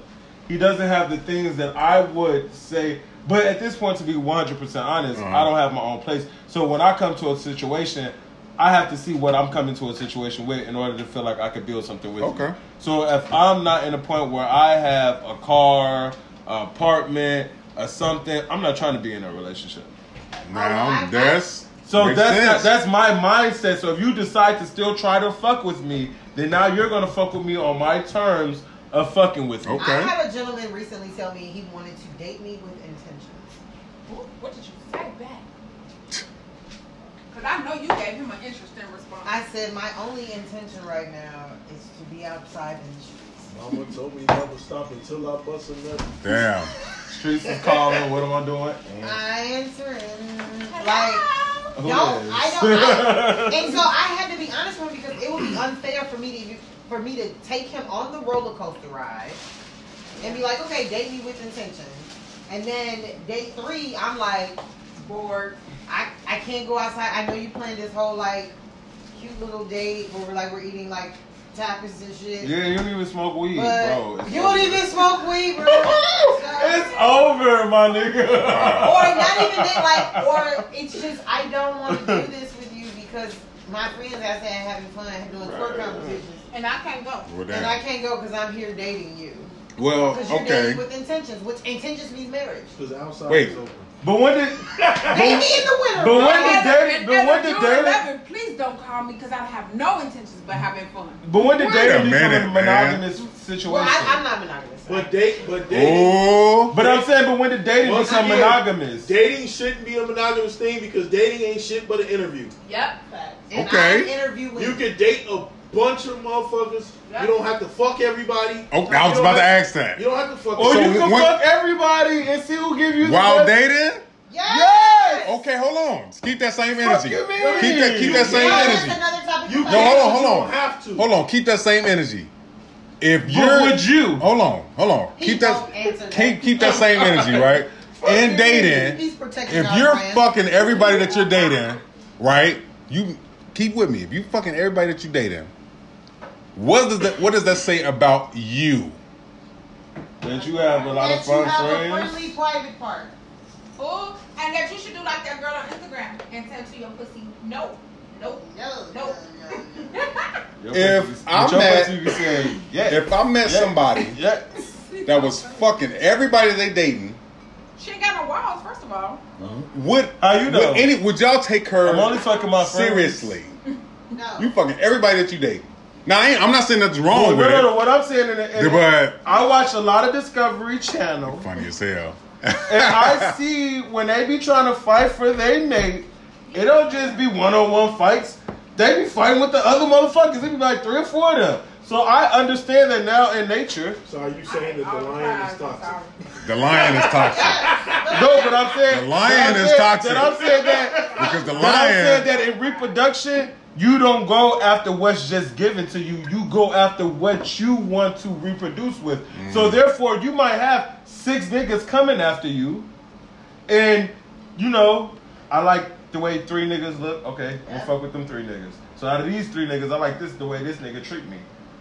[SPEAKER 2] he doesn't have the things that I would say. But at this point, to be one hundred percent honest,
[SPEAKER 1] Uh-huh.
[SPEAKER 2] I don't have my own place. So when I come to a situation, I have to see what I'm coming to a situation with in order to feel like I could build something with. you.
[SPEAKER 1] Okay.
[SPEAKER 2] So if I'm not in a point where I have a car, apartment, or something, I'm not trying to be in a relationship.
[SPEAKER 1] now, oh, that's.
[SPEAKER 2] So that's not, that's my mindset. So if you decide to still try to fuck with me, then now you're gonna fuck with me on my terms of fucking with me.
[SPEAKER 1] Okay.
[SPEAKER 6] I had a gentleman recently tell me he wanted to date me with intentions.
[SPEAKER 5] What did you say back? Cause I know you gave him an interesting response.
[SPEAKER 6] I said my only intention right now is to be outside and the streets.
[SPEAKER 3] Mama told me never stop until I bust a nut.
[SPEAKER 1] Damn.
[SPEAKER 2] Streets is calling. What am I doing?
[SPEAKER 6] I answering like
[SPEAKER 2] Who
[SPEAKER 6] no,
[SPEAKER 2] is?
[SPEAKER 6] I don't. I, [LAUGHS] and so I had to be honest with him because it would be unfair for me to for me to take him on the roller coaster ride and be like, okay, date me with intention, and then day three, I'm like bored. I I can't go outside. I know you planned this whole like cute little date where we're like we're eating like tapas and shit.
[SPEAKER 2] yeah, you don't even smoke weed,
[SPEAKER 6] But
[SPEAKER 2] bro. It's
[SPEAKER 6] you don't even smoke weed, bro. [LAUGHS]
[SPEAKER 2] It's over, my nigga. [LAUGHS]
[SPEAKER 6] or not even that, like, or it's just I don't want to do this with you because my friends out there having fun doing twerk
[SPEAKER 2] Right.
[SPEAKER 6] competitions,
[SPEAKER 5] and I can't go.
[SPEAKER 1] Well,
[SPEAKER 6] and I can't go because I'm here dating you.
[SPEAKER 1] Well,
[SPEAKER 6] you're
[SPEAKER 1] okay.
[SPEAKER 6] with intentions, which intentions means marriage.
[SPEAKER 3] Cause outside
[SPEAKER 1] Wait.
[SPEAKER 3] is open.
[SPEAKER 2] But when did?
[SPEAKER 6] Maybe in the winter.
[SPEAKER 2] But when did dating? But when did
[SPEAKER 5] June
[SPEAKER 2] dating?
[SPEAKER 5] please don't call me because I have no intentions but having fun.
[SPEAKER 2] But when did
[SPEAKER 1] Wait
[SPEAKER 2] dating become
[SPEAKER 1] minute,
[SPEAKER 2] a
[SPEAKER 1] man.
[SPEAKER 2] monogamous
[SPEAKER 6] Well,
[SPEAKER 2] situation?
[SPEAKER 6] I, I'm not monogamous.
[SPEAKER 3] But date, but dating,
[SPEAKER 1] Oh,
[SPEAKER 2] but I'm saying, but when did dating
[SPEAKER 3] Once
[SPEAKER 2] become
[SPEAKER 3] again,
[SPEAKER 2] monogamous?
[SPEAKER 3] dating shouldn't be a monogamous thing because dating ain't shit but an interview.
[SPEAKER 5] Yep.
[SPEAKER 6] And
[SPEAKER 1] Okay.
[SPEAKER 6] I'm interviewing.
[SPEAKER 3] You can date a bunch of motherfuckers.
[SPEAKER 5] Yeah.
[SPEAKER 3] You don't have to fuck everybody.
[SPEAKER 1] oh, I
[SPEAKER 3] You
[SPEAKER 1] was about to
[SPEAKER 3] have-
[SPEAKER 1] ask that.
[SPEAKER 3] You don't have to fuck.
[SPEAKER 2] Or
[SPEAKER 1] So
[SPEAKER 2] you can
[SPEAKER 1] when-
[SPEAKER 2] fuck everybody and see who give you the
[SPEAKER 1] While
[SPEAKER 2] best-
[SPEAKER 1] dating?
[SPEAKER 6] Yes.
[SPEAKER 2] Yes.
[SPEAKER 1] Okay, hold on. Keep that same
[SPEAKER 2] Fuck
[SPEAKER 1] energy.
[SPEAKER 2] you
[SPEAKER 1] Keep that. Keep that same
[SPEAKER 6] Well, that's
[SPEAKER 1] energy.
[SPEAKER 6] another topic.
[SPEAKER 3] You
[SPEAKER 1] No, hold on,
[SPEAKER 3] but
[SPEAKER 1] hold
[SPEAKER 3] you
[SPEAKER 1] on.
[SPEAKER 3] don't have to.
[SPEAKER 1] Hold on. Keep that same energy. If you're,
[SPEAKER 2] would you?
[SPEAKER 1] hold on, hold on.
[SPEAKER 6] He
[SPEAKER 1] Keep that.
[SPEAKER 6] won't that.
[SPEAKER 1] Keep keep that same energy, [LAUGHS] right? In dating,
[SPEAKER 6] He's
[SPEAKER 1] if you're
[SPEAKER 6] brand.
[SPEAKER 1] fucking everybody that you're dating, right? You keep with me. If you fucking everybody that you dating, what does that what does that say about you?
[SPEAKER 2] That you have a lot
[SPEAKER 6] that
[SPEAKER 2] of fun
[SPEAKER 6] you have a friendly private part.
[SPEAKER 5] Ooh, and that you should do like that girl on Instagram and tell to your pussy, no, no.
[SPEAKER 6] No,
[SPEAKER 5] Nope.
[SPEAKER 6] no, no.
[SPEAKER 1] If I'm
[SPEAKER 2] your
[SPEAKER 1] at-
[SPEAKER 2] pussy be saying, yeah,
[SPEAKER 1] If I met
[SPEAKER 2] yeah,
[SPEAKER 1] somebody
[SPEAKER 2] yeah.
[SPEAKER 1] that was fucking everybody they dating,
[SPEAKER 5] She ain't got no walls, first of all. Uh-huh.
[SPEAKER 1] would
[SPEAKER 2] How you know?
[SPEAKER 1] would, any, would y'all take her
[SPEAKER 2] I'm only fucking my friends.
[SPEAKER 1] seriously? [LAUGHS]
[SPEAKER 6] No.
[SPEAKER 1] You fucking everybody that you date. Now I ain't, I'm not saying
[SPEAKER 2] that's
[SPEAKER 1] wrong
[SPEAKER 2] no,
[SPEAKER 1] with
[SPEAKER 2] no,
[SPEAKER 1] it.
[SPEAKER 2] no. What I'm saying, in the, in
[SPEAKER 1] But
[SPEAKER 2] I watch a lot of Discovery Channel,
[SPEAKER 1] funny as hell.
[SPEAKER 2] and I see when they be trying to fight for their mate, it don't just be one-on-one fights. They be fighting with the other motherfuckers. It be like three or four of them. So I understand that now in nature.
[SPEAKER 3] So are you saying that the lion is toxic?
[SPEAKER 1] the lion is toxic
[SPEAKER 2] No, but I'm saying
[SPEAKER 1] The lion is toxic.
[SPEAKER 2] That I'm saying that
[SPEAKER 1] because the
[SPEAKER 2] But I'm saying that in reproduction, you don't go after what's just given to you. You go after what you want to reproduce with.
[SPEAKER 1] Mm.
[SPEAKER 2] So therefore, you might have six niggas coming after you, and you know, I like the way three niggas look. Okay, I'm gonna fuck with them three niggas. So out of these three niggas, I like this the way this nigga treat me.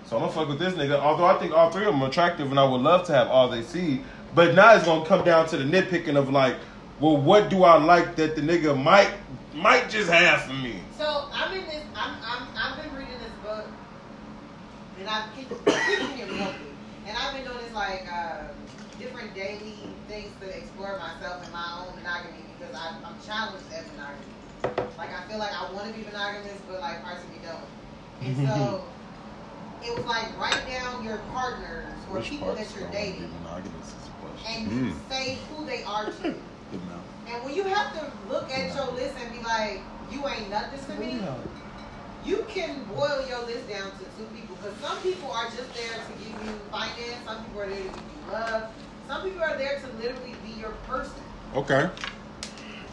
[SPEAKER 2] So I'm gonna fuck with this nigga. Although I think all three of them are attractive, and I would love to have all they see. But now it's gonna come down to the nitpicking of like, well, what do I like that the nigga might might just have for me?
[SPEAKER 6] So I'm in this. I'm, I'm I've been reading this book, and I've keep keeping it healthy. And I've been doing this like uh, different daily things to explore myself and my own monogamy because I, I'm challenged at monogamy. Like I feel like I want to be monogamous, but like parts of me don't. And so [LAUGHS] it was like write down your partners or people that you're dating, and
[SPEAKER 1] Hmm.
[SPEAKER 6] say who they are to you. [LAUGHS] And when you have to look at your list and be like, you ain't nothing to me, you can boil your list down to two people. Because some people are just there to give you finance, some people are there to give you love, some people are there to literally be your person.
[SPEAKER 1] Okay.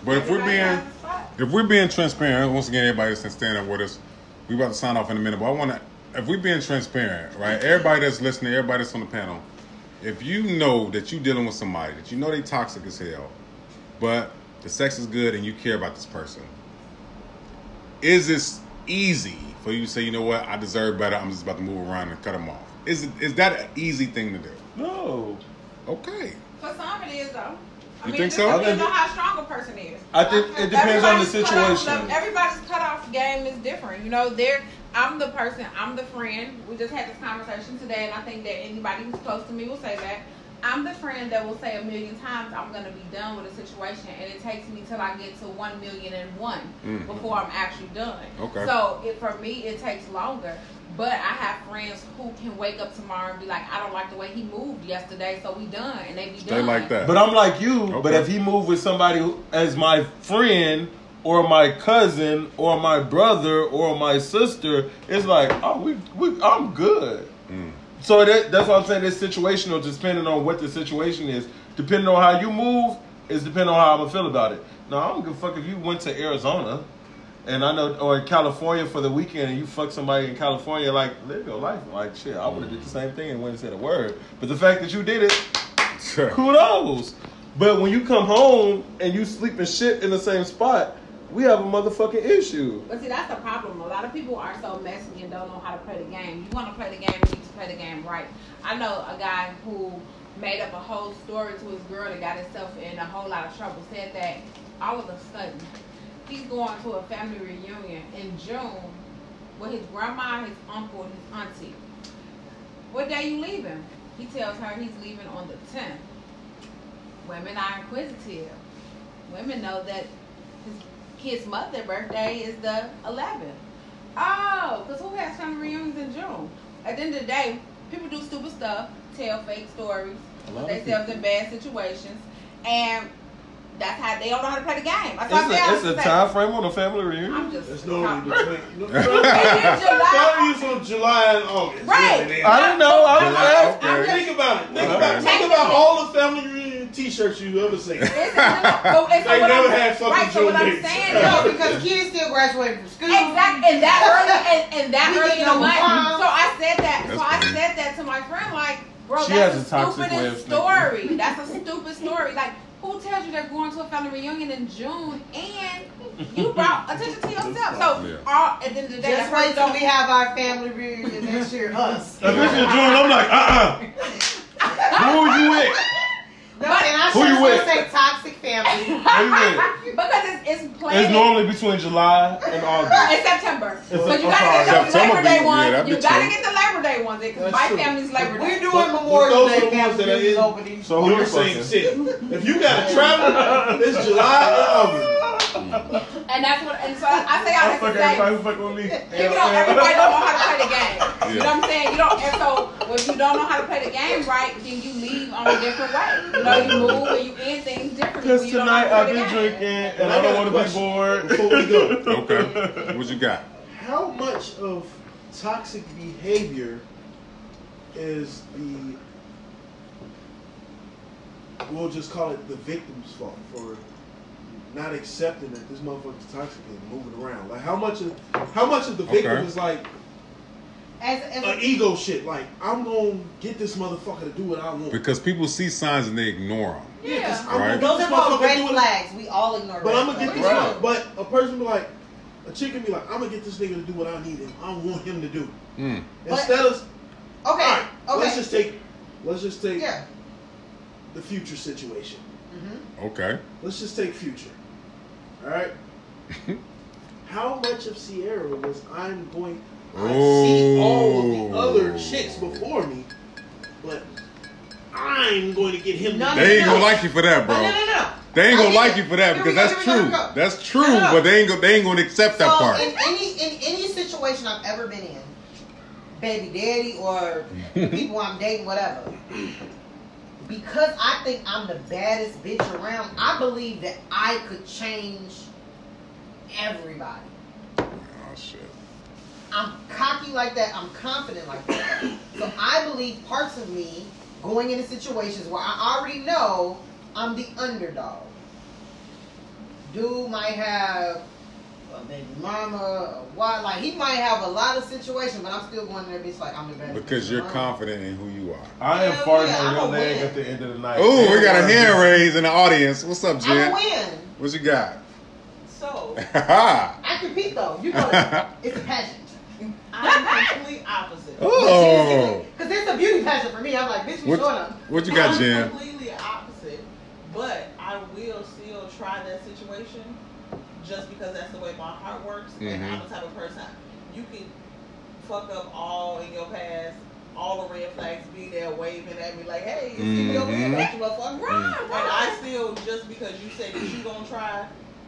[SPEAKER 1] But if we're being
[SPEAKER 5] has a spot.
[SPEAKER 1] if we're being transparent, once again, everybody that's stand up with us, we about to sign off in a minute. But I want to, if we're being transparent, right? Everybody that's listening, everybody that's on the panel, if you know that you're dealing with somebody that you know they toxic as hell, but the sex is good and you care about this person, is this easy for you to say, you know what, I deserve better. I'm just about to move around and cut them off. Is it is that an easy thing to do?
[SPEAKER 2] No.
[SPEAKER 1] Okay.
[SPEAKER 5] For some it is though. I
[SPEAKER 1] You
[SPEAKER 5] mean,
[SPEAKER 1] think
[SPEAKER 5] it
[SPEAKER 1] so?
[SPEAKER 5] just
[SPEAKER 2] I think-
[SPEAKER 5] on how strong a person is.
[SPEAKER 2] I think it depends on the
[SPEAKER 5] Everybody's cutoff-
[SPEAKER 2] situation.
[SPEAKER 5] everybody's cutoff game is different. You know, there. I'm the person. I'm the friend. We just had this conversation today, and I think that anybody who's close to me will say that. I'm the friend that will say a million times I'm gonna be done with a situation, and it takes me till I get to one million and one
[SPEAKER 1] Mhm.
[SPEAKER 5] before I'm actually done.
[SPEAKER 1] Okay.
[SPEAKER 5] So it, for me, it takes longer. But I have friends who can wake up tomorrow and be like, I don't like the way he moved yesterday, so we done, and they be done.
[SPEAKER 1] They
[SPEAKER 5] done.
[SPEAKER 1] like that.
[SPEAKER 2] But I'm like you. But if he moved with somebody who, as my friend or my cousin or my brother or my sister, it's like, oh, we, we I'm good.
[SPEAKER 1] Mm.
[SPEAKER 2] So that, that's why I'm saying it's situational, just depending on what the situation is. Depending on how you move, is depending on how I'm gonna feel about it. Now I don't give a fuck if you went to Arizona. And I know, or in California for the weekend, and you fuck somebody in California, like live your life. Like shit, I would have did the same thing and and said a word. But the fact that you did it, kudos. But when you come home and you sleep and shit in the same spot, we have a motherfucking issue.
[SPEAKER 5] But see, that's the problem. A lot of people are so messy and don't know how to play the game. You want to play the game, you need to play the game right. I know a guy who made up a whole story to his girl that got himself in a whole lot of trouble. Said that all of a sudden he's going to a family reunion in June with his grandma, his uncle, and his auntie. What day you leaving? He tells her he's leaving on the 10th. Women are inquisitive. women know that his kid's mother birthday is the 11th. Oh, because who has family reunions in June? At the end of the day, people do stupid stuff, tell fake stories,
[SPEAKER 2] A lot
[SPEAKER 5] put themselves in bad situations, and that's how they don't know how to play the game. That's I'm
[SPEAKER 2] It's a, it's a
[SPEAKER 5] I'm
[SPEAKER 2] time frame on a family reunion.
[SPEAKER 5] I'm just
[SPEAKER 3] It's normally
[SPEAKER 5] talking-
[SPEAKER 3] between. [LAUGHS]
[SPEAKER 5] It's in July.
[SPEAKER 3] Family is from July and August.
[SPEAKER 5] Right.
[SPEAKER 3] Really, they-
[SPEAKER 2] I didn't know. I was
[SPEAKER 1] July,
[SPEAKER 2] asking.
[SPEAKER 5] I'm just-
[SPEAKER 3] Think about it. Think
[SPEAKER 1] Okay.
[SPEAKER 3] about think about all the family reunion T-shirts you ever seen.
[SPEAKER 5] It's- it's- but- and so
[SPEAKER 3] They never
[SPEAKER 5] I'm-
[SPEAKER 3] had fucking
[SPEAKER 5] right, so what I'm
[SPEAKER 3] dates.
[SPEAKER 5] saying
[SPEAKER 6] No,
[SPEAKER 5] is,
[SPEAKER 6] because [LAUGHS] kids still graduating from school.
[SPEAKER 5] Exactly, and that early, and, and that
[SPEAKER 6] We
[SPEAKER 5] early
[SPEAKER 6] get
[SPEAKER 5] in the
[SPEAKER 6] no
[SPEAKER 5] So I said that.
[SPEAKER 1] That's
[SPEAKER 5] so I said that to my friend, like, bro,
[SPEAKER 2] She
[SPEAKER 5] that's
[SPEAKER 2] has
[SPEAKER 5] the
[SPEAKER 2] a toxic way of
[SPEAKER 5] stupidest story. That's a stupid story. Like, who tells you they're going to a family reunion in June and you brought [LAUGHS] attention to yourself? So,
[SPEAKER 1] Yeah.
[SPEAKER 5] all at the end of the day,
[SPEAKER 6] Just
[SPEAKER 5] that
[SPEAKER 6] wait
[SPEAKER 5] person
[SPEAKER 6] till we have our family reunion next year. Us.
[SPEAKER 2] If it's in June, I'm like, uh uh [LAUGHS] Who you with?
[SPEAKER 6] No, and I
[SPEAKER 2] Who you with?
[SPEAKER 6] say toxic family.
[SPEAKER 2] Who you with?
[SPEAKER 5] because it's it's planned.
[SPEAKER 2] It's normally between July and August.
[SPEAKER 5] in September.
[SPEAKER 2] It's
[SPEAKER 5] so
[SPEAKER 2] a-
[SPEAKER 5] you gotta get
[SPEAKER 2] sorry.
[SPEAKER 5] those
[SPEAKER 1] September
[SPEAKER 5] Labor Day
[SPEAKER 1] be- yeah,
[SPEAKER 5] ones. you gotta
[SPEAKER 1] true.
[SPEAKER 5] get the Labor Day ones because my
[SPEAKER 3] true.
[SPEAKER 5] family's Labor
[SPEAKER 6] We're doing
[SPEAKER 3] But-
[SPEAKER 6] Memorial
[SPEAKER 3] but those
[SPEAKER 6] Day
[SPEAKER 3] are the ones that are in-
[SPEAKER 6] over these.
[SPEAKER 2] So who
[SPEAKER 3] You're
[SPEAKER 2] you
[SPEAKER 3] the same
[SPEAKER 2] fucking?
[SPEAKER 3] city. If you gotta travel, it's July and August.
[SPEAKER 5] And that's what, and so I, I say all
[SPEAKER 2] I'm
[SPEAKER 5] that to
[SPEAKER 2] fucking
[SPEAKER 5] say,
[SPEAKER 2] everybody who with me.
[SPEAKER 5] People don't, everybody don't know how to play the game. You know what I'm saying? You don't, and so if you don't know how to play the game right, then you leave on a different way. You know, you move and you end things differently.
[SPEAKER 2] Because
[SPEAKER 5] when you don't know
[SPEAKER 2] tonight I've been
[SPEAKER 5] play the game.
[SPEAKER 2] drinking and
[SPEAKER 3] And I
[SPEAKER 2] I don't want to be bored.
[SPEAKER 3] Before we go, [LAUGHS]
[SPEAKER 1] Okay. What you got?
[SPEAKER 3] how much of toxic behavior is the we'll just call it the victim's fault for not accepting that this motherfucker's toxic and moving around? Like how much of how much of the victim
[SPEAKER 1] Okay.
[SPEAKER 3] is like
[SPEAKER 6] As, as
[SPEAKER 3] an ego shit? Like I'm gonna get this motherfucker to do what I want.
[SPEAKER 1] Because people see signs and they ignore them.
[SPEAKER 3] Yeah, 'cause
[SPEAKER 5] Yeah.
[SPEAKER 3] I'm
[SPEAKER 1] Right.
[SPEAKER 3] gonna
[SPEAKER 6] those
[SPEAKER 3] get
[SPEAKER 6] are
[SPEAKER 3] this
[SPEAKER 6] called
[SPEAKER 3] motherfucker to
[SPEAKER 6] red
[SPEAKER 3] do what
[SPEAKER 6] flags. We all ignore
[SPEAKER 3] But
[SPEAKER 6] red
[SPEAKER 3] I'm gonna get this.
[SPEAKER 2] Right.
[SPEAKER 3] But a person be like, a chick can be like, I'm gonna get this nigga to do what I need and I want him to do.
[SPEAKER 1] Mm.
[SPEAKER 6] But-
[SPEAKER 3] Instead of,
[SPEAKER 6] Okay.
[SPEAKER 3] all right,
[SPEAKER 6] okay.
[SPEAKER 3] let's just take, let's just take
[SPEAKER 6] yeah.
[SPEAKER 3] the future situation.
[SPEAKER 6] hmm
[SPEAKER 1] Okay.
[SPEAKER 3] Let's just take future. All right. [LAUGHS] How much of Ciara was I'm going? I see all of the other chicks before me, but I'm going to get him.
[SPEAKER 6] No,
[SPEAKER 3] to
[SPEAKER 6] no,
[SPEAKER 1] They ain't
[SPEAKER 6] no.
[SPEAKER 1] gonna like you for that, bro.
[SPEAKER 6] no, no, no.
[SPEAKER 1] They ain't gonna
[SPEAKER 6] get
[SPEAKER 1] like you for that because that's
[SPEAKER 6] here we go,
[SPEAKER 1] true.
[SPEAKER 6] here we go.
[SPEAKER 1] That's true, but they ain't go, they ain't gonna accept that part.
[SPEAKER 6] in any in any situation I've ever been in, baby daddy or [LAUGHS] people I'm dating, whatever. Because I think I'm the baddest bitch around, I believe that I could change everybody.
[SPEAKER 1] oh shit.
[SPEAKER 6] I'm cocky like that. I'm confident like that. So I believe parts of me going into situations where I already know I'm the underdog. Dude might have a baby mama, a wife. Like he might have a lot of situations, but I'm still going to that bitch like I'm the best.
[SPEAKER 1] Because you're
[SPEAKER 6] around.
[SPEAKER 1] confident in who you are.
[SPEAKER 2] I am
[SPEAKER 6] Hell
[SPEAKER 2] farting
[SPEAKER 6] yeah,
[SPEAKER 2] on your
[SPEAKER 6] a
[SPEAKER 2] leg
[SPEAKER 6] win.
[SPEAKER 2] at the end of the night.
[SPEAKER 1] Ooh, we got a hand
[SPEAKER 2] I'm-
[SPEAKER 1] raised in the audience. What's up,
[SPEAKER 6] I'm a win.
[SPEAKER 1] What you got?
[SPEAKER 4] So
[SPEAKER 1] Ha
[SPEAKER 6] I compete though. You know it's a pageant.
[SPEAKER 4] I'm complete opposite.
[SPEAKER 1] Oh.
[SPEAKER 6] Because it's a beauty pageant for me. I'm like, bitch, you
[SPEAKER 1] What,
[SPEAKER 6] showing up.
[SPEAKER 1] what you got,
[SPEAKER 4] I'm completely opposite, but I will still try that situation just because that's the way my heart works. And
[SPEAKER 1] Mhm.
[SPEAKER 4] I'm the type of person you can fuck up all in your past, all the red flags be there waving at me like, "Hey, you see me over here, bitch, you motherfucker."
[SPEAKER 5] Right,
[SPEAKER 4] And. I still just because you say that you gonna try,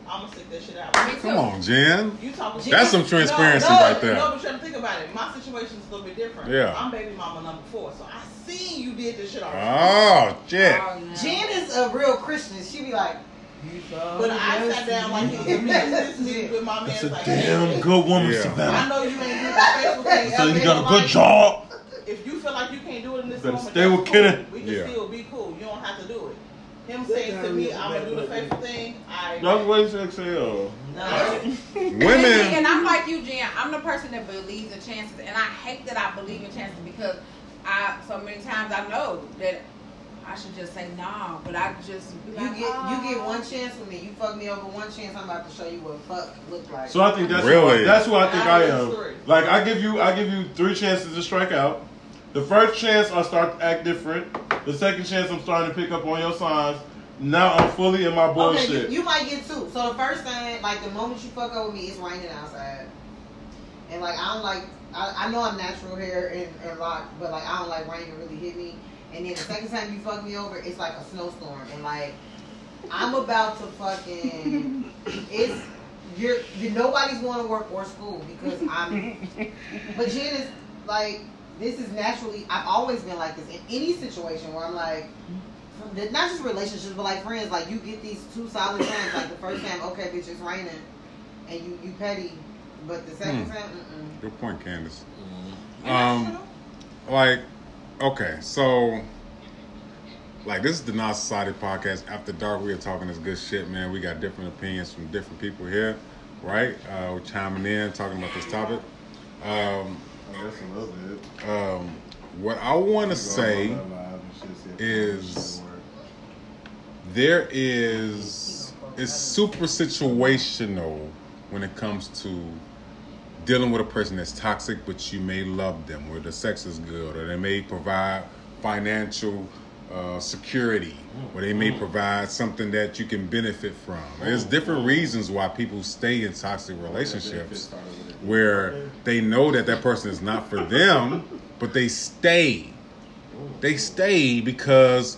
[SPEAKER 4] I'm gonna stick that shit out.
[SPEAKER 5] Me too.
[SPEAKER 1] Come on, Jen.
[SPEAKER 4] You talking
[SPEAKER 1] That's some transparency
[SPEAKER 4] no, no,
[SPEAKER 1] right there.
[SPEAKER 4] No, but you have to think about it. My situation is a little bit different.
[SPEAKER 1] Yeah.
[SPEAKER 4] I'm baby mama number four, so I seen you did this shit already.
[SPEAKER 1] Oh, shit.
[SPEAKER 5] Oh, no.
[SPEAKER 6] Jen is a real Christian. She be like, you saw
[SPEAKER 4] But I sat down like it was a business meeting with my man.
[SPEAKER 2] That's a
[SPEAKER 4] like,
[SPEAKER 2] damn
[SPEAKER 4] hey,
[SPEAKER 2] good woman,
[SPEAKER 1] Yeah.
[SPEAKER 4] I
[SPEAKER 2] Savannah.
[SPEAKER 4] know you ain't doing the faithful thing.
[SPEAKER 2] So you got a good
[SPEAKER 4] life.
[SPEAKER 2] job.
[SPEAKER 4] If you feel like you can't do it in this
[SPEAKER 2] Better
[SPEAKER 4] moment,
[SPEAKER 2] stay
[SPEAKER 4] that's
[SPEAKER 2] with
[SPEAKER 4] cool.
[SPEAKER 2] Kenny.
[SPEAKER 4] We can
[SPEAKER 1] Yeah.
[SPEAKER 4] still be cool. You don't have to do it. Him
[SPEAKER 3] That
[SPEAKER 4] saying to me, I'm gonna do the
[SPEAKER 3] bad,
[SPEAKER 4] faithful thing. I
[SPEAKER 2] That's what you exhale.
[SPEAKER 6] no.
[SPEAKER 1] Women.
[SPEAKER 5] And I'm like you, Jen. I'm the person that believes in chances, and I hate that I believe in chances because I so many times I know that I should just say no, but I just be
[SPEAKER 6] You
[SPEAKER 5] like,
[SPEAKER 6] get you get
[SPEAKER 5] "Oh."
[SPEAKER 6] one chance with me. You fuck me over one chance. I'm about to show you what fuck look like.
[SPEAKER 2] So I think that's
[SPEAKER 1] Really?
[SPEAKER 2] who, that's who I think I
[SPEAKER 4] Out of
[SPEAKER 2] am. Like I give you, I give you three chances to strike out. The first chance I start to act different. The second chance I'm starting to pick up on your signs. Now I'm fully in my bullshit.
[SPEAKER 6] Okay, you, you might get two. So the first thing, like the moment you fuck up with me, it's raining outside, and like I don't like. I, I know I'm natural hair and, and rock, but like I don't like rain to really hit me. And then the second time you fuck me over, it's like a snowstorm, and like I'm about to fucking. [LAUGHS] It's you're you nobody's going to work or school because I'm. [LAUGHS] But Jen is like this is naturally. I've always been like this in any situation where I'm like. Not just relationships, but like friends. Like you get these two solid friends. Like the first time, okay, bitch, it's raining, and you you petty. But the second
[SPEAKER 1] Hmm.
[SPEAKER 6] time, mm-mm.
[SPEAKER 1] Good point, Candace.
[SPEAKER 4] And that's
[SPEAKER 1] Um, like, okay, so, like, this is the Not Society podcast. After dark, we are talking this good shit, man. We got different opinions from different people here, right? Uh, we're chiming in, talking about this topic. Um,
[SPEAKER 2] I a little bit.
[SPEAKER 1] um, what I want to say
[SPEAKER 2] Going on live and shit, see if
[SPEAKER 1] is- there is it's super situational when it comes to dealing with a person that's toxic but you may love them or the sex is good or they may provide financial uh, security or they may provide something that you can benefit from there's different reasons why people stay in toxic relationships where they know that that person is not for them but they stay they stay because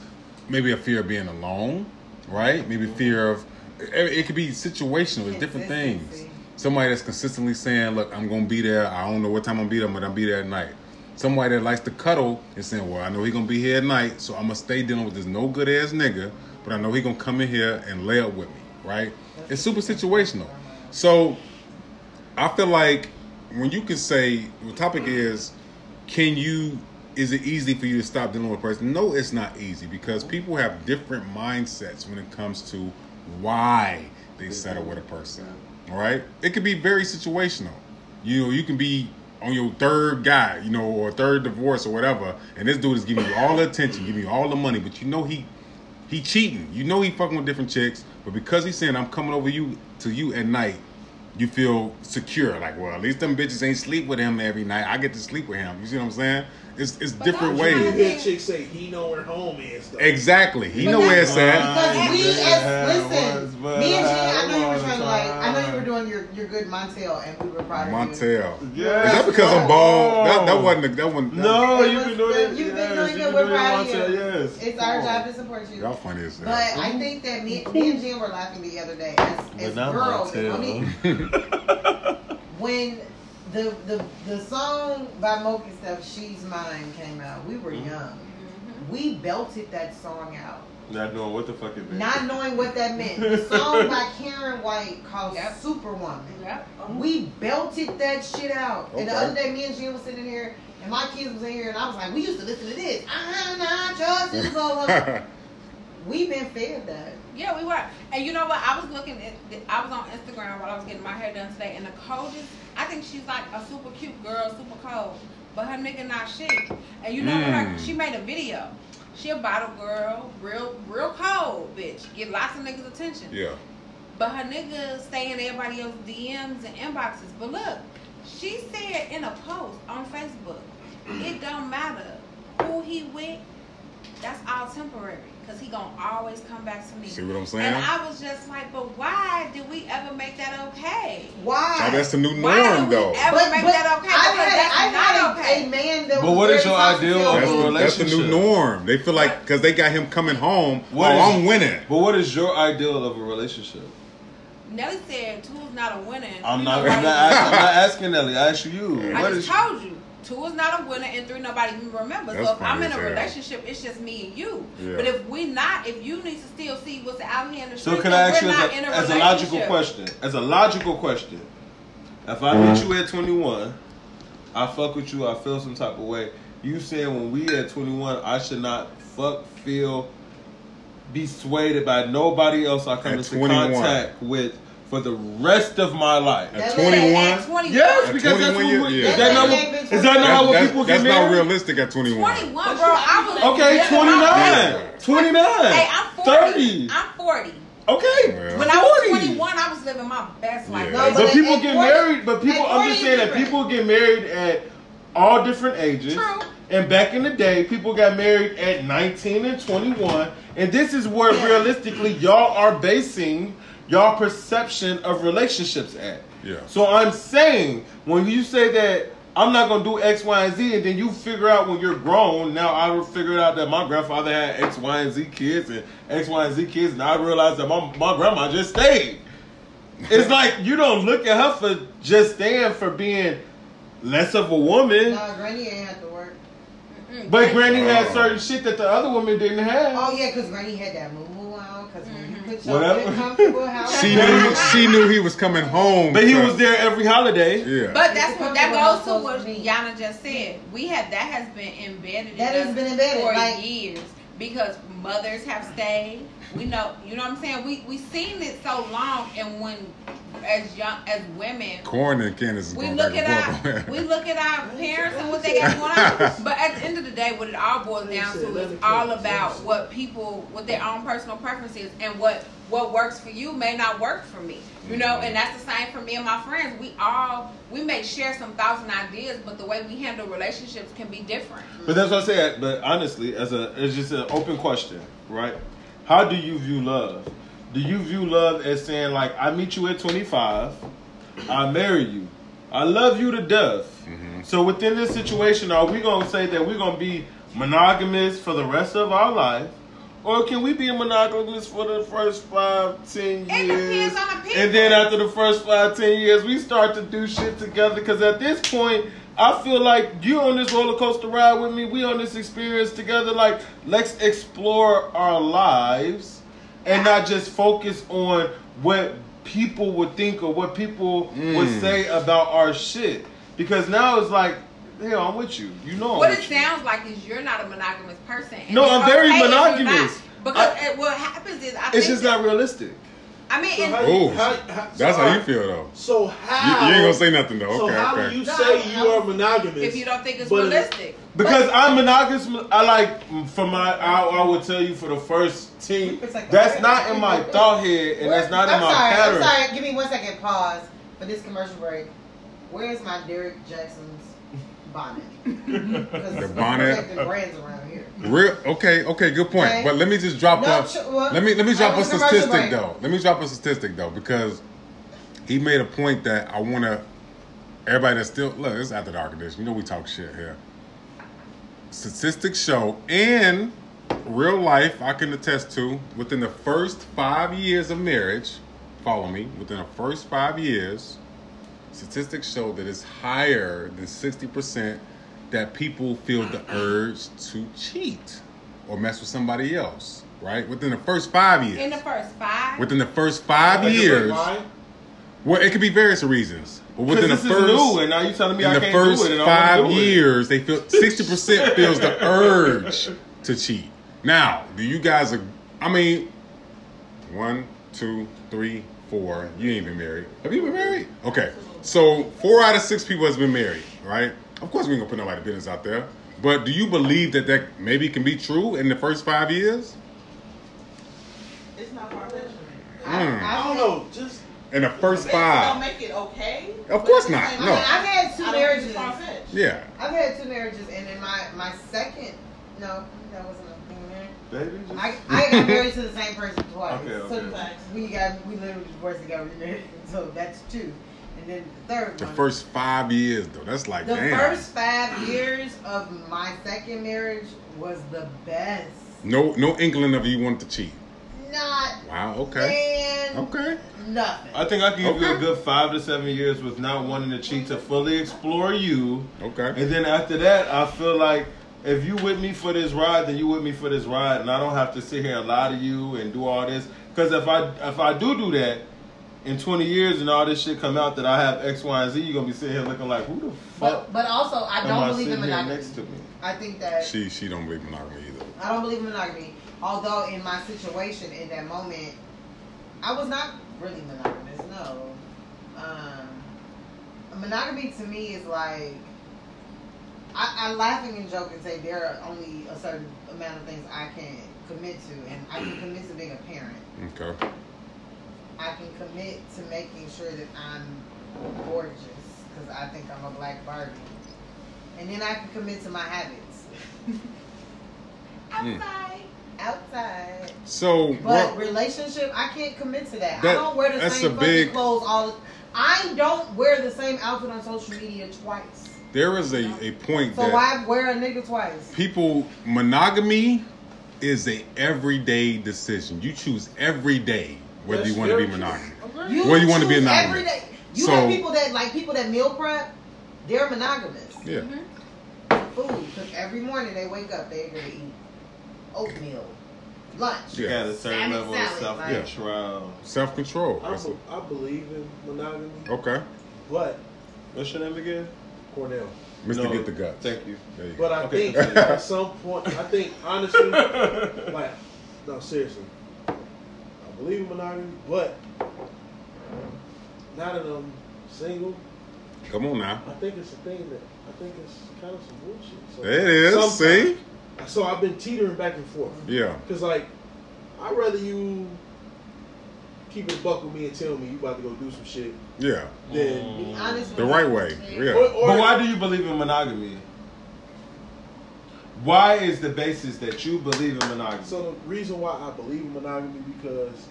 [SPEAKER 1] maybe a fear of being alone, right? Maybe fear of it, it could be situational. It's different things. Somebody that's consistently saying, "Look, I'm gonna be there. I don't know what time I'm gonna be there, but I'm be there at night." Somebody that likes to cuddle and saying, "Well, I know he gonna be here at night, so I'm gonna stay dealing with this no good ass nigga, but I know he gonna come in here and lay up with me, right?" It's super situational. So I feel like when you can say the topic is, can you? Is it easy for you to stop dealing with a person? No, it's not easy because people have different mindsets when it comes to why they settle with a person. All right, it could be very situational. You know, you can be on your third guy, you know, or third divorce or whatever, and this dude is giving you all the attention, giving you all the money, but you know he he cheating. You know he fucking with different chicks, but because he's saying I'm coming over you to you at night, you feel secure. Like, well, at least them bitches ain't sleep with him every night. I get to sleep with him. You see what I'm saying? It's it's
[SPEAKER 5] But
[SPEAKER 1] different
[SPEAKER 5] don't you
[SPEAKER 3] You
[SPEAKER 1] ways.
[SPEAKER 3] hear chicks say he know where home is. Though.
[SPEAKER 1] Exactly. He
[SPEAKER 6] But
[SPEAKER 1] know where it's at.
[SPEAKER 6] Because we, as
[SPEAKER 2] once,
[SPEAKER 6] listen, me and Jen,
[SPEAKER 2] I
[SPEAKER 6] I know you were trying to like, I know you were doing your, your good Montel, and we were proud of you.
[SPEAKER 1] Montel.
[SPEAKER 2] Yes,
[SPEAKER 1] Is that because I'm bald? That, that wasn't. That wasn't.
[SPEAKER 2] No, you've been doing it.
[SPEAKER 6] You've been
[SPEAKER 2] yes,
[SPEAKER 6] doing
[SPEAKER 2] you've
[SPEAKER 6] good.
[SPEAKER 2] been
[SPEAKER 6] We're
[SPEAKER 2] doing
[SPEAKER 6] proud of you.
[SPEAKER 2] Yes.
[SPEAKER 6] It's our job to support you.
[SPEAKER 1] Y'all funny as hell.
[SPEAKER 6] But
[SPEAKER 1] hell.
[SPEAKER 6] I think that me, me and Jen were laughing the other day as, as girls. I mean, [LAUGHS] when the, the the song by Moki stuff, "She's Mine" came out, we were
[SPEAKER 2] Mm-hmm.
[SPEAKER 6] young. We belted that song out,
[SPEAKER 2] Not knowing what the fuck it meant.
[SPEAKER 6] not knowing what that meant. [LAUGHS] The song by Karyn White called
[SPEAKER 5] Yep.
[SPEAKER 6] "Superwoman."
[SPEAKER 5] Yep.
[SPEAKER 6] We belted that shit out. And the other day, me and Jen was sitting here, and my kids was in here, and I was like, "We used to listen to this." I'm not just. We've been fed that.
[SPEAKER 5] Yeah, we were. And you know what? I was looking at, I was on Instagram while I was getting my hair done today, and the coldest, I think she's like a super cute girl, super cold, but her nigga not shit. And you know? Her,
[SPEAKER 1] Mm.
[SPEAKER 5] she made a video. She a bottle girl, real, real cold, bitch. Get lots of niggas' attention.
[SPEAKER 1] yeah.
[SPEAKER 5] But her nigga stay in everybody else's DMs and inboxes. But look, she said in a post on Facebook, it don't matter who he with, that's all temporary. Cause he gonna always come back to me.
[SPEAKER 1] See what I'm saying?
[SPEAKER 5] And I was just like, but why did we ever make that okay?
[SPEAKER 6] Why?
[SPEAKER 1] Oh, that's the new norm,
[SPEAKER 5] Why
[SPEAKER 1] norm,
[SPEAKER 5] did we
[SPEAKER 1] though.
[SPEAKER 5] ever make that okay?
[SPEAKER 6] I've
[SPEAKER 5] Because
[SPEAKER 6] had,
[SPEAKER 5] that's
[SPEAKER 6] I've
[SPEAKER 5] not
[SPEAKER 6] had
[SPEAKER 5] okay.
[SPEAKER 6] a man that
[SPEAKER 2] But what is your ideal of a
[SPEAKER 1] relationship? that's the new norm. They feel like because they got him coming home.
[SPEAKER 2] What
[SPEAKER 1] oh,
[SPEAKER 2] is-
[SPEAKER 1] I'm winning.
[SPEAKER 2] But what is your ideal of a relationship?
[SPEAKER 5] Nelly said two is not a winner.
[SPEAKER 2] I'm not, I'm not, asking, I'm not asking Nelly. I ask you.
[SPEAKER 5] I
[SPEAKER 2] What
[SPEAKER 5] just
[SPEAKER 2] is
[SPEAKER 5] told you. Two is not a winner and three nobody even remembers.
[SPEAKER 1] That's
[SPEAKER 5] so if I'm in a relationship, it's just me and you.
[SPEAKER 1] Yeah.
[SPEAKER 5] But if we not, if you need to still see what's out here in the
[SPEAKER 2] So
[SPEAKER 5] street,
[SPEAKER 2] can I ask
[SPEAKER 5] we're
[SPEAKER 2] you
[SPEAKER 5] not
[SPEAKER 2] as
[SPEAKER 5] in
[SPEAKER 2] a,
[SPEAKER 5] a,
[SPEAKER 2] as a logical question? As a logical question, if I meet you at 21, I fuck with you, I feel some type of way. You saying when we at 21, I should not fuck, feel, be swayed by nobody else I come
[SPEAKER 1] At
[SPEAKER 2] into
[SPEAKER 1] 21.
[SPEAKER 2] contact with for the rest of my life.
[SPEAKER 1] At 21,
[SPEAKER 5] At 21.
[SPEAKER 2] Yes,
[SPEAKER 1] At
[SPEAKER 2] because that's
[SPEAKER 1] 21
[SPEAKER 2] what we,
[SPEAKER 1] years,
[SPEAKER 2] is
[SPEAKER 1] yeah.
[SPEAKER 2] that not
[SPEAKER 6] That
[SPEAKER 2] is that not how what
[SPEAKER 1] that's-
[SPEAKER 2] people
[SPEAKER 1] that's
[SPEAKER 2] get
[SPEAKER 1] not realistic at 21.
[SPEAKER 5] 21, bro. I was
[SPEAKER 2] Okay,
[SPEAKER 5] living my
[SPEAKER 2] 29, 29,
[SPEAKER 5] Hey, I'm 40.
[SPEAKER 2] 30.
[SPEAKER 5] I'm 40.
[SPEAKER 2] Okay,
[SPEAKER 1] Well.
[SPEAKER 5] When I was 21, I was living my best life.
[SPEAKER 1] Yeah.
[SPEAKER 6] No,
[SPEAKER 2] But
[SPEAKER 6] at-
[SPEAKER 2] people get
[SPEAKER 6] 40
[SPEAKER 2] married. But people,
[SPEAKER 6] at
[SPEAKER 2] I'm just saying that people get married at all different ages.
[SPEAKER 5] True.
[SPEAKER 2] And back in the day, people got married at 19 and 21. And this is where
[SPEAKER 6] Yeah.
[SPEAKER 2] realistically y'all are basing y'all perception of relationships at.
[SPEAKER 1] Yeah.
[SPEAKER 2] So I'm saying when you say that I'm not gonna do X, Y, and Z, and then you figure out when you're grown. Now I figured out that my grandfather had X, Y, and Z kids and X, Y, and Z kids, and I realized that my my grandma just stayed. It's [LAUGHS] like you don't look at her for just staying for being less of a woman,
[SPEAKER 6] No, Granny ain't have to work.
[SPEAKER 5] Mm-mm.
[SPEAKER 2] but Granny had
[SPEAKER 1] Oh.
[SPEAKER 2] certain shit that the other women didn't have.
[SPEAKER 6] Oh yeah, because Granny had that moo moo on. Because when you
[SPEAKER 5] Mhm.
[SPEAKER 6] Put
[SPEAKER 2] Whatever.
[SPEAKER 6] comfortable [LAUGHS] house,
[SPEAKER 1] She knew she knew he was coming home.
[SPEAKER 2] But he
[SPEAKER 1] so-
[SPEAKER 2] was there every holiday.
[SPEAKER 1] Yeah.
[SPEAKER 5] But that's what that goes to
[SPEAKER 6] Supposed
[SPEAKER 5] what. Yana just said. We have that has been embedded
[SPEAKER 6] That
[SPEAKER 5] in
[SPEAKER 6] has
[SPEAKER 5] us
[SPEAKER 6] been embedded,
[SPEAKER 5] for
[SPEAKER 6] like-
[SPEAKER 5] years because mothers have stayed. We know, you know what I'm saying. We we seen it so long, and when as young as women,
[SPEAKER 1] Corn and Candace
[SPEAKER 5] we look at our we look at our parents and what they got going on. [LAUGHS] But at the end of the day, what it all boils down to is all about what people, what their own personal preferences, and what what works for you may not work for me. You know, and that's the same for me and my friends. We all we may share some thoughts and ideas, but the way we handle relationships can be different.
[SPEAKER 2] But that's what I said. But honestly, as a it's just an open question, right? How do you view love? Do you view love as saying like I meet you at 25, I marry you, I love you to death.
[SPEAKER 1] Mhm.
[SPEAKER 2] So within this situation, are we gonna say that we're gonna be monogamous for the rest of our life? Or can we be monogamous for the first five, ten
[SPEAKER 5] It
[SPEAKER 2] years?
[SPEAKER 5] depends on the people.
[SPEAKER 2] And then after the first five, ten years, we start to do shit together. Because at this point, I feel like you on this roller coaster ride with me. We on this experience together. Like, let's explore our lives and not just focus on what people would think or what people would
[SPEAKER 1] Mm.
[SPEAKER 2] say about our shit. Because now it's like, hell, I'm with you. You know, I'm
[SPEAKER 5] What it
[SPEAKER 2] with you.
[SPEAKER 5] sounds like is you're not a monogamous person.
[SPEAKER 2] No, I'm very
[SPEAKER 5] okay
[SPEAKER 2] monogamous.
[SPEAKER 5] not. Because
[SPEAKER 2] I-
[SPEAKER 5] it, what happens is I
[SPEAKER 2] It's
[SPEAKER 5] think
[SPEAKER 2] just
[SPEAKER 5] that-
[SPEAKER 2] not realistic.
[SPEAKER 5] I mean,
[SPEAKER 3] So
[SPEAKER 5] and-
[SPEAKER 3] how, you, how, how,
[SPEAKER 1] That's
[SPEAKER 3] so
[SPEAKER 1] how you feel though.
[SPEAKER 3] So
[SPEAKER 1] You,
[SPEAKER 3] how?
[SPEAKER 1] you ain't gonna say nothing though.
[SPEAKER 3] So
[SPEAKER 1] Okay,
[SPEAKER 3] how
[SPEAKER 1] okay.
[SPEAKER 3] do you
[SPEAKER 6] No,
[SPEAKER 3] say
[SPEAKER 6] I-
[SPEAKER 3] you are monogamous?
[SPEAKER 5] if you don't think it's
[SPEAKER 3] but-
[SPEAKER 5] realistic.
[SPEAKER 2] Because I'm monogamous, I like for my. I, I would tell you for the first ten.
[SPEAKER 6] It's like-
[SPEAKER 2] That's not in my thought head, and that's not in
[SPEAKER 6] I'm
[SPEAKER 2] my
[SPEAKER 6] sorry,
[SPEAKER 2] pattern.
[SPEAKER 6] I'm sorry. Give me one second. Pause for this commercial break. Where's my Derek Jackson's bonnet? [LAUGHS] Because
[SPEAKER 1] The bonnet?
[SPEAKER 6] the brands around here.
[SPEAKER 1] Real okay, okay, good point.
[SPEAKER 6] Okay.
[SPEAKER 1] But let me just drop
[SPEAKER 6] No,
[SPEAKER 1] a
[SPEAKER 6] sh- well,
[SPEAKER 1] let me let me drop a statistic though. Let me drop a statistic though because he made a point that I want to everybody that's still look. It's after dark edition. You know we talk shit here. Statistics show in real life, I can attest to within the first five years of marriage. Follow me. Within the first five years, statistics show that it's higher than 60% that people feel the urge to cheat or mess with somebody else, right? Within the first five years.
[SPEAKER 5] In the first five,
[SPEAKER 1] Within the first five
[SPEAKER 3] Like,
[SPEAKER 1] years. Well, it could be various reasons. But within the
[SPEAKER 2] Because this
[SPEAKER 1] first
[SPEAKER 2] is new, and now you telling me
[SPEAKER 1] in
[SPEAKER 2] I
[SPEAKER 1] the
[SPEAKER 2] can't
[SPEAKER 1] first
[SPEAKER 2] do it, and I
[SPEAKER 1] five
[SPEAKER 2] want to it.
[SPEAKER 1] years, they feel [LAUGHS] 60% feels the urge to cheat. Now, do you guys, ag- I mean, one, two, three, four, you ain't been married. Have you been married? Okay. So, four out of six people has been married, right? Of course, we ain't gonna put nobody's business out there. But do you believe that that maybe can be true in the first five years?
[SPEAKER 4] It's not far fetched.
[SPEAKER 1] Mm.
[SPEAKER 3] I don't know. Just
[SPEAKER 1] In the first
[SPEAKER 4] Don't
[SPEAKER 1] five?
[SPEAKER 4] make it okay.
[SPEAKER 1] Of course not,
[SPEAKER 4] same
[SPEAKER 6] I
[SPEAKER 1] no.
[SPEAKER 6] mean,
[SPEAKER 4] time,
[SPEAKER 6] I've had two
[SPEAKER 4] I
[SPEAKER 6] marriages.
[SPEAKER 4] far-fetched.
[SPEAKER 1] Yeah.
[SPEAKER 6] I've had two marriages, and in my my second, no, that wasn't a thing there.
[SPEAKER 2] Baby, just-
[SPEAKER 6] I, I got married to the same person [LAUGHS] twice.
[SPEAKER 2] Okay,
[SPEAKER 6] So
[SPEAKER 2] okay.
[SPEAKER 6] we got we literally divorced and got remarried. [LAUGHS] So that's two. And then the third
[SPEAKER 1] The
[SPEAKER 6] one.
[SPEAKER 1] first five years, though, that's like,
[SPEAKER 6] the
[SPEAKER 1] damn.
[SPEAKER 6] first five years of my second marriage was the best.
[SPEAKER 1] No, no inkling of you wanted to cheat.
[SPEAKER 6] Not
[SPEAKER 1] Wow. Okay. Okay.
[SPEAKER 6] nothing.
[SPEAKER 2] I think I can give you a good five to seven years with not wanting to cheat to fully explore you.
[SPEAKER 1] Okay.
[SPEAKER 2] And then after that, I feel like if you with me for this ride, then you with me for this ride, and I don't have to sit here and lie to you and do all this. Because if I if I do do that in 20 years and all this shit come out that I have X, Y, and Z, you're gonna be sitting here looking like, who the fuck
[SPEAKER 6] But, but also, I don't
[SPEAKER 2] I
[SPEAKER 6] believe in monogamy.
[SPEAKER 2] next to me?
[SPEAKER 6] I think that
[SPEAKER 1] She she don't believe in monogamy either.
[SPEAKER 6] I don't believe in monogamy. Although in my situation in that moment, I was not really monogamous. No, um, monogamy to me is like I, I laughing and joke and say there are only a certain amount of things I can commit to, and I can commit to being a parent.
[SPEAKER 1] Okay.
[SPEAKER 6] I can commit to making sure that I'm gorgeous because I think I'm a black Barbie, and then I can commit to my habits [LAUGHS]
[SPEAKER 1] Mm.
[SPEAKER 5] outside.
[SPEAKER 6] outside.
[SPEAKER 1] So
[SPEAKER 6] But
[SPEAKER 1] what?
[SPEAKER 6] relationship, I can't commit to that. I don't wear the
[SPEAKER 1] that's
[SPEAKER 6] same
[SPEAKER 1] a
[SPEAKER 6] fucking
[SPEAKER 1] big-
[SPEAKER 6] clothes all. The, I don't wear the same outfit on social media twice.
[SPEAKER 1] there is a, a point
[SPEAKER 6] So
[SPEAKER 1] that
[SPEAKER 6] why wear a nigga twice?
[SPEAKER 1] people monogamy is a everyday decision. You choose every day whether
[SPEAKER 3] That's
[SPEAKER 1] you want to be monogamous.
[SPEAKER 6] You
[SPEAKER 1] Well, you wanna be
[SPEAKER 6] choose
[SPEAKER 1] anonymous.
[SPEAKER 6] every day. You
[SPEAKER 1] So-
[SPEAKER 6] have people that like people that meal prep. They're monogamous.
[SPEAKER 1] Yeah. Mm-hmm.
[SPEAKER 6] Food, because every morning they wake up, they're gonna eat oatmeal, lunch.
[SPEAKER 2] You
[SPEAKER 1] Yeah.
[SPEAKER 2] got a certain
[SPEAKER 6] Salmon
[SPEAKER 2] level of self
[SPEAKER 6] like-
[SPEAKER 2] control.
[SPEAKER 1] Self control.
[SPEAKER 3] I, I believe in monogamy,
[SPEAKER 1] Okay.
[SPEAKER 3] but
[SPEAKER 2] What's your name again?
[SPEAKER 3] Cornell.
[SPEAKER 1] Mr.
[SPEAKER 2] No,
[SPEAKER 1] Get the Guts.
[SPEAKER 2] Thank you.
[SPEAKER 1] You
[SPEAKER 3] But
[SPEAKER 1] go.
[SPEAKER 3] I
[SPEAKER 2] Okay.
[SPEAKER 3] think at some point, I think honestly, [LAUGHS] like, no, seriously, I believe in monogamy, but now that I'm single,
[SPEAKER 1] Come on now.
[SPEAKER 3] I think it's a thing that I think it's kind of some bullshit. So
[SPEAKER 1] it is. See?
[SPEAKER 3] So I've been teetering back and forth.
[SPEAKER 1] Yeah.
[SPEAKER 3] Cause like, I'd rather you keep it buck with me and tell me you about to go do some shit
[SPEAKER 1] Yeah.
[SPEAKER 3] then
[SPEAKER 6] Be mm. honest
[SPEAKER 1] The right way. Yeah.
[SPEAKER 3] or, or
[SPEAKER 2] But why do you believe in monogamy? Why is the basis that you believe in monogamy?
[SPEAKER 3] So the reason why I believe in monogamy because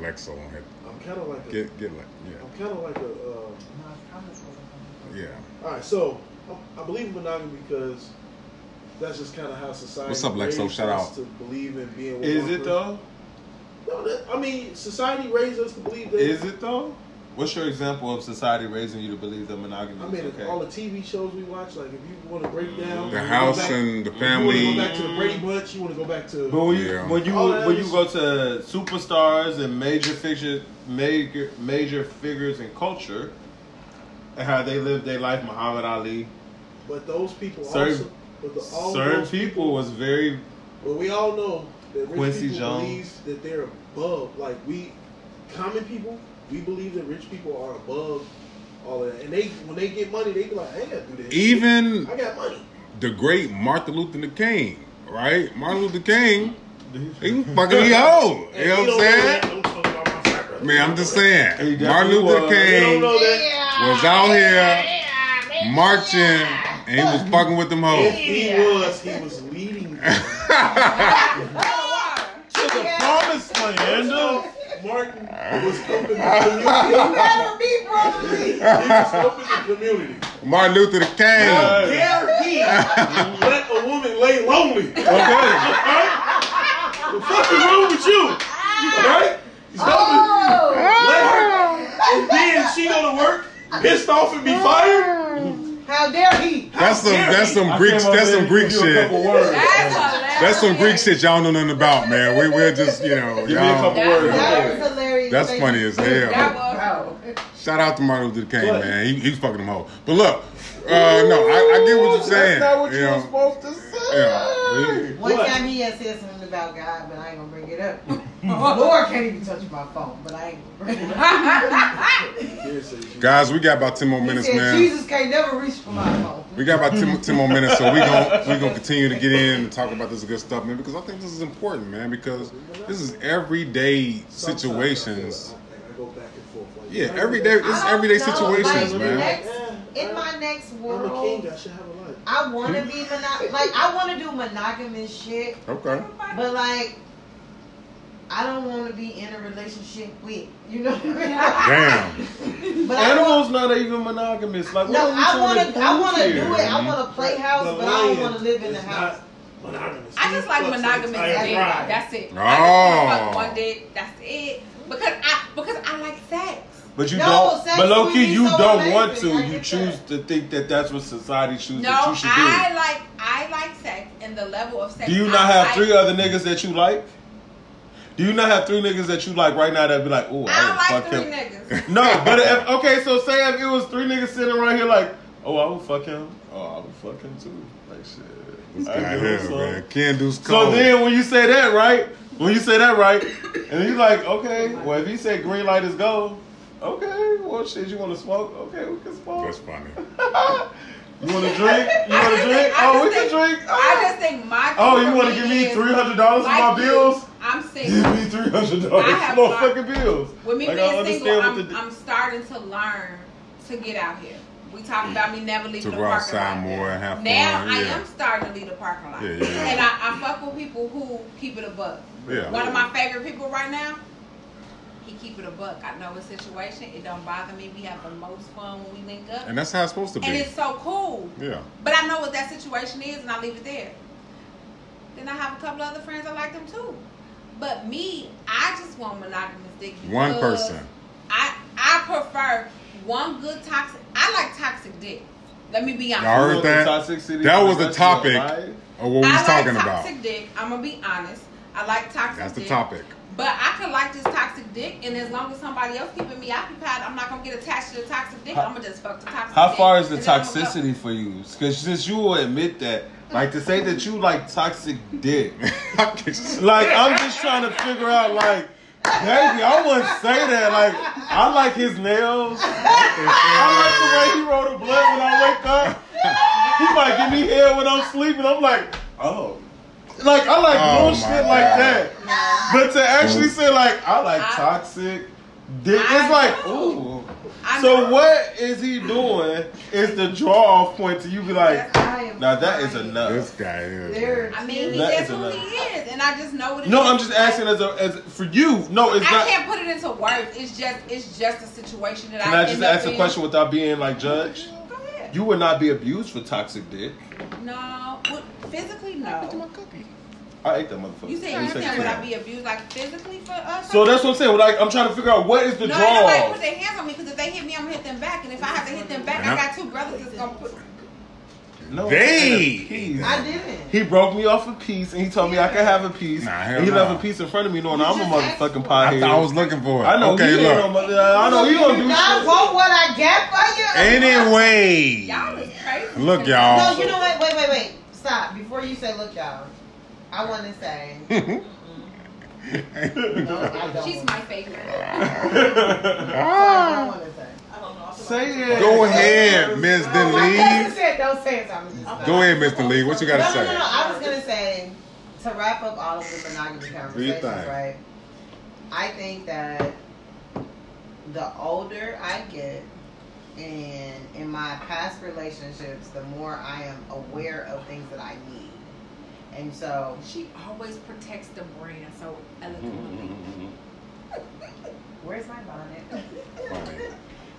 [SPEAKER 1] Lexo on it.
[SPEAKER 3] I'm kind of like a,
[SPEAKER 1] Get get like yeah.
[SPEAKER 3] I'm kind of like a. Uh,
[SPEAKER 6] No, comments wasn't
[SPEAKER 1] yeah. Yeah.
[SPEAKER 3] all right, so I, I believe in monogamy because that's just kind of how society.
[SPEAKER 1] What's up, Lexo? Shout out.
[SPEAKER 3] To believe in being. With
[SPEAKER 2] Is
[SPEAKER 3] one
[SPEAKER 2] it
[SPEAKER 3] person.
[SPEAKER 2] though?
[SPEAKER 3] No, that, I mean society raised us to believe that.
[SPEAKER 2] Is it though? What's your example of society raising you to believe that monogamy
[SPEAKER 3] I
[SPEAKER 2] is
[SPEAKER 3] mean,
[SPEAKER 2] okay?
[SPEAKER 3] all the TV shows we watch, like if you want to break mm-hmm. down
[SPEAKER 1] The house
[SPEAKER 3] back,
[SPEAKER 1] and the family,
[SPEAKER 3] You want to go back to the Brady Bunch. You want to go back to.
[SPEAKER 2] But when you
[SPEAKER 1] Yeah.
[SPEAKER 2] when you
[SPEAKER 3] All
[SPEAKER 2] when you go to superstars and major figures, major major figures in culture, and how they live their life, Muhammad Ali,
[SPEAKER 3] But those people
[SPEAKER 2] Certain-
[SPEAKER 3] also. But the, all
[SPEAKER 2] certain
[SPEAKER 3] those
[SPEAKER 2] people was very
[SPEAKER 3] But we all know that rich
[SPEAKER 2] Quincy
[SPEAKER 3] people
[SPEAKER 2] Jones.
[SPEAKER 3] believe that they're above. Like we, common people, we believe that rich people are above all of that. And they, when they get money, they be like, I ain't got to do this.
[SPEAKER 1] Even
[SPEAKER 3] I got money.
[SPEAKER 1] the great Martin Luther King, right? Martin Luther King, he fucking he [LAUGHS] old. You know what I'm saying?
[SPEAKER 3] Don't talk about my frat brother.
[SPEAKER 1] Man, I'm just saying. Martin Luther uh,
[SPEAKER 2] was.
[SPEAKER 3] They don't
[SPEAKER 1] King was out here marching and he was fucking with them
[SPEAKER 3] If
[SPEAKER 1] hoes.
[SPEAKER 3] he was, he was leading. them. [LAUGHS] [LAUGHS]
[SPEAKER 2] to the promised land.
[SPEAKER 3] Martin was helping the
[SPEAKER 6] You
[SPEAKER 3] community.
[SPEAKER 6] never be brotherly.
[SPEAKER 3] He was helping the community.
[SPEAKER 1] Martin Luther the King.
[SPEAKER 3] How dare he let a woman lay lonely? [LAUGHS]
[SPEAKER 2] Okay.
[SPEAKER 3] The fuck is wrong with you? Right? He's helping
[SPEAKER 6] Oh,
[SPEAKER 3] let her, and then she go to work pissed off and be fired.
[SPEAKER 6] how dare he?
[SPEAKER 1] That's some that's some Greek that's some Greek shit.
[SPEAKER 5] That's
[SPEAKER 1] some Greek shit y'all don't know nothing about, man. We we're just you know
[SPEAKER 2] Give me a couple
[SPEAKER 1] y'all.
[SPEAKER 2] words.
[SPEAKER 6] That was hilarious.
[SPEAKER 1] That's
[SPEAKER 6] Thank
[SPEAKER 1] funny
[SPEAKER 6] you.
[SPEAKER 1] as hell.
[SPEAKER 5] That was
[SPEAKER 1] Shout out to Martin Luther King,
[SPEAKER 3] But-
[SPEAKER 1] man. He, he was fucking them hoes. But look, uh, no, I, I get what you're saying.
[SPEAKER 2] That's not what you,
[SPEAKER 1] you
[SPEAKER 2] were supposed to say.
[SPEAKER 1] yeah.
[SPEAKER 6] One
[SPEAKER 3] What?
[SPEAKER 6] time he had said something about God, but I ain't gonna bring it up. [LAUGHS] Mm. Oh, oh, oh. Lord can't even touch my phone, but I ain't gonna bring it.
[SPEAKER 1] Guys, we got about ten more minutes,
[SPEAKER 6] said
[SPEAKER 1] man.
[SPEAKER 6] Jesus can't never reach for my mm. phone.
[SPEAKER 1] We got about 10, 10 more minutes, so we gon' we gonna continue to get in and talk about this good stuff, man. Because I think this is important, man. Because this is everyday situations.
[SPEAKER 3] I, I go back and forth.
[SPEAKER 1] Yeah, everyday. This is
[SPEAKER 6] I don't
[SPEAKER 1] everyday
[SPEAKER 6] know,
[SPEAKER 1] situations,
[SPEAKER 6] like,
[SPEAKER 1] man.
[SPEAKER 6] next-
[SPEAKER 3] Yeah,
[SPEAKER 6] In my next
[SPEAKER 3] I'm a
[SPEAKER 6] world,
[SPEAKER 3] king. I should have a life.
[SPEAKER 6] I want to be monog- like I want to do monogamous shit,
[SPEAKER 1] Okay.
[SPEAKER 6] but like I don't want to be in a relationship with you know.
[SPEAKER 1] Damn. [LAUGHS]
[SPEAKER 6] But I want,
[SPEAKER 2] Animals not even monogamous. Like, what
[SPEAKER 6] no,
[SPEAKER 2] are we
[SPEAKER 6] I
[SPEAKER 2] trying
[SPEAKER 6] want to. I want to do it. I want a playhouse,
[SPEAKER 3] The
[SPEAKER 6] but I don't want to live in the house.
[SPEAKER 3] Monogamous.
[SPEAKER 5] I just like
[SPEAKER 3] fucks
[SPEAKER 5] monogamous
[SPEAKER 3] the entire
[SPEAKER 5] dick.
[SPEAKER 3] bride.
[SPEAKER 5] That's it.
[SPEAKER 1] Oh.
[SPEAKER 5] I just want to fuck one dick. That's it. Because I because I like sex.
[SPEAKER 2] But you
[SPEAKER 6] No,
[SPEAKER 2] don't.
[SPEAKER 6] sex
[SPEAKER 2] But low key, you
[SPEAKER 6] so
[SPEAKER 2] don't want to.
[SPEAKER 6] I
[SPEAKER 2] You choose to think that that's what society chooses
[SPEAKER 5] No,
[SPEAKER 2] that you should
[SPEAKER 5] I
[SPEAKER 2] do.
[SPEAKER 5] like I like sex and the level of sex.
[SPEAKER 2] Do you
[SPEAKER 5] I
[SPEAKER 2] not have
[SPEAKER 5] like-
[SPEAKER 2] three other niggas that you like? Do you not have three niggas that you like right now that be like, oh, I,
[SPEAKER 5] I
[SPEAKER 2] would
[SPEAKER 5] don't like
[SPEAKER 2] fuck
[SPEAKER 5] three
[SPEAKER 2] him?
[SPEAKER 5] niggas. [LAUGHS]
[SPEAKER 2] No, but if, [LAUGHS] okay, so say if it was three niggas sitting around here like, oh, I would fuck him. Oh, I would fuck him too. Like shit.
[SPEAKER 1] This
[SPEAKER 2] I
[SPEAKER 1] guy here,
[SPEAKER 2] him
[SPEAKER 1] man. Can do
[SPEAKER 2] So then when you say that, right? When you say that, right? [COUGHS] And he's like, okay, well, if he said green light is go, okay, well, shit, you want to smoke? Okay, we can smoke.
[SPEAKER 1] That's funny. [LAUGHS]
[SPEAKER 2] You want to drink? You want to drink?
[SPEAKER 5] I
[SPEAKER 2] Oh,
[SPEAKER 5] just
[SPEAKER 2] we can
[SPEAKER 5] think-
[SPEAKER 2] drink.
[SPEAKER 5] I oh. just think my.
[SPEAKER 2] Oh, you want to give me three hundred dollars for my
[SPEAKER 5] you,
[SPEAKER 2] bills?
[SPEAKER 5] I'm
[SPEAKER 2] Give
[SPEAKER 5] single.
[SPEAKER 2] me three hundred dollars
[SPEAKER 5] I have
[SPEAKER 2] fucking bills.
[SPEAKER 5] With me
[SPEAKER 2] Like, I
[SPEAKER 5] being single, I'm,
[SPEAKER 2] the-
[SPEAKER 5] I'm starting to learn to get out here. We talked about me never leaving
[SPEAKER 1] To
[SPEAKER 5] the parking lot.
[SPEAKER 1] more and have
[SPEAKER 5] now
[SPEAKER 1] fun,
[SPEAKER 5] I
[SPEAKER 1] yeah.
[SPEAKER 5] am starting to leave the parking lot,
[SPEAKER 1] Yeah, yeah, yeah.
[SPEAKER 5] and I, I fuck with people who keep it above.
[SPEAKER 1] Yeah.
[SPEAKER 5] One of my favorite people right now, He keep it a buck. I know his situation. It don't bother me. We have the most fun when we link up.
[SPEAKER 1] And that's how it's supposed to be.
[SPEAKER 5] And it's so cool.
[SPEAKER 1] yeah.
[SPEAKER 5] But I know what that situation is, and I leave it there. Then I have a couple other friends I like them too. But me, I just want monogamous dick.
[SPEAKER 1] One person.
[SPEAKER 5] I I prefer one good toxic. I like toxic dick. Let me be honest.
[SPEAKER 1] Y'all heard
[SPEAKER 2] You want the
[SPEAKER 1] that? That was
[SPEAKER 2] the
[SPEAKER 1] the
[SPEAKER 2] rest of your
[SPEAKER 1] topic
[SPEAKER 2] life?
[SPEAKER 1] of what we
[SPEAKER 5] I
[SPEAKER 1] was
[SPEAKER 5] like
[SPEAKER 1] talking
[SPEAKER 5] toxic
[SPEAKER 1] about.
[SPEAKER 5] dick. I'm gonna be honest. I like toxic
[SPEAKER 1] That's the
[SPEAKER 5] dick.
[SPEAKER 1] topic.
[SPEAKER 5] But I could like this toxic dick, and as long as somebody else keeping me occupied, I'm not gonna get attached to the toxic dick.
[SPEAKER 2] How-
[SPEAKER 5] I'm gonna just fuck the toxic
[SPEAKER 2] How
[SPEAKER 5] dick.
[SPEAKER 2] far is the
[SPEAKER 5] and go.
[SPEAKER 2] toxicity for you? Because since you will admit that, like to say that you like toxic dick, [LAUGHS] like I'm just trying to figure out, like, baby, I wouldn't say that. Like, I like his nails. I like the way he roll the blood when I wake up. He might give me hair when I'm sleeping. I'm like, oh. Like I like
[SPEAKER 1] Oh,
[SPEAKER 2] little shit like that. But to actually say like I like toxic dick, it's like ooh.
[SPEAKER 5] I
[SPEAKER 2] So
[SPEAKER 5] know.
[SPEAKER 2] what is he doing? Is the draw off point to you be like,
[SPEAKER 6] I am
[SPEAKER 2] now that is
[SPEAKER 6] fine.
[SPEAKER 2] enough.
[SPEAKER 1] This guy is.
[SPEAKER 6] There-
[SPEAKER 5] I mean, he
[SPEAKER 2] That
[SPEAKER 5] is
[SPEAKER 2] is
[SPEAKER 5] who is, and I just know what it is.
[SPEAKER 2] No, I'm just asking as a as for you. No, it's
[SPEAKER 5] I
[SPEAKER 2] not.
[SPEAKER 5] can't put it into words. It's just it's just a situation that
[SPEAKER 2] Can
[SPEAKER 5] I Can
[SPEAKER 2] I just ask a question without being like judged? Mm-hmm.
[SPEAKER 5] Go ahead.
[SPEAKER 2] You would not be abused for toxic dick.
[SPEAKER 5] No, well, physically no.
[SPEAKER 2] I ate that motherfucker.
[SPEAKER 5] You said you
[SPEAKER 2] take
[SPEAKER 5] said
[SPEAKER 2] it
[SPEAKER 5] would. I be abused like physically for uh, us?
[SPEAKER 2] So that's what I'm saying. Like I'm trying to figure out what is the
[SPEAKER 5] no,
[SPEAKER 2] draw.
[SPEAKER 5] ain't nobody put their hands on me because if they hit me, I'm gonna hit them back, and if I have to hit them back,
[SPEAKER 1] And
[SPEAKER 5] I
[SPEAKER 1] I'm-
[SPEAKER 5] got two brothers that's gonna put.
[SPEAKER 2] No,
[SPEAKER 1] They-
[SPEAKER 2] Peace.
[SPEAKER 6] I didn't.
[SPEAKER 2] He broke me off a piece and he told me I could have a piece.
[SPEAKER 1] Nah, hell
[SPEAKER 2] and he
[SPEAKER 1] nah.
[SPEAKER 2] left a piece in front of me knowing I'm a motherfucking
[SPEAKER 6] for it.
[SPEAKER 2] pothead.
[SPEAKER 1] I thought I was looking for it.
[SPEAKER 2] I know
[SPEAKER 1] Okay,
[SPEAKER 2] he ain't
[SPEAKER 1] look.
[SPEAKER 2] no mother- I know he
[SPEAKER 6] You
[SPEAKER 2] gonna
[SPEAKER 6] do
[SPEAKER 2] do
[SPEAKER 6] not
[SPEAKER 2] shit.
[SPEAKER 6] want what I get for you.
[SPEAKER 1] Anyway.
[SPEAKER 5] Y'all is crazy.
[SPEAKER 1] Look, y'all.
[SPEAKER 6] No, you know what? Wait, wait, wait. Stop. Before you say, look, y'all. I want to say. No, [LAUGHS]
[SPEAKER 5] She's my favorite.
[SPEAKER 6] I want to say.
[SPEAKER 4] I don't know.
[SPEAKER 2] Say it.
[SPEAKER 1] Go ahead, Miss
[SPEAKER 6] No,
[SPEAKER 1] Denise.
[SPEAKER 6] don't say it. so I'm just stop.
[SPEAKER 1] Go ahead, Mr. Lee. What you got
[SPEAKER 6] No,
[SPEAKER 1] to
[SPEAKER 6] no, no,
[SPEAKER 1] say?
[SPEAKER 6] no. I was gonna say to wrap up all of the monogamy conversations, right? I think that the older I get, and in my past relationships, the more I am aware of things that I need, and so
[SPEAKER 5] She always protects the brand so eloquently. Mm-hmm, mm-hmm, mm-hmm.
[SPEAKER 6] where's my bonnet?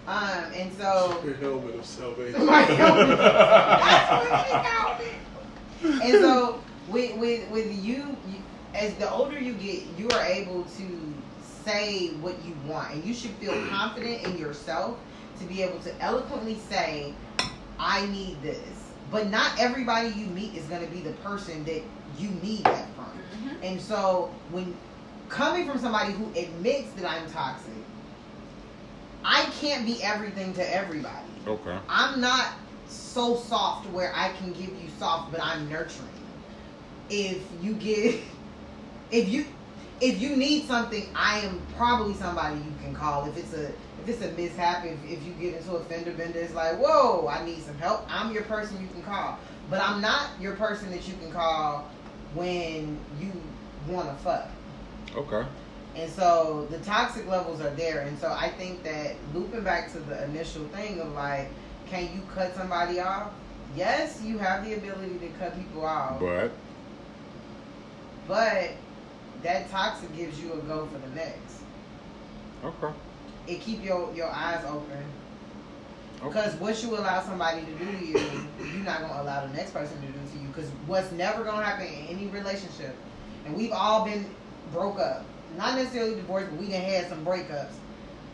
[SPEAKER 6] Um, and so
[SPEAKER 3] Your helmet of salvation.
[SPEAKER 6] my helmet. [LAUGHS] That's what she called it. And so [LAUGHS] with with with you, you, as the older you get, you are able to say what you want, and you should feel confident in yourself to be able to eloquently say, "I need this." But not everybody you meet is going to be the person that you need that from.
[SPEAKER 5] Mhm.
[SPEAKER 6] And so when coming from somebody who admits that I'm toxic, I can't be everything to everybody.
[SPEAKER 1] Okay.
[SPEAKER 6] I'm not so soft where I can give you soft, but I'm nurturing. If you get, [LAUGHS] if you, if you need something, I am probably somebody you can call. If it's a, it's a mishap, if, if you get into a fender bender, it's like, whoa, I need some help. I'm your person you can call, but I'm not your person that you can call when you want to fuck.
[SPEAKER 1] Okay.
[SPEAKER 6] And so the toxic levels are there. And so I think that looping back to the initial thing of like, can you cut somebody off? Yes, you have the ability to cut people off.
[SPEAKER 1] But
[SPEAKER 6] But that toxic gives you a go for the next.
[SPEAKER 1] okay.
[SPEAKER 6] It keep your, your eyes open.
[SPEAKER 1] Okay.
[SPEAKER 6] Because what you allow somebody to do to you, you're not gonna allow the next person to do to you. Because what's never gonna happen in any relationship, and we've all been broke up, not necessarily divorced, but we done had some breakups.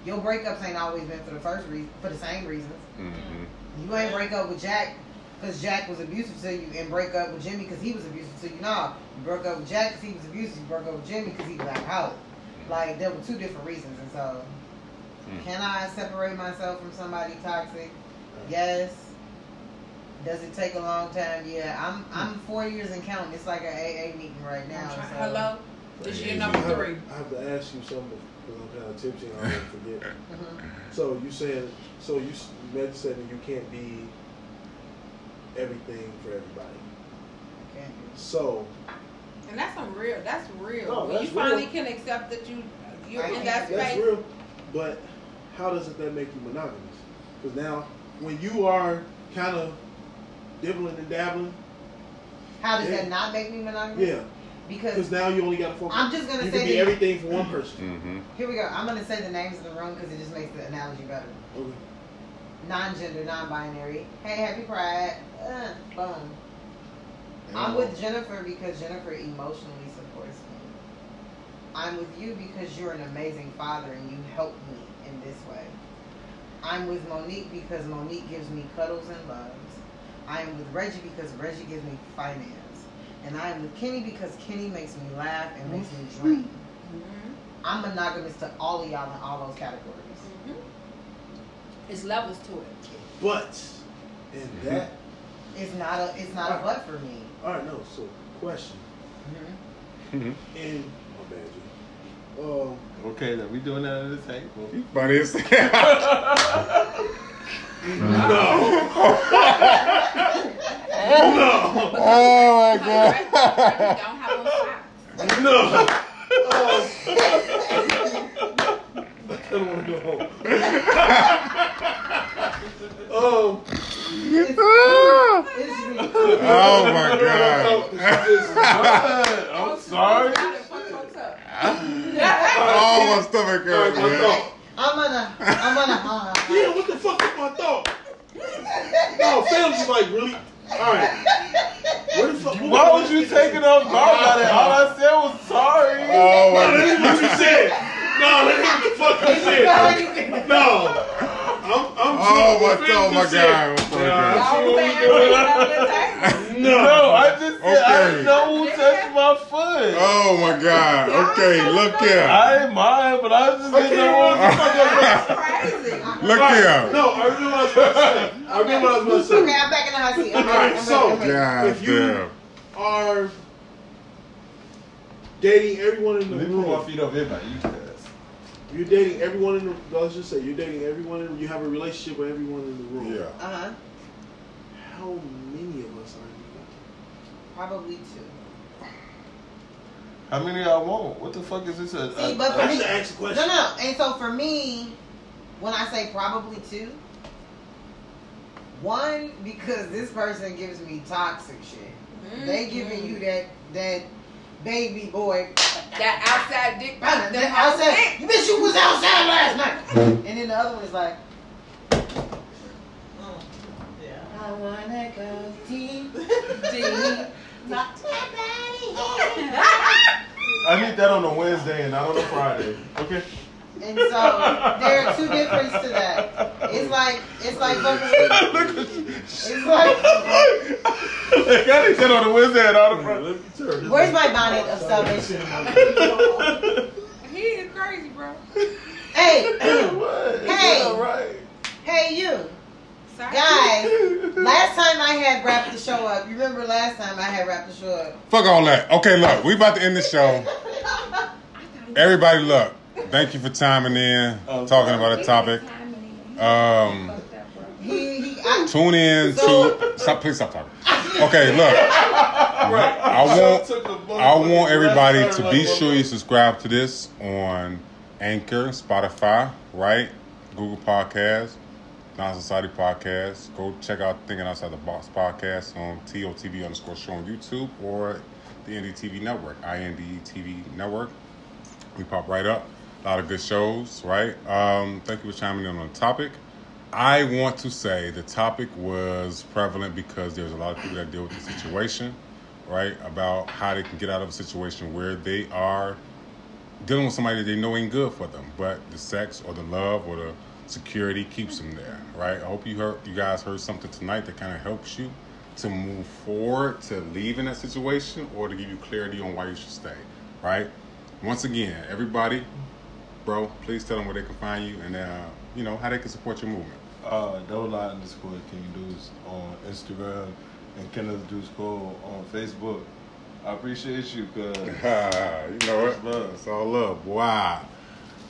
[SPEAKER 6] Your breakups ain't always been for the first reason, for the same reasons.
[SPEAKER 1] Mm-hmm.
[SPEAKER 6] You ain't break up with Jack because Jack was abusive to you, and break up with Jimmy because he was abusive to you. No, you broke up with Jack because he was abusive. You broke up with Jimmy because he was alcoholic. Like there were two different reasons, and so
[SPEAKER 1] Mm.
[SPEAKER 6] can I separate myself from somebody toxic? Yes. Does it take a long time? Yeah. I'm I'm four years and counting. It's like an AA meeting right now. So-
[SPEAKER 5] Hello, this is your
[SPEAKER 3] I
[SPEAKER 5] number
[SPEAKER 3] have,
[SPEAKER 5] three.
[SPEAKER 3] I have to ask you something because I'm kind of tipsy and I don't forget. [LAUGHS]
[SPEAKER 6] Mhm.
[SPEAKER 3] So you said, so you, s- meant to say that you can't be everything for everybody.
[SPEAKER 6] Okay.
[SPEAKER 3] So
[SPEAKER 5] And that's some real. That's real.
[SPEAKER 3] No,
[SPEAKER 5] when
[SPEAKER 3] that's
[SPEAKER 5] you finally
[SPEAKER 3] real.
[SPEAKER 5] can accept that you you're
[SPEAKER 6] I
[SPEAKER 5] in that
[SPEAKER 6] do
[SPEAKER 3] that's
[SPEAKER 5] space.
[SPEAKER 3] real, but how does it that make you monogamous? Because now, when you are kind of dibbling and dabbling,
[SPEAKER 6] How does
[SPEAKER 3] Yeah.
[SPEAKER 6] that not make me monogamous?
[SPEAKER 3] yeah, Because
[SPEAKER 6] because
[SPEAKER 3] now you only got to focus.
[SPEAKER 6] I'm just gonna
[SPEAKER 3] you
[SPEAKER 6] say
[SPEAKER 3] can be
[SPEAKER 6] that-
[SPEAKER 3] everything for one person.
[SPEAKER 1] Mm-hmm.
[SPEAKER 6] here we go. I'm gonna say the names of the room because it just makes the analogy better.
[SPEAKER 3] Okay.
[SPEAKER 6] Non-gender, non-binary. Hey, happy Pride. Uh, boom. I'm with Jennifer because Jennifer emotionally supports me. I'm with you because you're an amazing father and you help me in this way. I'm with Monique because Monique gives me cuddles and loves. I am with Reggie because Reggie gives me finance. And I am with Kenny because Kenny makes me laugh and makes me mm-hmm. dream. Mm-hmm. I'm monogamous to all of y'all in all those categories. Mm-hmm.
[SPEAKER 5] It's levels to it.
[SPEAKER 3] But and that.
[SPEAKER 6] It's not a it's not a but for me.
[SPEAKER 3] All right, no. So question.
[SPEAKER 1] Mm-hmm.
[SPEAKER 3] And my bad, G. Um,
[SPEAKER 2] Okay, then we doing that at the table.
[SPEAKER 1] Funny as
[SPEAKER 3] no,
[SPEAKER 1] Oh my god. [LAUGHS]
[SPEAKER 5] Reggie don't have on socks.
[SPEAKER 3] no. [LAUGHS] I don't want to go home. um,
[SPEAKER 6] It's.
[SPEAKER 1] Oh my god.
[SPEAKER 2] I'm sorry.
[SPEAKER 5] Gotta fuck folks up.
[SPEAKER 1] Oh my stomach hurts,
[SPEAKER 3] my
[SPEAKER 1] man.
[SPEAKER 6] I'm gonna I'm gonna uh,
[SPEAKER 3] Yeah, what the fuck is my thought? No, is like really. All right. What the fuck?
[SPEAKER 2] Why was you taking off guard about it? All I said was sorry.
[SPEAKER 1] Oh my
[SPEAKER 3] that [LAUGHS] ain't what you said. No, that ain't the fuck [LAUGHS] you said. No. I'm, I'm
[SPEAKER 1] Oh my, oh my god. Oh my god.
[SPEAKER 5] Y'all was there picking up the table.
[SPEAKER 3] No.
[SPEAKER 2] No, I just said I
[SPEAKER 1] Okay.
[SPEAKER 2] didn't know who touched my foot.
[SPEAKER 1] Oh my god. Okay, look here.
[SPEAKER 2] I ain't mine, but I just didn't know what the fuck I [LAUGHS]
[SPEAKER 5] That's crazy.
[SPEAKER 1] Look
[SPEAKER 3] All right,
[SPEAKER 1] here.
[SPEAKER 3] No, I remember what I was about to say. I remember what I was about to say.
[SPEAKER 6] Okay, I'm back in the hot seat.
[SPEAKER 3] All right,
[SPEAKER 6] ready,
[SPEAKER 3] so-
[SPEAKER 6] ready, I'm ready.
[SPEAKER 1] God
[SPEAKER 3] If you-
[SPEAKER 1] damn.
[SPEAKER 3] Are dating everyone in the
[SPEAKER 2] Let me put my
[SPEAKER 3] room.
[SPEAKER 2] feet up here by you guys.
[SPEAKER 3] You're dating everyone in the. Let's just say you're dating everyone. In, you have a relationship with everyone in the room.
[SPEAKER 1] Yeah.
[SPEAKER 6] Uh-huh.
[SPEAKER 3] How many of us are you?
[SPEAKER 6] Probably two.
[SPEAKER 2] How many y'all want? What the fuck is this? A,
[SPEAKER 6] See,
[SPEAKER 2] a-
[SPEAKER 6] but for
[SPEAKER 3] I
[SPEAKER 6] me,
[SPEAKER 3] just asked a
[SPEAKER 6] no,
[SPEAKER 3] question.
[SPEAKER 6] no. And so for me, when I say probably two, one because this person gives me toxic shit. They giving you that that baby boy.
[SPEAKER 5] That outside dick.
[SPEAKER 6] That
[SPEAKER 5] them
[SPEAKER 6] outside,
[SPEAKER 5] hoes
[SPEAKER 6] you bitch, you was outside last night. Mm-hmm. and then the other one is like. I wanna go deep, [LAUGHS] deep. Not to [LAUGHS]
[SPEAKER 2] I need that on a Wednesday and not on a Friday. Okay.
[SPEAKER 6] And so there are two differences to that. It's like it's like fucking
[SPEAKER 2] Look at you.
[SPEAKER 6] it's like
[SPEAKER 2] Like, I need that on a Wednesday and not on a
[SPEAKER 3] Let
[SPEAKER 2] Friday.
[SPEAKER 3] me turn
[SPEAKER 6] where's my bonnet of salvation?
[SPEAKER 5] He is crazy, bro.
[SPEAKER 6] Hey,
[SPEAKER 2] What?
[SPEAKER 6] Hey.
[SPEAKER 2] Right.
[SPEAKER 6] hey you
[SPEAKER 5] Sorry.
[SPEAKER 6] guys. Last time I had rap to show up. You remember last time I had rap to show up?
[SPEAKER 1] Fuck all that. Okay, look, we about to end the show. [LAUGHS] Everybody, look. Thank you for chiming in,
[SPEAKER 2] Oh,
[SPEAKER 1] talking about a topic. Um,
[SPEAKER 6] He, he I,
[SPEAKER 1] tune in
[SPEAKER 6] So-
[SPEAKER 1] to stop. Please stop talking. Okay, look.
[SPEAKER 2] Right.
[SPEAKER 1] I want
[SPEAKER 2] Took a
[SPEAKER 1] I
[SPEAKER 2] motherfucking
[SPEAKER 1] want everybody to be sure you subscribe to this on Anchor, Spotify, right? Google Podcasts, Non Society Podcast. Go check out Thinking Outside the Box podcast on TOTB underscore show on YouTube or the NDTV network, INDTV network. We pop right up. A lot of good shows, right? Um, thank you for chiming in on the topic. I want to say the topic was prevalent because there's a lot of people that deal with the situation, right? About how they can get out of a situation where they are dealing with somebody that they know ain't good for them, but the sex or the love or the security keeps them there, right? I hope you heard, you guys heard something tonight that kind of helps you to move forward, to leave in that situation, or to give you clarity on why you should stay, right? Once again, everybody, bro, please tell them where they can find you and uh, you know how they can support your movement.
[SPEAKER 2] Uh, Don't lie underscore King Deuce on Instagram and Kenneth Deuce Cole on Facebook. I appreciate you, cause [LAUGHS]
[SPEAKER 1] you know it.
[SPEAKER 2] Love.
[SPEAKER 1] It's all love. Wow.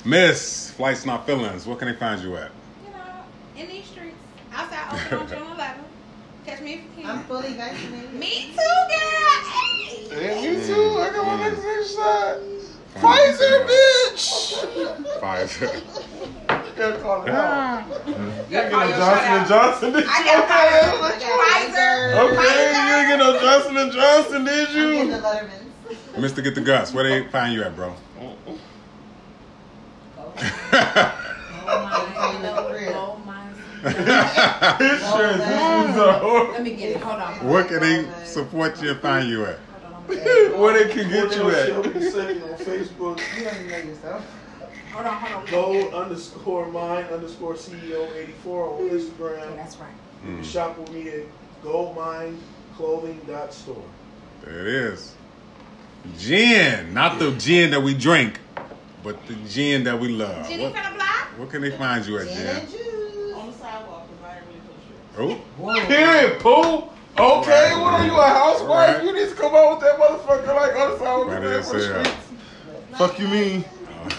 [SPEAKER 1] Miss Flights Not Feelings, where can they find you at?
[SPEAKER 5] You know, in these streets, outside open on [LAUGHS] June 11. Catch me if you can.
[SPEAKER 6] I'm fully vaccinated.
[SPEAKER 5] Me too, girl. Hey.
[SPEAKER 2] yeah, me too. I got my next shot.
[SPEAKER 1] Find
[SPEAKER 2] Pfizer,
[SPEAKER 1] you-
[SPEAKER 2] bitch.
[SPEAKER 1] Pfizer.
[SPEAKER 2] Gotta call it out. You
[SPEAKER 5] Gotta
[SPEAKER 2] ain't get no Johnson and. Johnson, did you?
[SPEAKER 6] I got
[SPEAKER 5] Pfizer.
[SPEAKER 6] Pfizer.
[SPEAKER 2] Okay, you ain't get no Johnson and Johnson, did
[SPEAKER 6] I'm the
[SPEAKER 2] you?
[SPEAKER 1] Mr. Get the Guts, where they find you at, bro?
[SPEAKER 5] Oh Oh my.
[SPEAKER 2] His transitions are horrible.
[SPEAKER 5] Let me get it. Hold on.
[SPEAKER 1] Where can they support you and find you at?
[SPEAKER 5] Hold on. I'm-
[SPEAKER 2] Where they can get you
[SPEAKER 3] Cornell
[SPEAKER 2] at?
[SPEAKER 3] Shelby second on Facebook.
[SPEAKER 6] You don't even know yourself.
[SPEAKER 5] Hold on. Hold on.
[SPEAKER 3] Gold underscore mine underscore CEO 84 on
[SPEAKER 5] Yeah,
[SPEAKER 3] Instagram.
[SPEAKER 5] that's right.
[SPEAKER 3] You
[SPEAKER 1] Mm,
[SPEAKER 3] can shop with me at goldmineclothing.store.
[SPEAKER 1] there it is. Gin, not the gin that we drink, but the gin that we love.
[SPEAKER 5] Jenny
[SPEAKER 1] What,
[SPEAKER 5] finna block.
[SPEAKER 1] what can they find you at,
[SPEAKER 6] Gin
[SPEAKER 1] Jen?
[SPEAKER 6] and juice.
[SPEAKER 4] On the sidewalk, because I ain't really put shit.
[SPEAKER 1] Oh,
[SPEAKER 2] Period, Pooh. Okay,
[SPEAKER 1] Right.
[SPEAKER 2] what are you, a housewife?
[SPEAKER 1] Right.
[SPEAKER 2] You need to come out with that motherfucker like other side
[SPEAKER 1] Right
[SPEAKER 2] of the
[SPEAKER 1] as
[SPEAKER 2] for the streets. Fuck you mean?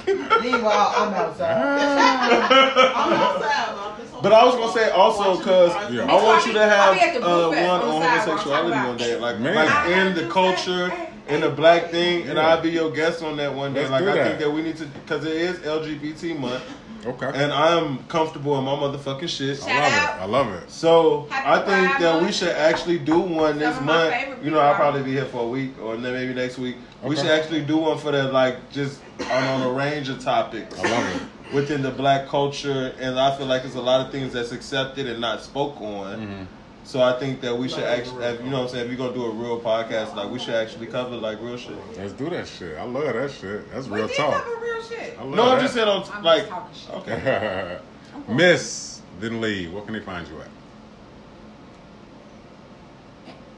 [SPEAKER 6] Meanwhile, I'm outside. [LAUGHS]
[SPEAKER 4] I'm outside, I'm just on
[SPEAKER 2] But I was gonna say also because
[SPEAKER 1] Yeah.
[SPEAKER 2] I want you to have
[SPEAKER 5] I'll be at the
[SPEAKER 2] uh, one
[SPEAKER 5] on the
[SPEAKER 2] on
[SPEAKER 5] sidewalk,
[SPEAKER 2] homosexuality one day, like
[SPEAKER 1] Man.
[SPEAKER 2] like in the culture, in the black thing, and I'll be your guest on that one day.
[SPEAKER 1] Let's
[SPEAKER 2] like I think that we need to because it is LGBT month,
[SPEAKER 1] okay.
[SPEAKER 2] and I'm comfortable in my motherfucking shit.
[SPEAKER 5] Shout
[SPEAKER 1] I love
[SPEAKER 5] out.
[SPEAKER 1] it. I love it.
[SPEAKER 2] So
[SPEAKER 5] Happy
[SPEAKER 2] I think
[SPEAKER 5] Pride
[SPEAKER 2] that we should actually do one this
[SPEAKER 5] Some of my
[SPEAKER 2] month.
[SPEAKER 5] favorite
[SPEAKER 2] You know, I'll
[SPEAKER 5] people
[SPEAKER 2] probably be here for a week or then maybe next week. We
[SPEAKER 1] Okay.
[SPEAKER 2] should actually do one for that, like just on, on a range of topics
[SPEAKER 1] I love it.
[SPEAKER 2] within the black culture, and I feel like there's a lot of things that's accepted and not spoke on.
[SPEAKER 1] Mm-hmm.
[SPEAKER 2] So I think that we should actually,
[SPEAKER 3] a
[SPEAKER 2] you know what I'm saying, if we're gonna do a real podcast, like we should actually cover like real shit.
[SPEAKER 1] Let's do that shit. I love that shit. That's
[SPEAKER 5] We
[SPEAKER 1] real
[SPEAKER 5] did
[SPEAKER 1] talk.
[SPEAKER 5] cover real shit.
[SPEAKER 1] I love
[SPEAKER 2] No, I'm
[SPEAKER 1] that.
[SPEAKER 2] just saying, on
[SPEAKER 5] I'm
[SPEAKER 2] like,
[SPEAKER 5] just talking shit.
[SPEAKER 2] okay. [LAUGHS]
[SPEAKER 1] Miss, then leave. What can they find you at?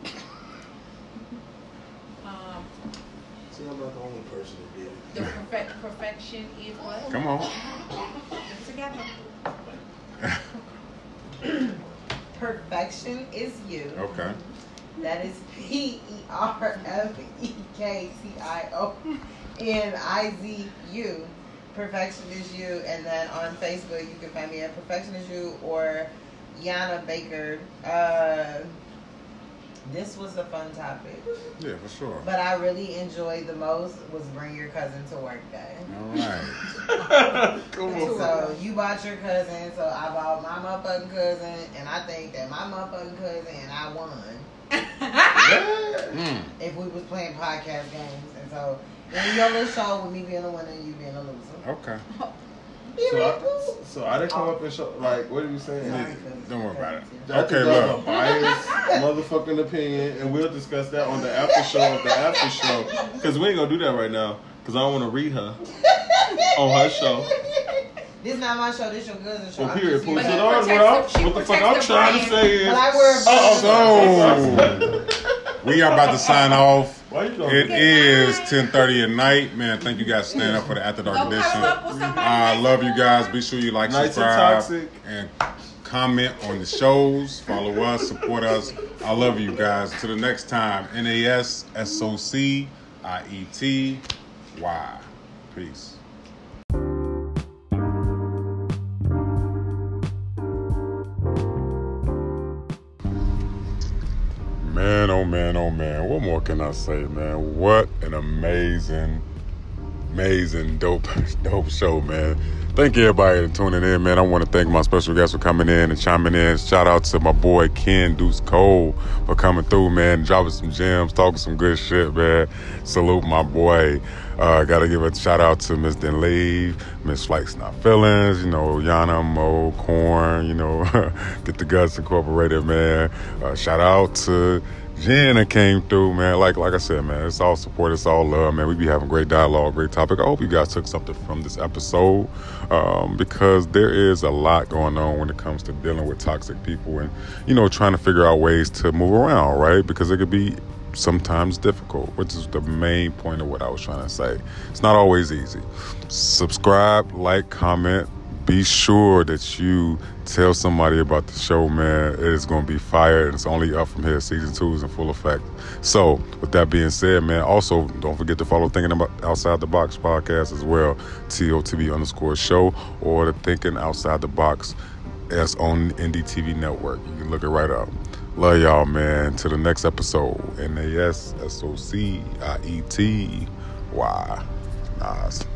[SPEAKER 1] [LAUGHS]
[SPEAKER 5] Um,
[SPEAKER 3] See, I'm not the only person that did it.
[SPEAKER 5] the perfect perfection is what?
[SPEAKER 1] Come on. [LAUGHS]
[SPEAKER 5] Together.
[SPEAKER 6] Is you.
[SPEAKER 1] Okay.
[SPEAKER 6] That is P E R F E K T I O N I Z U. Perfection is you. And then on Facebook, you can find me at Perfection is you or Yana Baker. Uh, this was a fun topic.
[SPEAKER 1] Yeah, for sure.
[SPEAKER 6] But I really enjoyed the most was bring your cousin to work day.
[SPEAKER 1] All right.
[SPEAKER 2] Come [LAUGHS] on.
[SPEAKER 6] so you bought your cousin, so I bought my motherfucking cousin, and I think that my motherfucking cousin and I won
[SPEAKER 1] Mm. [LAUGHS]
[SPEAKER 6] if we was playing podcast games. And so in your little show with me being a winner and you being a loser.
[SPEAKER 1] Okay. [LAUGHS]
[SPEAKER 2] So I, so I didn't come up and show, like, what are you saying?
[SPEAKER 6] Sorry.
[SPEAKER 1] Don't worry about it.
[SPEAKER 2] I
[SPEAKER 1] Okay,
[SPEAKER 2] think
[SPEAKER 1] look.
[SPEAKER 2] a biased [LAUGHS] motherfucking opinion, and we'll discuss that on the after show of the after show. Because we ain't gonna do that right now, because I don't want to read her on her show.
[SPEAKER 6] This not my show. This your cousin's show.
[SPEAKER 2] Well,
[SPEAKER 6] I'm
[SPEAKER 2] period.
[SPEAKER 6] just
[SPEAKER 2] Pull it
[SPEAKER 6] using-
[SPEAKER 2] on.
[SPEAKER 5] protects
[SPEAKER 2] What the fuck I'm trying to say is.
[SPEAKER 6] But I wear
[SPEAKER 2] Uh-oh.
[SPEAKER 1] So [LAUGHS] we are about to sign off.
[SPEAKER 2] Why you doing
[SPEAKER 1] It
[SPEAKER 2] that?
[SPEAKER 1] is 10:30 at night, man. Thank you guys for standing up for the After Dark
[SPEAKER 5] Go
[SPEAKER 1] edition.
[SPEAKER 5] up with
[SPEAKER 1] I love you guys. Be sure you like,
[SPEAKER 2] Nights
[SPEAKER 1] subscribe,
[SPEAKER 2] toxic.
[SPEAKER 1] and comment on the shows. Follow us, support us. I love you guys. To the next time, N A S S O C I E T Y. Peace. Man, oh man, oh man. What more can I say, man? What an amazing, amazing, dope, dope show, man. Thank everybody for tuning in, man. I want to thank my special guests for coming in and chiming in. Shout out to my boy Ken Deuce Cole for coming through, man, dropping some gems, talking some good shit, man. Salute my boy. Uh, gotta give a shout out to Miss Denleve, Miss Flights Not Feelings, you know, Yana, Mo, Corn, you know, [LAUGHS] Get the Guts Incorporated, man. Uh, shout out to Jen that came through, man. Like like I said, man, it's all support, it's all love, man. We be having great dialogue, great topic. I hope you guys took something from this episode um, because there is a lot going on when it comes to dealing with toxic people and you know trying to figure out ways to move around, right? Because it could be sometimes difficult, which is the main point of what I was trying to say. It's not always easy. Subscribe, like, comment. Be sure that you tell somebody about the show, man. It is going to be fire. and It's only up from here. Season two is in full effect. So, with that being said, man, also don't forget to follow Thinking About Outside the Box podcast as well. TOTB underscore show or the Thinking Outside the Box as on NDTV Network. You can look it right up. Love y'all, man. To the next episode. N A S S O C I E T Y. Nas.